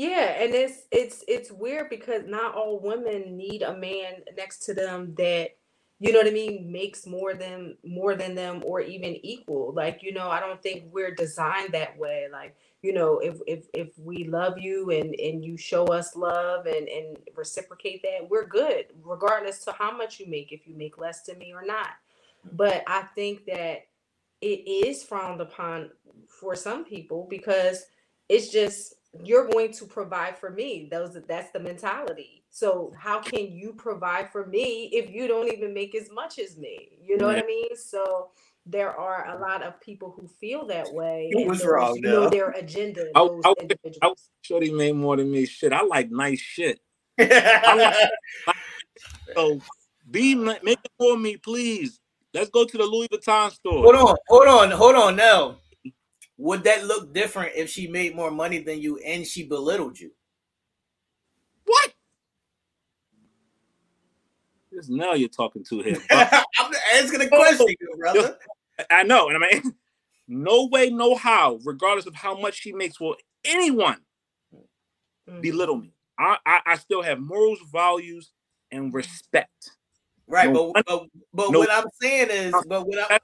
Yeah, and it's it's it's weird because not all women need a man next to them that you know what I mean makes more than more than them or even equal. Like you know, I don't think we're designed that way. Like you know, if if if we love you and and you show us love and and reciprocate that, we're good, regardless to how much you make. If you make less than me or not, mm-hmm. but I think that it is frowned upon for some people because it's just you're going to provide for me those that's the mentality so how can you provide for me if you don't even make as much as me you know what i mean so there are a lot of people who feel that way. Who and was those wrong know their agenda. I- Those I- I- individuals. Shorty made more than me. Shit, I like nice shit. I <laughs> So be make it for me, please. Let's go to the Louis Vuitton store. Hold on, hold on, hold on. Now, would that look different if she made more money than you and she belittled you? What? This now you're talking to here. but- <laughs> I'm asking a question, you brother. <laughs> I know, and I mean, <laughs> no way, no how, regardless of how much she makes, will anyone Mhm. belittle me. I, I, I still have morals, values, and respect. Right, No but but, but no- what I'm saying is, but what I'm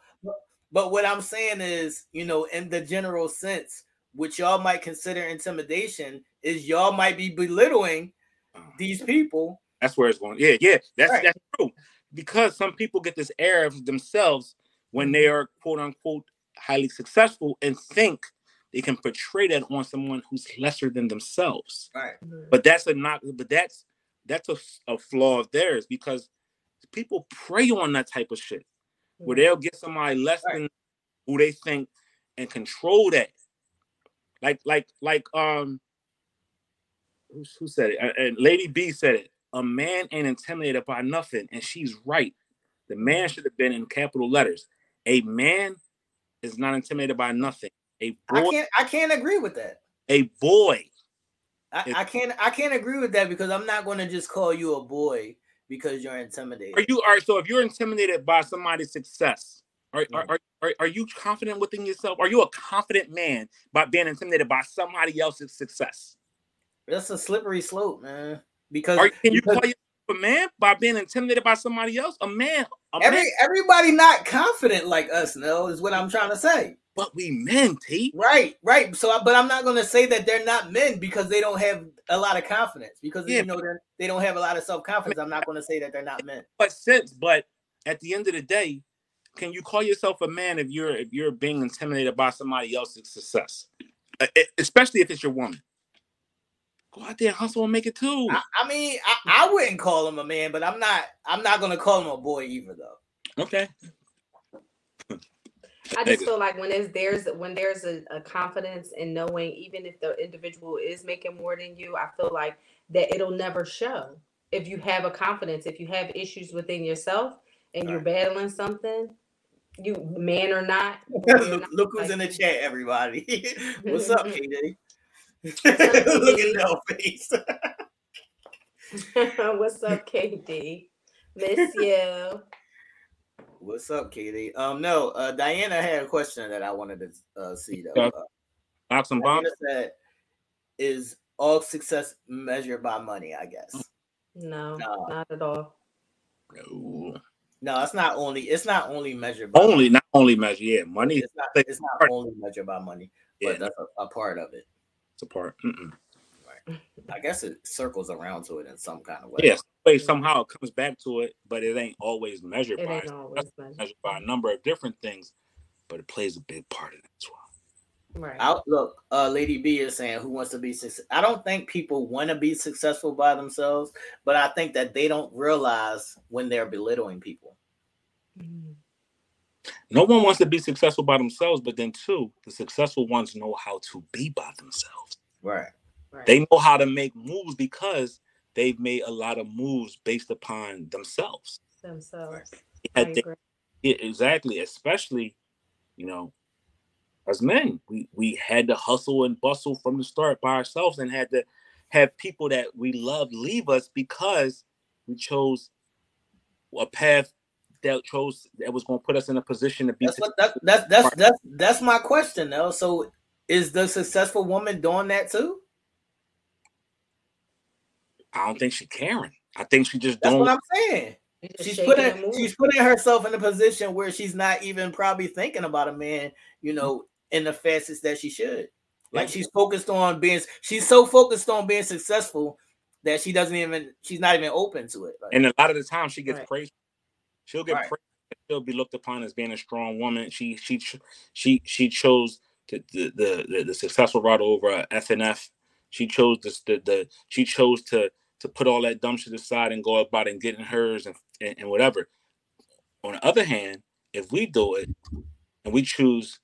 but what I'm saying is, you know, in the general sense, what y'all might consider intimidation is y'all might be belittling these people. That's where it's going. Yeah, yeah, that's Right. that's true. Because some people get this air of themselves when they are quote unquote highly successful and think they can portray that on someone who's lesser than themselves. Right. Mhm. But that's a not. But that's that's a, a flaw of theirs because people prey on that type of shit where they'll get somebody less Right. than who they think and control that. Like like like um, who, who said it? Uh, And Lady B said it. A man ain't intimidated by nothing, and she's right. The man should have been in capital letters. A man is not intimidated by nothing. A boy, I can't I can't agree with that. a boy. I, I can't I can't agree with that because I'm not going to just call you a boy because you're intimidated. Are you right? So if you're intimidated by somebody's success, are, are, Mhm. are, are, are you confident within yourself? Are you a confident man by being intimidated by somebody else's success? That's a slippery slope, man. Because Are, can you because call yourself a man by being intimidated by somebody else? A man, a every man, everybody not confident like us, no, is what I'm trying to say. But we men, T. Right, right. So, but I'm not going to say that they're not men because they don't have a lot of confidence. Because Yeah. you know they're, don't have a lot of self confidence. I'm not going to say that they're not men. But sense, but at the end of the day, can you call yourself a man if you're if you're being intimidated by somebody else's success, Uh, especially if it's your woman? Go out there, and hustle, and make it too. I, I mean, I, I wouldn't call him a man, but I'm not. I'm not going to call him a boy either, though. Okay. I just feel like when there's there's when there's a, a confidence in knowing even if the individual is making more than you, I feel like that it'll never show. If you have a confidence, if you have issues within yourself and you're battling something, you man or not, <laughs> look, not, look who's like- in the chat, everybody. <laughs> What's up, <laughs> KD? up, look at that face. What's up, KD? Miss you. What's up, Katie? Um, no, uh, Diana had a question that I wanted to uh, see though. Yeah. Uh, Box and bomb. Diana said, "Is all success measured by money?" I guess. No, No. not at all. No. No, it's not only. It's not only measured by Only, not only measure. Yeah, money. It's not. It's not only measured by money, Yeah, but that's a, a part of it. it's a part. Mm-mm. I guess it circles around to it in some kind of way. Yes, way somehow it comes back to it, but it ain't always measured It by. ain't It's always measured. measured by a number of different things, but it plays a big part in it as well. Right. Look, uh, Lady B is saying, "Who wants to be success?" I don't think people want to be successful by themselves, but I think that they don't realize when they're belittling people. Mhm. No one wants to be successful by themselves, but then two, the successful ones know how to be by themselves. Right. Right. They know how to make moves because they've made a lot of moves based upon themselves. themselves. They I they- agree. Yeah, exactly. Especially, you know, as men, we we had to hustle and bustle from the start by ourselves, and had to have people that we loved leave us because we chose a path that chose that was going to put us in a position to be. That's what that, that's that's that's that's my question though. So is the successful woman doing that too? I don't think she caring. I think she just That's don't. what I'm saying. She's putting she's putting herself in a position where she's not even probably thinking about a man, you know, in the facets that she should. Like she's focused on being she's so focused on being successful that she doesn't even she's not even open to it. Like, and a lot of the time, she gets Right. praised. She'll get Right. praised. She'll be looked upon as being a strong woman. She she she she chose to, the, the the the successful route over SNF. She chose this the the she chose to to put all that dumb shit aside and go about and getting hers and, and and whatever. On the other hand, if we do it, and we choose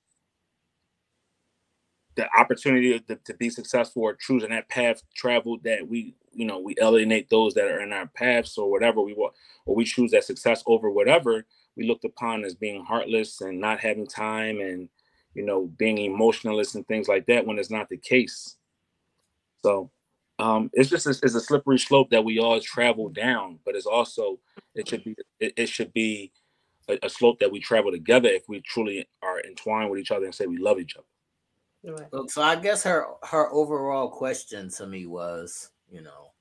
the opportunity to, to be successful or choosing that path traveled that we you know we alienate those that are in our paths or whatever we want or we choose that success over whatever we looked upon as being heartless and not having time and you know being emotionalist and things like that when it's not the case so um it's just it's, it's a slippery slope that we all travel down but it's also it should be it, it should be a, a slope that we travel together if we truly are entwined with each other and say we love each other Right. Look, so I guess her her overall question to me was, you know,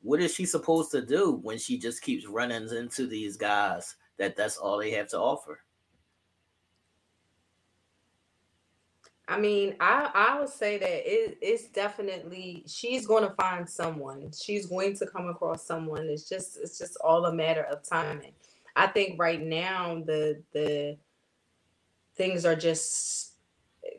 what is she supposed to do when she just keeps running into these guys that that's all they have to offer? I mean, I I would say that it, it's definitely she's going to find someone. She's going to come across someone. It's just it's just all a matter of timing. I think right now the the things are just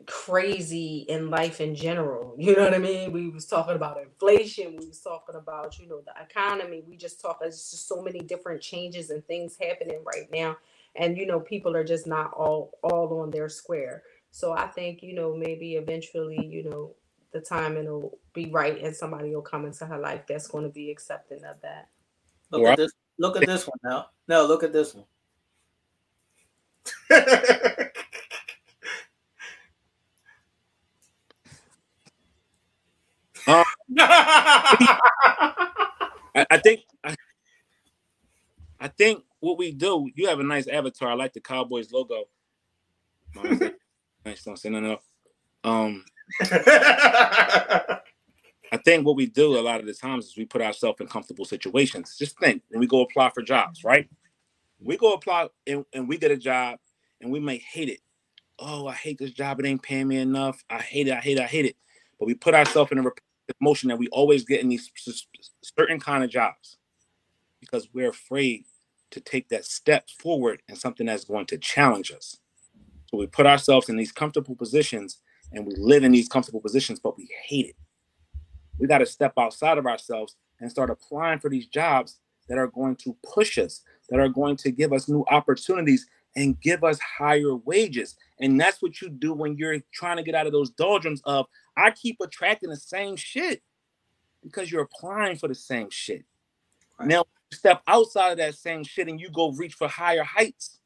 crazy in life in general. <laughs> You know what I mean? We was talking about inflation. We was talking about you know the economy. We just talk. There's just so many different changes and things happening right now, and you know people are just not all all on their square. So I think you know maybe eventually you know the timing will be right and somebody will come into her life that's going to be accepting of that. Look Right. at this. Look at this one now. No, look at this one. Um, <laughs> I, I think I, I think what we do. You have a nice avatar. I like the Cowboys logo. Nice, don't say nothing else. Um, <laughs> I think what we do a lot of the times is we put ourselves in comfortable situations. Just think when we go apply for jobs, right? We go apply and, and we get a job and we may hate it. Oh, I hate this job. It ain't paying me enough. I hate it. I hate it. I hate it. But we put ourselves in a motion that we always get in these certain kind of jobs because we're afraid to take that step forward in something that's going to challenge us. So we put ourselves in these comfortable positions and we live in these comfortable positions, but we hate it. We got to step outside of ourselves and start applying for these jobs that are going to push us, that are going to give us new opportunities and give us higher wages. And that's what you do when you're trying to get out of those doldrums of, I keep attracting the same shit because you're applying for the same shit. Right. Now, step outside of that same shit and you go reach for higher heights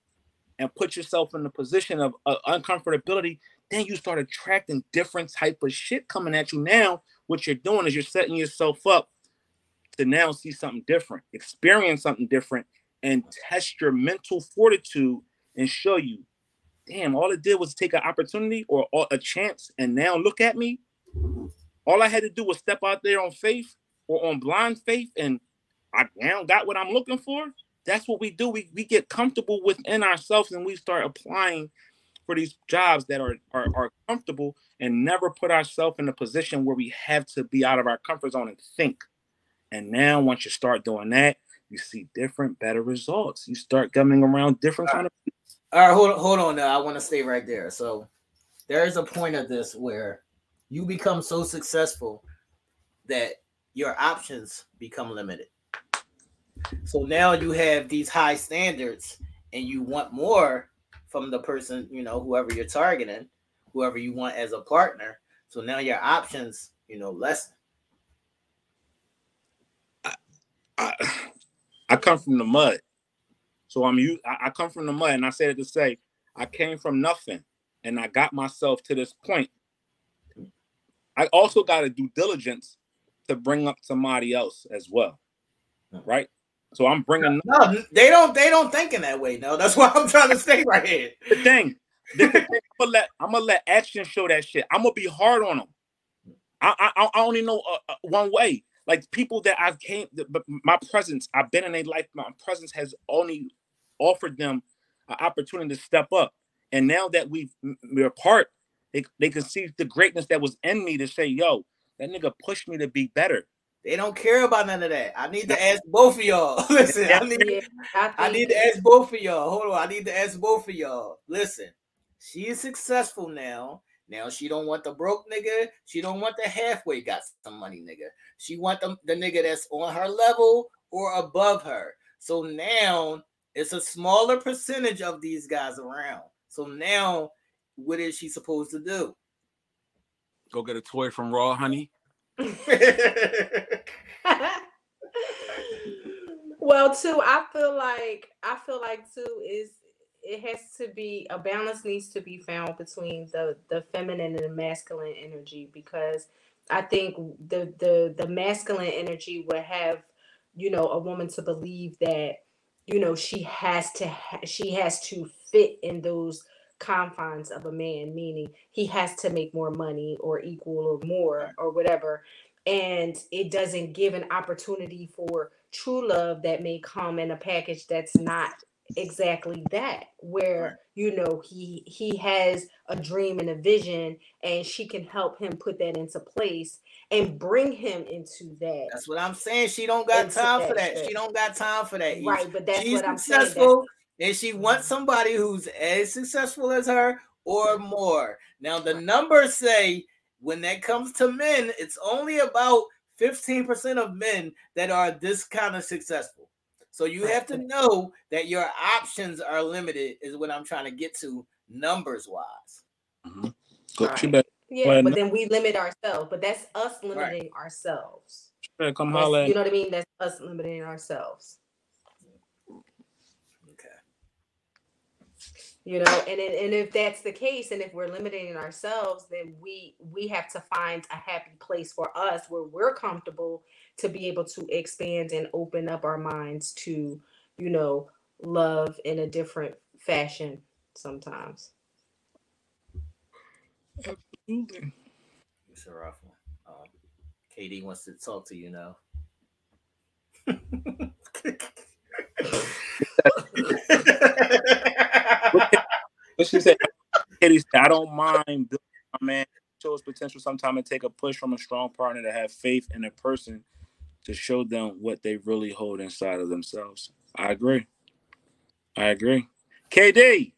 and put yourself in the position of uh, uncomfortability, then you start attracting different type of shit coming at you. Now, what you're doing is you're setting yourself up to now see something different, experience something different, and test your mental fortitude and show you, damn, all it did was take an opportunity or or a chance, and now look at me. All I had to do was step out there on faith or on blind faith, and I now got what I'm looking for. That's what we do. We we get comfortable within ourselves and we start applying for these jobs that are are, are comfortable and never put ourselves in a position where we have to be out of our comfort zone and think. And now once you start doing that, you see different, better results. You start coming around different kind of All right, hold on, hold on. Now I want to stay right there. So there is a point of this where you become so successful that your options become limited. So now you have these high standards and you want more from the person, you know, whoever you're targeting, whoever you want as a partner. So now your options, you know, lessen. I, I come from the mud. So I'm you I, I come from the mud and I said it to say I came from nothing and I got myself to this point. I also got to do diligence to bring up somebody else as well. Mm. Right? So I'm bringing No, they don't. They don't think in that way. No, that's <laughs> why I'm trying to stay right here. the thing. The thing, I'm gonna let I'm gonna let action show that shit. I'm gonna be hard on them. I I, I only know uh, uh, one way. Like people that I came, but my presence. I've been in their life. My presence has only offered them an opportunity to step up. And now that we've we're apart, they they can see the greatness that was in me to say, "Yo, that nigga pushed me to be better." They don't care about none of that. I need to ask both of y'all. <laughs> Listen, I need, Yeah, I, I need to ask both of y'all. Hold on, I need to ask both of y'all. Listen, she is successful now. Now she don't want the broke nigga. She don't want the halfway got some money nigga. She want the, the nigga that's on her level or above her. So now it's a smaller percentage of these guys around. So now, what is she supposed to do? Go get a toy from Raw Honey. <laughs> well, too, I feel like I feel like too is it has to be a balance needs to be found between the the feminine and the masculine energy because I think the the the masculine energy would have you know a woman to believe that you know she has to ha- she has to fit in those confines of a man meaning he has to make more money or equal or more or whatever and it doesn't give an opportunity for true love that may come in a package that's not exactly that where you know he he has a dream and a vision and she can help him put that into place and bring him into that that's what i'm saying. She don't got time that for that shit. she don't got time for that. Right but that's She's what i'm successful saying and she wants somebody who's as successful as her or more. Now the numbers say when that comes to men it's only about 15% of men that are this kind of successful so you have to know that your options are limited, is what I'm trying to get to numbers wise. Mm-hmm. Right. Yeah, but then we limit ourselves. But that's us limiting right. ourselves. come holler. You know what I mean? That's us limiting ourselves. Okay. You know, and and if that's the case, and if we're limiting ourselves, then we we have to find a happy place for us where we're comfortable to be able to expand and open up our minds to, you know, love in a different fashion sometimes. Absolutely. Mr. Ruffle. Um, Katie wants to talk to you now. <laughs> <laughs> <laughs> what she said, Katie said, I don't mind building my man shows potential sometime and take a push from a strong partner to have faith in a person to show them what they really hold inside of themselves. I agree. I agree. KD,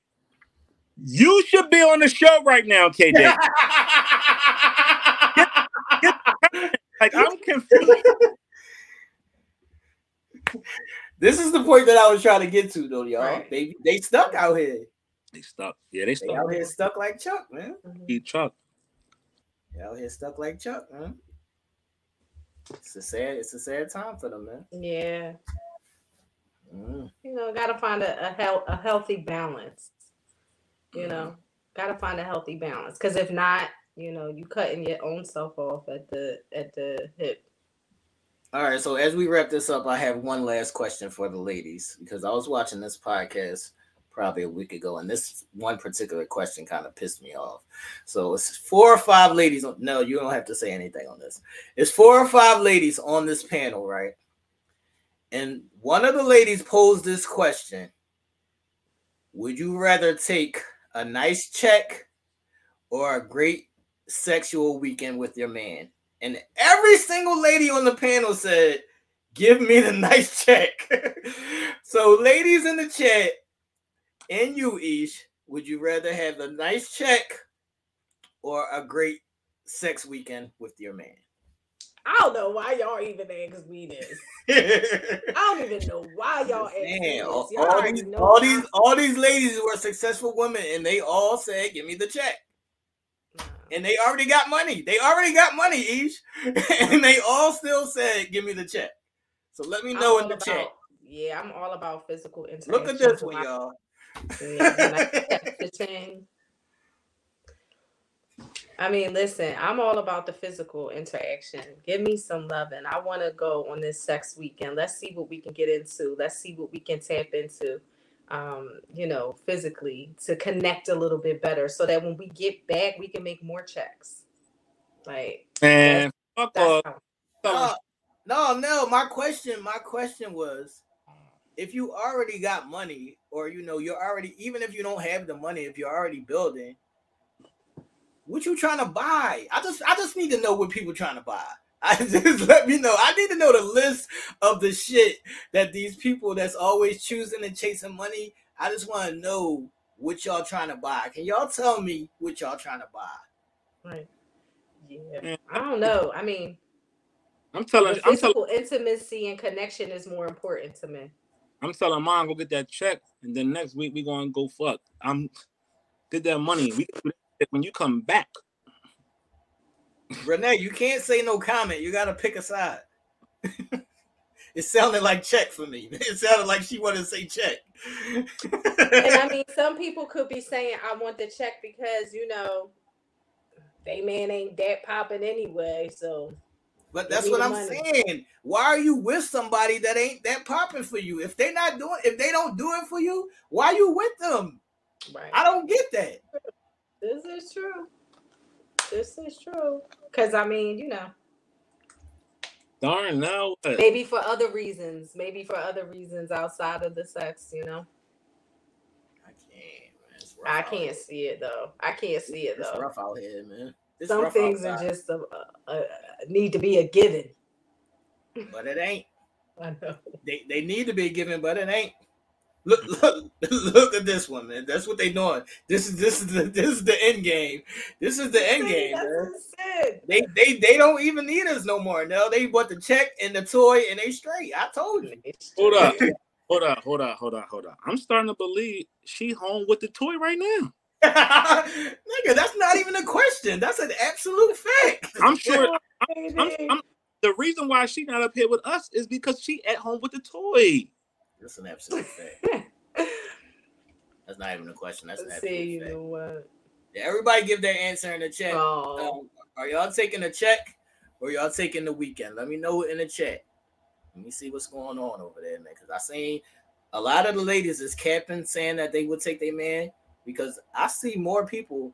you should be on the show right now, KD. <laughs> get, get, like I'm confused. This is the point that I was trying to get to, though, y'all. Right. They they stuck out here. They stuck. Yeah, they stuck. They out here stuck like Chuck, man. He Chuck. They out here stuck like Chuck, man. It's a sad, it's a sad time for them, man. Yeah. Mm. You know, gotta find a, a, health, a healthy balance. You mm. know, gotta find a healthy balance. Cause if not, you know, you cutting your own self off at the at the hip. All right, so as we wrap this up, I have one last question for the ladies because I was watching this podcast probably a week ago, and this one particular question kind of pissed me off. So it's four or five ladies. On, no, you don't have to say anything on this. It's four or five ladies on this panel, right? And one of the ladies posed this question: Would you rather take a nice check or a great sexual weekend with your man? And every single lady on the panel said, Give me the <laughs> nice check. <laughs> so, ladies in the chat, and you, Ish, would you rather have a nice check or a great sex weekend with your man? I don't know why y'all even ask me this. I don't even <laughs> know why y'all ask man, me this. Y'all all, these, all these, all these ladies were successful women, and they all said, "Give me the check." And they already got money. They already got money, Ish, <laughs> and they all still said, "Give me the check." So let me know in the about, chat. Yeah, I'm all about physical interaction. Look at this one, y'all. I mean, listen, I'm all about the physical interaction. Give me some loving. I want to go on this sex weekend. Let's see what we can get into. Let's see what we can tap into, um, you know, physically to connect a little bit better so that when we get back, we can make more checks. Like, and fuck no, no, no. My question, my question was if you already got money or you know you're already even if you don't have the money if you're already building what you trying to buy i just i just need to know what people trying to buy <laughs> I just let me know. I need to know the list of the shit that these people that's always choosing and chasing money. I just want to know what y'all trying to buy. Can y'all tell me what y'all trying to buy? Right. Yeah. Mm. I don't know. I mean, I'm telling you, I'm tell- intimacy and connection is more important to me. I'm telling mom go get that check, and then next week we gonna go fuck. I'm get that money. We can do that when you come back. Renee, you can't say no comment. You gotta pick a side. <laughs> it sounded like check for me. <laughs> It sounded like she wanted to say check. and I <laughs> mean, some people could be saying, "I want the check because you know, they man ain't that popping anyway." So, but that's what I'm money. saying. Why are you with somebody that ain't that popping for you? If they not doing, if they don't do it for you, why are you with them? right, I don't get that. this is true. This is true. Because I mean, you know, Darn, now what? maybe for other reasons, maybe for other reasons outside of the sex, you know. I can't, man. I can't here. see it though. I can't see it It's though. rough out here, man. It's Some things outside, are just a, a, a need to be a given. but it ain't. <laughs> I know. They they need to be given, but it ain't. Look, look, <laughs> look at this one, man. That's what they doing. This is this is the this is the end game. This is the end See, game, man. They they they don't even need us no more. No, they bought the check and the toy and they straight. I told you. Hold up. Hold up, hold up, hold up, hold up. I'm starting to believe she home with the toy right now. Nigga, that's not even a question. That's an absolute fact. I'm sure Baby. <laughs> I'm, I'm- the reason why she not up here with us is because she at home with the toy. That's an absolute fact. <laughs> That's not even a question. That's an Let's see, you absolute fact. know what? Yeah, everybody give their answer in the chat. Oh, Um, are y'all taking a check or y'all taking the weekend? Let me know in the chat. Let me see what's going on over there, man. Because I seen a lot of the ladies is capping saying that they would take their man because I see more people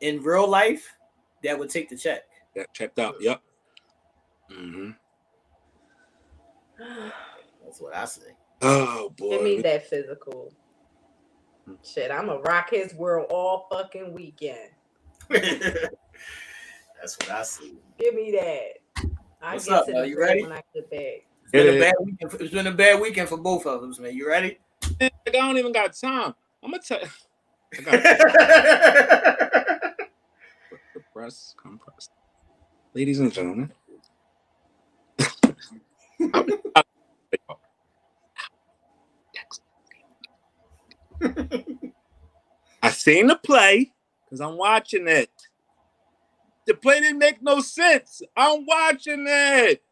in real life that would take the check. That checked out. Yep. hmm <sighs> That's what I see. Oh boy. give me that physical. Shit, I'm a rock his world all fucking weekend. <laughs> That's what I see. Give me that. I What's get up, to You ready? when I get back. It's been Yeah. a bad weekend. It's been a bad weekend for both of us, man. You ready? I don't even got time. I'm gonna tell I got the press compressed. Ladies and gentlemen. I seen the play because I'm watching it. The play didn't make no sense. I'm watching it.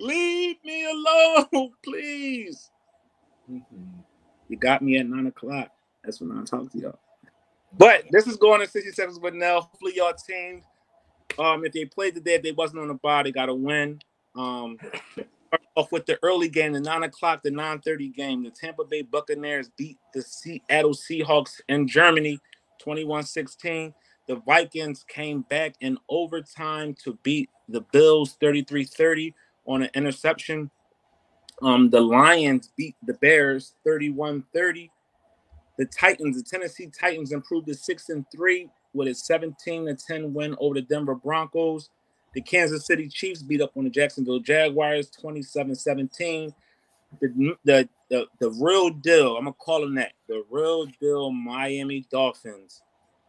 Leave me alone, <laughs> please. Mm-hmm. You got me at nine o'clock. That's when I talk to y'all. But this is going to 60 seconds with Nell. Hopefully, y'all team. Um, if they played today, if they wasn't on the bar, they got to win. Um, off with the early game, the nine o'clock, the 9:30 game. The Tampa Bay Buccaneers beat the Seattle Seahawks in Germany, 21-16. The Vikings came back in overtime to beat the Bills 33-30 on an interception. Um, the Lions beat the Bears 31-30. The Titans, the Tennessee Titans, improved to six and three with a 17 to 10 win over the Denver Broncos. The Kansas City Chiefs beat up on the Jacksonville Jaguars 27-17. The, the the the real deal, I'm gonna call them that. The real deal Miami Dolphins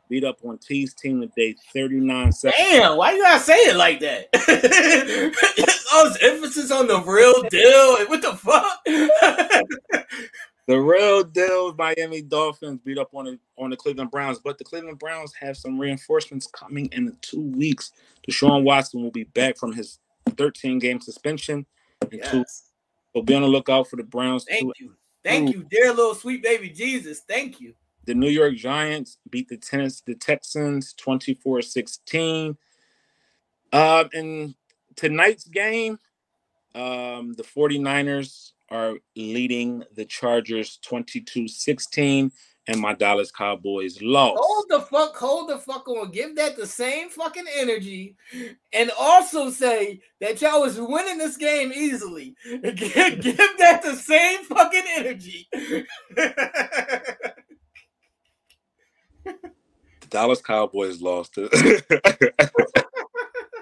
beat up on T's team today 39-7. Damn, why you gotta say it like that? <laughs> All this emphasis on the real deal. What the fuck? <laughs> The real deal Miami Dolphins beat up on the on the Cleveland Browns, but the Cleveland Browns have some reinforcements coming in the two weeks. Deshaun Watson will be back from his 13 game suspension. And two, yes. so be on the lookout for the Browns. Thank Two, you. Thank you, dear little sweet baby Jesus. Thank you. the New York Giants beat the tennis the Texans 24-16. Um in tonight's game, um, the 49ers are leading the Chargers 22-16, and my Dallas Cowboys lost. Hold the fuck, hold the fuck on. Give that the same fucking energy, and also say that y'all was winning this game easily. <laughs> Give, give that the same fucking energy. The <laughs> Dallas Cowboys lost it. <laughs>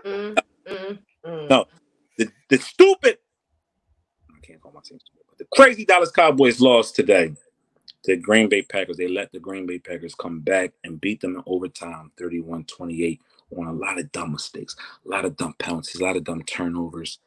Mm, mm, mm. No. the, the stupid I can't call my team stupid, but the crazy Dallas Cowboys lost today to Green Bay Packers. They let the Green Bay Packers come back and beat them in overtime 31-28 on a lot of dumb mistakes, a lot of dumb penalties, a lot of dumb turnovers.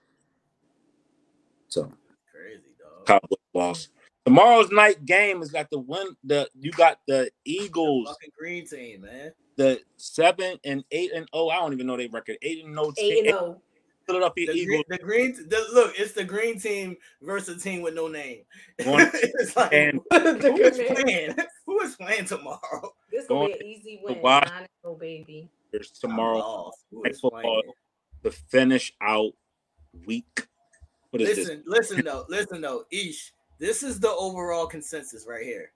So Crazy dog. Cowboys lost. Tomorrow's night game is got the one. The you got the Eagles, Fucking green team, man. the seven and eight and oh. I don't even know their record. Eight and no. Eight and oh. Philadelphia The green, Eagles. the green, the, look, it's the green team versus a team with no name. Going- <laughs> it's like and <laughs> The who is playing? <laughs> Who is playing tomorrow? This gonna be an easy to win. watch- Nine and oh, baby. there's tomorrow I'm night football playing? to finish out week. What is Listen, listen though, listen though, Ish. This is the overall consensus right here.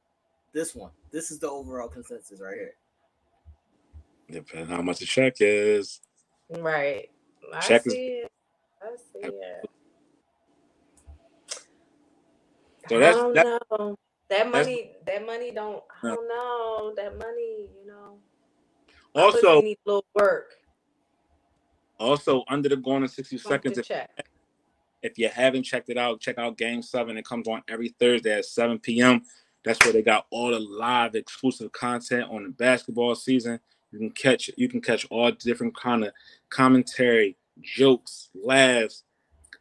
This one. This is the overall consensus right here. this? Depending how much the check is. Right. I Check is- see it. I see it. So I don't that- know. That that's- money, that money don't. I don't know. That money, you know. Also, need a little work. also under the going in 60 Pump seconds. If, check. if you haven't checked it out, check out Game Seven. It comes on every Thursday at 7 p.m. That's where they got all the live exclusive content on the basketball season. You can catch you can catch all different kind of commentary, jokes, laughs,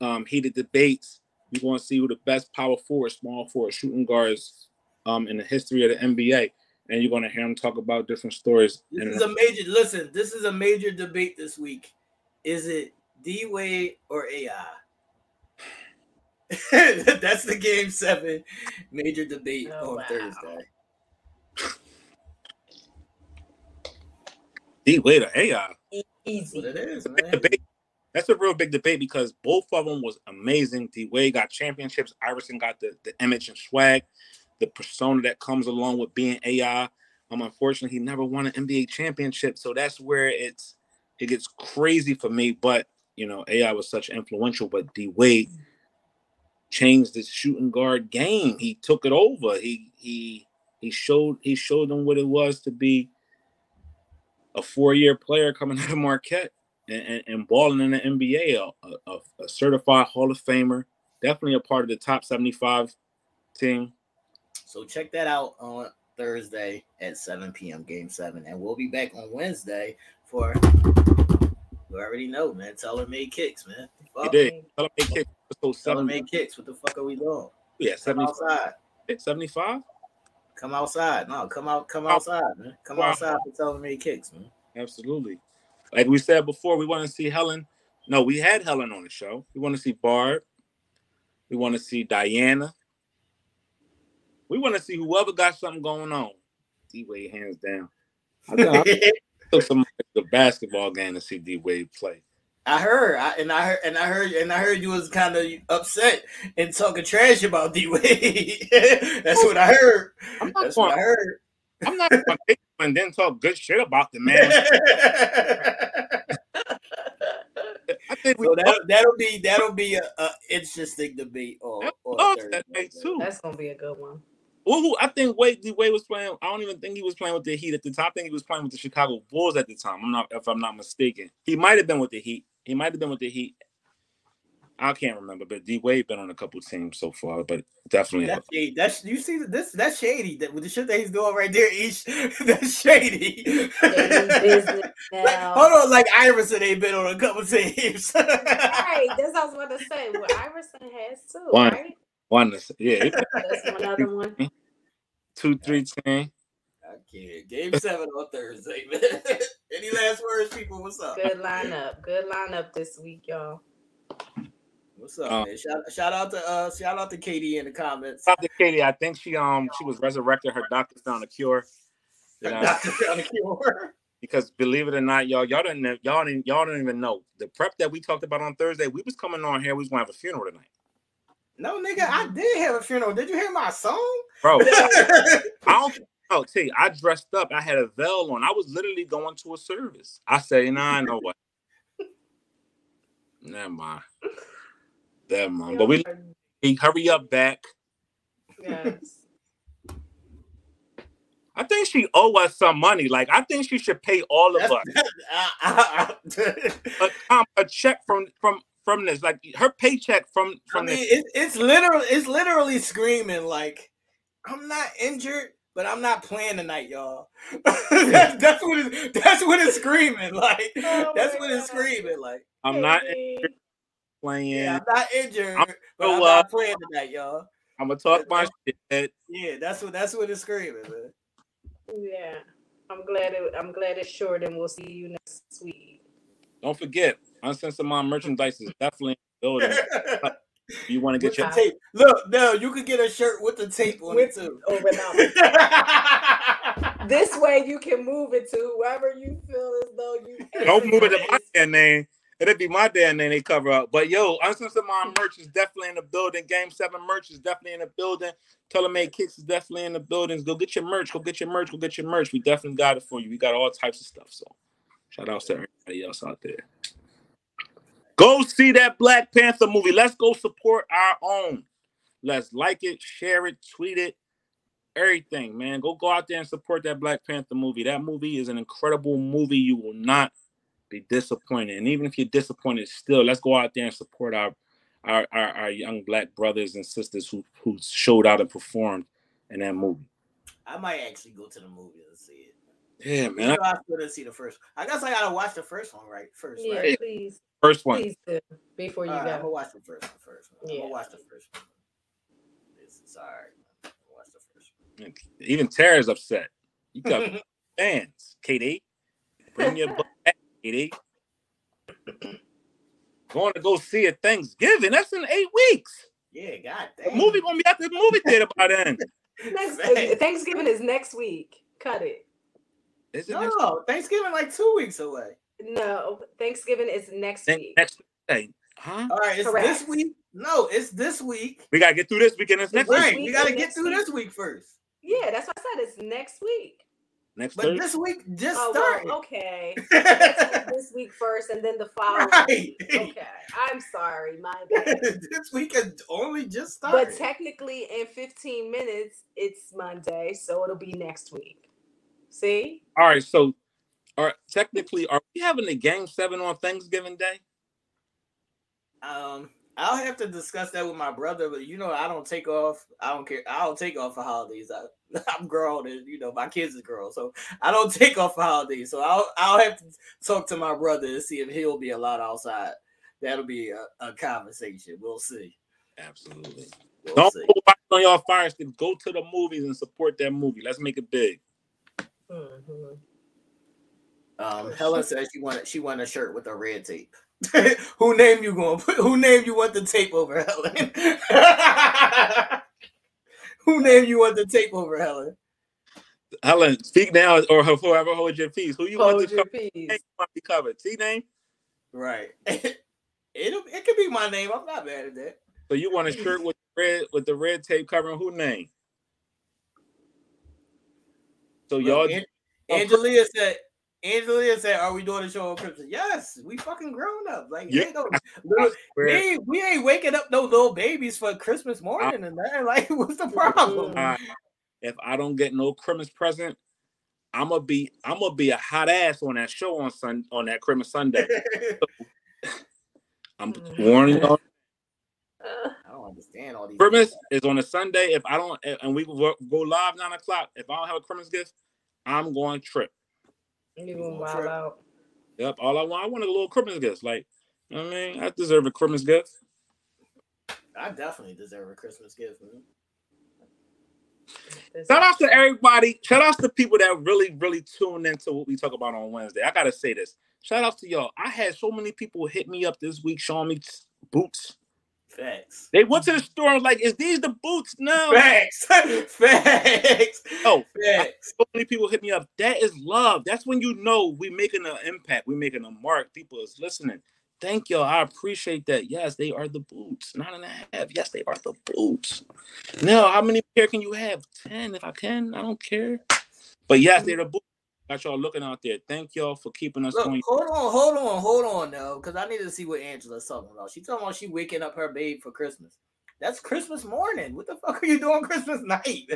um, heated debates. You want to see who the best power forward, small forward, shooting guards um, in the history of the NBA, and you're going to hear them talk about different stories. This And is a major listen, this is a major debate this week. Is it D Wade or AI? <laughs> That's the game seven major debate Oh, on wow. Thursday. D Wade or AI. That's what Easy. it is, man. That's a real big debate because both of them was amazing. D Wade got championships. Iverson got the, the image and swag, the persona that comes along with being AI. Um, unfortunately, he never won an NBA championship, so that's where it's it gets crazy for me. But you know, AI was such influential, but D Wade changed the shooting guard game. He took it over. He he he showed he showed them what it was to be a four year player coming <laughs> out of Marquette and, and, and balling in the NBA, a, a, a certified Hall of Famer, definitely a part of the top 75 team. So check that out on Thursday at 7 p.m. Game seven, and we'll be back on Wednesday for you already know, man. Taylor Made Kicks, man. He did. Tell him they kicked episode Teller seven. made kicks. What the fuck are we doing? Yeah, 75. 75? Come outside. No, come out. Come oh, outside, man. Come Wow. outside for Taylor Made Kicks, man. Absolutely. Like we said before, we want to see Helen. No, we had Helen on the show. We want to see Barb. We want to see Diana. We want to see whoever got something going on. D Wade hands down. I, got- I <laughs> took some the basketball game to see D Wade play. I heard, I, and I heard, and I heard, and I heard you was kind of upset and talking trash about D Wade. <laughs> That's what I heard. I'm not That's going. what I heard. I'm not going to take and then talk good shit about the man. <laughs> I think we so that that'll be that'll be a, a interesting debate on, I on Thursday. that night too. That's gonna be a good one. Well, who I think Wade D Wade was playing. I don't even think he was playing with the Heat at the time. I think he was playing with the Chicago Bulls at the time. I'm not if I'm not mistaken. He might have been with the Heat. He might have been with the Heat. I can't remember, but D Wade been on a couple teams so far, but definitely That's shady. That's you see this. That's shady. That with the shit that he's doing right there, each <laughs> that's shady. Shady Like, <laughs> hold on, like Iverson ain't been on a couple teams. <laughs> Right, that's what I was about to say. Well, Iverson has too, One. right? one. Yeah, he- That's one other one. two, three, ten. I can't. Game seven on Thursday, <laughs> man. Any last words, people? What's up? Good lineup. Good lineup this week, y'all. What's up, man? Shout, shout out to uh shout out to Katie in the comments. Shout out to Katie. I think she um she was resurrected. Her doctor found a cure. You know, Doctor found a cure. <laughs> because believe it or not, y'all, y'all didn't, y'all didn't, y'all didn't even know the prep that we talked about on Thursday. We was coming on here. We was gonna have a funeral tonight, No, nigga, I did have a funeral. Did you hear my song? bro. <laughs> I don't know. Tell you, I dressed up. I had a veil on. I was literally going to a service. I say, nah, I know what. Never mind. Never mind. But we he hurry up back. Yes. I think she owe us some money. Like I think she should pay all of us That's- I- I- a, um, a check from from from this. Like her paycheck from I from mean, this. it, it's literally it's literally screaming like, "I'm not injured, but I'm not playing tonight, y'all." <laughs> that's, that's what it, that's what it's screaming like. Oh that's my what it's screaming like. I'm not Katie. playing. Yeah, I'm not injured, I'm but I'm not playing tonight, y'all. I'm gonna talk my shit. Yeah, that's what that's what it's screaming, man. Yeah. I'm glad it, I'm glad it's short and we'll see you next week. Don't forget, Uncensored Mind merchandise is definitely in the <laughs> building. You want to get the your tape. Look, no, you could get a shirt with the tape on With- it too. Oh, Over now. <laughs> this way you can move it to whoever you feel as though you don't move it to my damn name. It'll be my damn name they cover up. But yo, Uncensored Mind merch is definitely in the building. Game seven merch is definitely in the building. Taylor Made Kicks is definitely in the buildings. Go get your merch. Go get your merch. Go get your merch. We definitely got it for you. We got all types of stuff. So shout out to everybody else out there. Go see that Black Panther movie. Let's go support our own. Let's like it, share it, tweet it, everything, man. Go go out there and support that Black Panther movie. That movie is an incredible movie. You will not be disappointed. And even if you're disappointed, still let's go out there and support our our our, our young black brothers and sisters who who showed out and performed in that movie. I might actually go to the movie and see it. Yeah, You man. know, I still didn't see the first. I guess I gotta watch the first one, right? First, Yeah, right? please, First one. please do before you All right, I'm go. gonna watch the first one first. I'm Yeah. gonna watch the first one. It's, it's all right. I'm gonna watch the first one. Even Tara's upset. You got <laughs> fans, KD. Bring your butt back, KD. Going to go see it Thanksgiving. That's in eight weeks. yeah, god The movie gonna be at the movie theater by then. <laughs> Next, Thanksgiving is next week. Cut it. Is it next, No, Thanksgiving like two weeks away. No, Thanksgiving is next next, week. next day? Huh? All right, it's Correct. this week. No, it's this week. We gotta get through this weekend. It's next right, week. we gotta get through week. this week first. Yeah, that's what I said. It's next week. Next week. But Thursday. this week just Oh, started. well, okay. <laughs> this week first, and then the following. right. Okay, I'm sorry, my <laughs> bad. this week has only just started. But technically, in 15 minutes, it's Monday, so it'll be next week. See? All right, so are technically are we having a game seven on Thanksgiving Day? Um, I'll have to discuss that with my brother, but you know, I don't take off. I don't care. I don't take off for holidays. I, <laughs> I'm grown, and you know, my kids is grown, so I don't <laughs> take off for holidays. So I'll I'll have to talk to my brother and see if he'll be allowed outside. That'll be a, a conversation. We'll see. Absolutely. We'll Don't see. go back on y'all fire stick. Go to the movies and support that movie. Let's make it big. Mhm. Um, Helen says she wanted she wanted a shirt with a red tape. <laughs> who name you going? to put? Who name you want the tape over, Helen? <laughs> who name you want the tape over, Helen? Helen, speak now or forever hold your peace. Who you want to your cover? peace. You want to be covered? T name? Right. <laughs> It'll it could be my name. I'm not mad at that. So you want a shirt with red with the red tape covering who name? So y'all An- Angelia said. Angelia said, "Are we doing a show on Christmas?" Yes, we fucking grown up. Like, Yeah. ain't no, <laughs> little, we, ain't, we ain't waking up no little babies for Christmas morning and that. <laughs> Like, what's the <laughs> problem? Uh, if I don't get no Christmas present, I'm gonna be I'm gonna be a hot ass on that show on Sun on that Christmas Sunday. I'm warning y'all. I don't understand all these. Christmas is on a Sunday. If I don't and we go go live nine o'clock, if I don't have a Christmas gift, I'm going trip. you gonna gonna wild trip. out. Yep. All I want, I want a little Christmas gift. Like, you know what I mean, I deserve a Christmas gift. I definitely deserve a Christmas gift. Man. Shout out to everybody. Shout out to people that really, really tune into what we talk about on Wednesday. I gotta say this. Shout out to y'all. I had so many people hit me up this week showing me boots. Facts. They went to the store and was like, "Is these the boots?" No. Facts. <laughs> Facts. Oh, Facts. so many people hit me up. That is love. That's when you know we're making an impact. We're making a mark. People is listening. Thank y'all. I appreciate that. Yes, they are the boots. Nine and a half. Yes, they are the boots. Now, how many pair can you have? Ten, if I can. I don't care. But yes, they're mm. the boots. Got y'all looking out there. Thank y'all for keeping us Look, on. hold on, hold on, hold on now, because I need to see what Angela's talking about. She talking about she waking up her babe for Christmas. That's Christmas morning. What the fuck are you doing <laughs> Christmas night?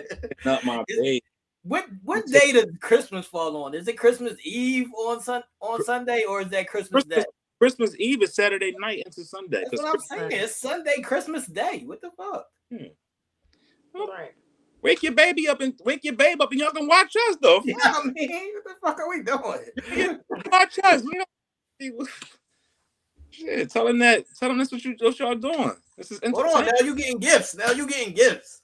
Not my babe. what what day does Christmas fall on? Is it Christmas Eve on sun on Sunday or is that Christmas Christmas, Day? Christmas Eve is Saturday night into Sunday. That's 'cause what I'm Christmas- saying. It's Sunday, Christmas Day. What the fuck? Hmm. Right. Wake your baby up and wake your babe up and y'all can watch us though. <laughs> Yeah, I mean, what the fuck are we doing? <laughs> watch us. We don't <laughs> Shit, tell them that. Tell them that's what you what y'all doing. This is Hold on, entertainment. now you getting gifts. Now you getting gifts.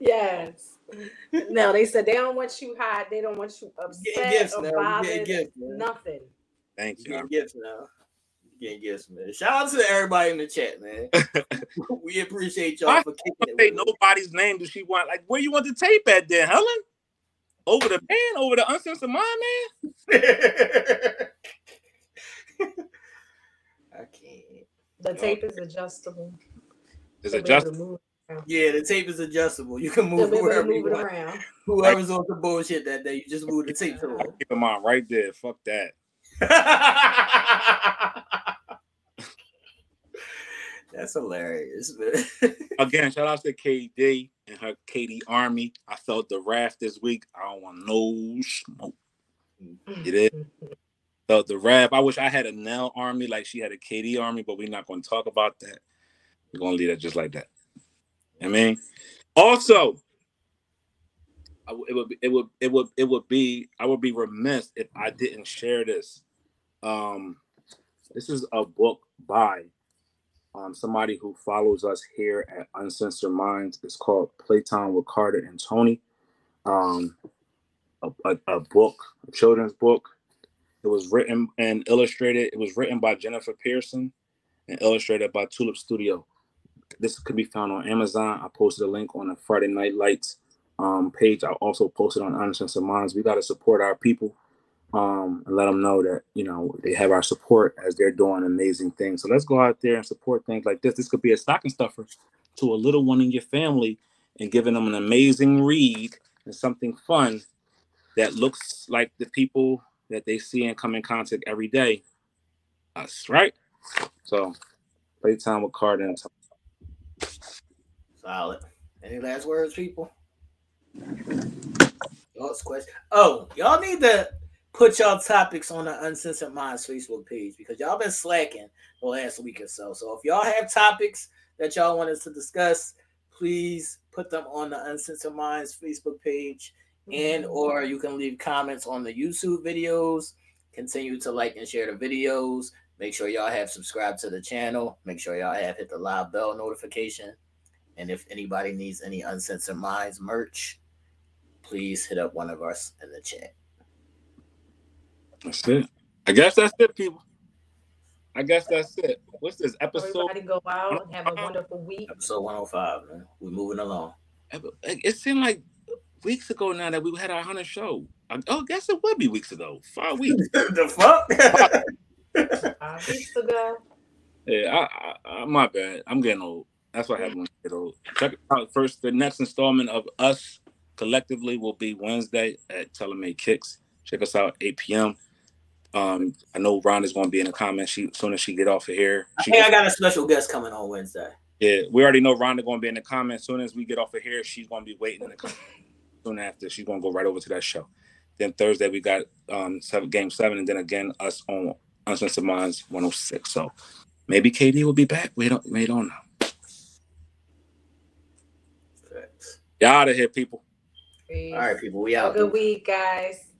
Yes. No, they said they don't want you hot. They don't want you upset gifts or now. Bothered. gifts. Nothing. Thank You you. getting gifts now. You getting gifts, man. Shout out to everybody in the chat, man. <laughs> we appreciate y'all Why for kicking it. Say nobody's name. Does she want? Like, where you want the tape at, then, Helen? Over the man, over the uncensored mind, man. <laughs> I can't. The tape is adjustable. Is They'll it be able just? to move- Yeah, the tape is adjustable. You can they'll move be able to wherever you move it want. around. Whoever's on the bullshit that day, you just move the tape to them. Keep in mind, right there. Fuck that. <laughs> That's hilarious. Again, shout out to KD and her KD Army. I felt the wrath this week. I don't want no smoke. It is. Felt the wrath. I wish I had a Nell Army like she had a KD Army, but we're not going to talk about that. We're going to leave it just like that. I mean, also, I w- it would be, it would it would it would be I would be remiss if I didn't share this. Um, this is a book by um, somebody who follows us here at Uncensored Minds. It's called Playtime with Carter and Tony. Um, a, a, a book, a children's book. It was written and illustrated. It was written by Jennifer Pearson and illustrated by Tulip Studio. This could be found on Amazon. I posted a link on the Friday Night Lights um, page. I also posted on Uncensored Minds. We got to support our people um, and let them know that you know they have our support as they're doing amazing things. So let's go out there and support things like this. This could be a stocking stuffer to a little one in your family and giving them an amazing read and something fun that looks like the people that they see and come in contact every day. Us, right? So playtime with Tony. Solid. Any last words, people? Question. Oh, y'all need to put y'all topics on the Uncensored Minds Facebook page because y'all been slacking the last week or so. So if y'all have topics that y'all want us to discuss, please put them on the Uncensored Minds Facebook page, and mm-hmm. or you can leave comments on the YouTube videos. Continue to like and share the videos. Make sure y'all have subscribed to the channel. Make sure y'all have hit the live bell notification. And if anybody needs any Uncensored Minds merch, please hit up one of us in the chat. That's it. I guess that's it, people. I guess that's it. What's this episode? Everybody go out and have a oh wonderful week. Episode 105, man. We're moving along. It seemed like weeks ago now that we had our hundred show. I, oh, I guess it would be weeks ago. Five weeks. <laughs> the fuck? <laughs> Five weeks ago. Yeah, I, I, I, my bad. I'm getting old. That's what happens when you get old. Check it out first. The next installment of us collectively will be Wednesday at Taylor Made Kicks. Check us out 8 p.m. Um, I know Rhonda's going to be in the comments. She as soon as she get off of here. I think I got a special guest coming on Wednesday. yeah, we already know Rhonda going to be in the comments. As soon as we get off of here, she's going to be waiting in the comments. Soon after, she's going to go right over to that show. Then Thursday we got um seven, game seven, and then again us on Uncensored Minds 106. So maybe KD will be back. We don't we don't know. Y'all out of here, people. All right, people. We out. Have out. a good week, guys.